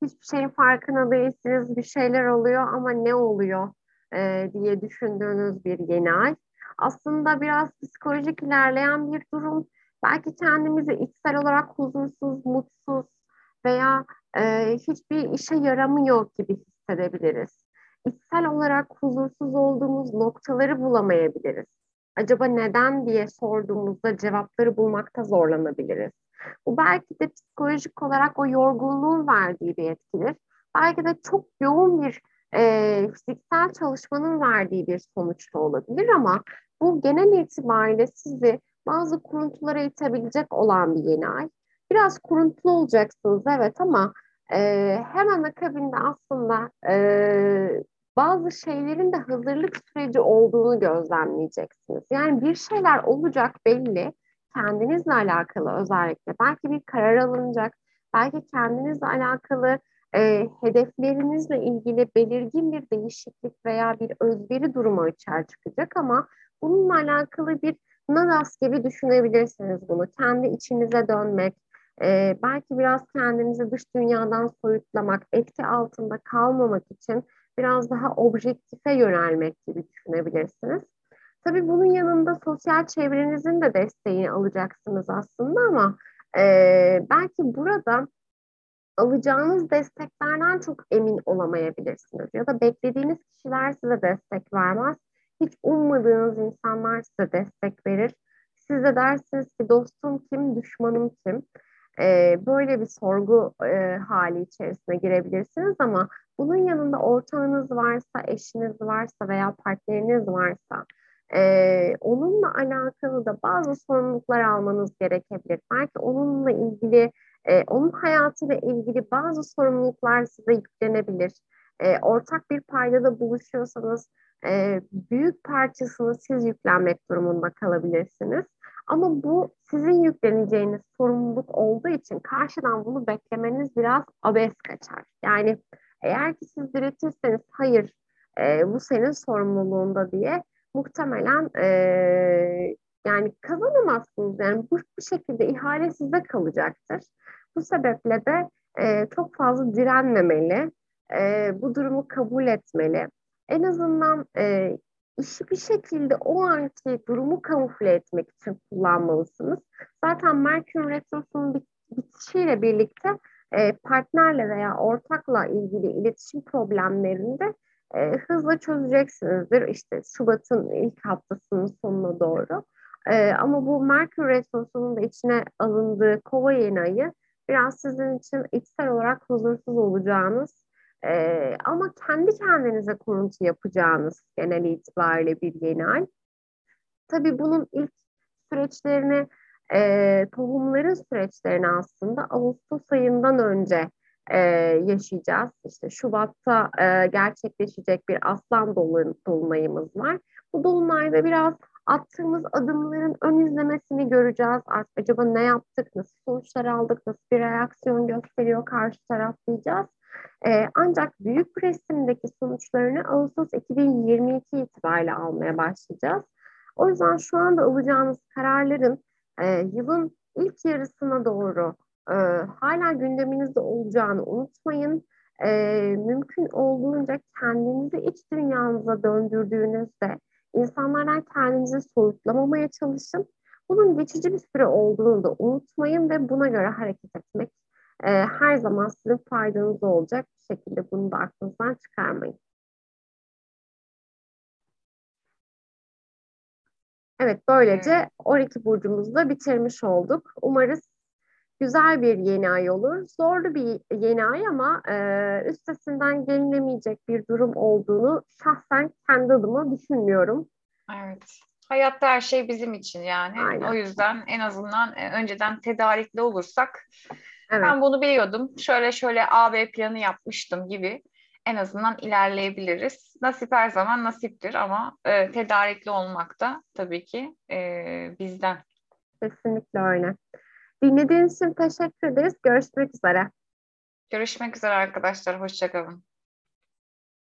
Hiçbir şeyin farkında değilsiniz, bir şeyler oluyor ama ne oluyor e, diye düşündüğünüz bir yeni ay aslında biraz psikolojik ilerleyen bir durum. Belki kendimizi içsel olarak huzursuz, mutsuz veya e, hiçbir işe yaramıyor gibi hissedebiliriz. İçsel olarak huzursuz olduğumuz noktaları bulamayabiliriz. Acaba neden diye sorduğumuzda cevapları bulmakta zorlanabiliriz. Bu belki de psikolojik olarak o yorgunluğun verdiği bir etkidir. Belki de çok yoğun bir e, fiziksel çalışmanın verdiği bir sonuçta olabilir ama bu genel itibariyle sizi bazı kuruntulara itebilecek olan bir yeni ay. Biraz kuruntulu olacaksınız evet ama e, hemen akabinde aslında e, bazı şeylerin de hazırlık süreci olduğunu gözlemleyeceksiniz. Yani bir şeyler olacak belli, kendinizle alakalı özellikle. Belki bir karar alınacak, belki kendinizle alakalı e, hedeflerinizle ilgili belirgin bir değişiklik veya bir özveri durumu açığa çıkacak ama bununla alakalı bir nadas gibi düşünebilirsiniz bunu. Kendi içinize dönmek, e, belki biraz kendinizi dış dünyadan soyutlamak, etki altında kalmamak için biraz daha objektife yönelmek gibi düşünebilirsiniz. Tabii bunun yanında sosyal çevrenizin de desteğini alacaksınız aslında ama e, belki burada alacağınız desteklerden çok emin olamayabilirsiniz. Ya da beklediğiniz kişiler size destek vermez. Hiç ummadığınız insanlar size destek verir. Siz de dersiniz ki dostum kim, düşmanım kim? Ee, böyle bir sorgu e, hali içerisine girebilirsiniz ama bunun yanında ortağınız varsa, eşiniz varsa veya partneriniz varsa e, onunla alakalı da bazı sorumluluklar almanız gerekebilir. Belki onunla ilgili e, onun hayatıyla ilgili bazı sorumluluklar size yüklenebilir. E, ortak bir paydada buluşuyorsanız e, büyük parçasını siz yüklenmek durumunda kalabilirsiniz. Ama bu sizin yükleneceğiniz sorumluluk olduğu için karşıdan bunu beklemeniz biraz abes kaçar. Yani eğer ki siz diretirseniz hayır e, bu senin sorumluluğunda diye muhtemelen e, yani kazanamazsınız. Yani bu, bu şekilde ihale size kalacaktır. Bu sebeple de e, çok fazla direnmemeli, e, bu durumu kabul etmeli. En azından e, işi bir şekilde o anki durumu kamufle etmek için kullanmalısınız. Zaten Merkür Retrosu'nun bit bitişiyle birlikte e, partnerle veya ortakla ilgili iletişim problemlerinde e, hızla çözeceksinizdir. İşte Şubat'ın ilk haftasının sonuna doğru. E, ama bu Merkür Retrosu'nun da içine alındığı kova yeni ayı biraz sizin için içsel olarak huzursuz olacağınız e, ama kendi kendinize kuruntu yapacağınız genel itibariyle bir yeni ay. Tabii bunun ilk süreçlerini, e, tohumların süreçlerini aslında Ağustos ayından önce e, yaşayacağız. İşte Şubat'ta e, gerçekleşecek bir aslan dolunayımız var. Bu dolunayda biraz attığımız adımların ön izlemesini göreceğiz. Artık acaba ne yaptık, nasıl sonuçlar aldık, nasıl bir reaksiyon gösteriyor karşı taraf diyeceğiz. Ee, ancak büyük resimdeki sonuçlarını Ağustos 2022 itibariyle almaya başlayacağız. O yüzden şu anda alacağınız kararların e, yılın ilk yarısına doğru e, hala gündeminizde olacağını unutmayın. E, mümkün olduğunca kendinizi iç dünyanıza döndürdüğünüzde insanlardan kendinizi soyutlamamaya çalışın. Bunun geçici bir süre olduğunu da unutmayın ve buna göre hareket etmek e, her zaman sizin faydanıza olacak bir şekilde bunu da aklınızdan çıkarmayın. Evet, böylece 12 burcumuzu da bitirmiş olduk. Umarız güzel bir yeni ay olur. Zorlu bir yeni ay ama e, üstesinden gelinemeyecek bir durum olduğunu şahsen kendi adıma düşünmüyorum. Evet. Hayatta her şey bizim için yani. Aynen. O yüzden en azından e, önceden tedarikli olursak evet. ben bunu biliyordum. Şöyle şöyle A, B planı yapmıştım gibi en azından ilerleyebiliriz. Nasip her zaman nasiptir ama e, tedarikli olmak da tabii ki e, bizden. Kesinlikle öyle. Dinlediğiniz için teşekkür ederiz. Görüşmek üzere. Görüşmek üzere arkadaşlar. Hoşçakalın.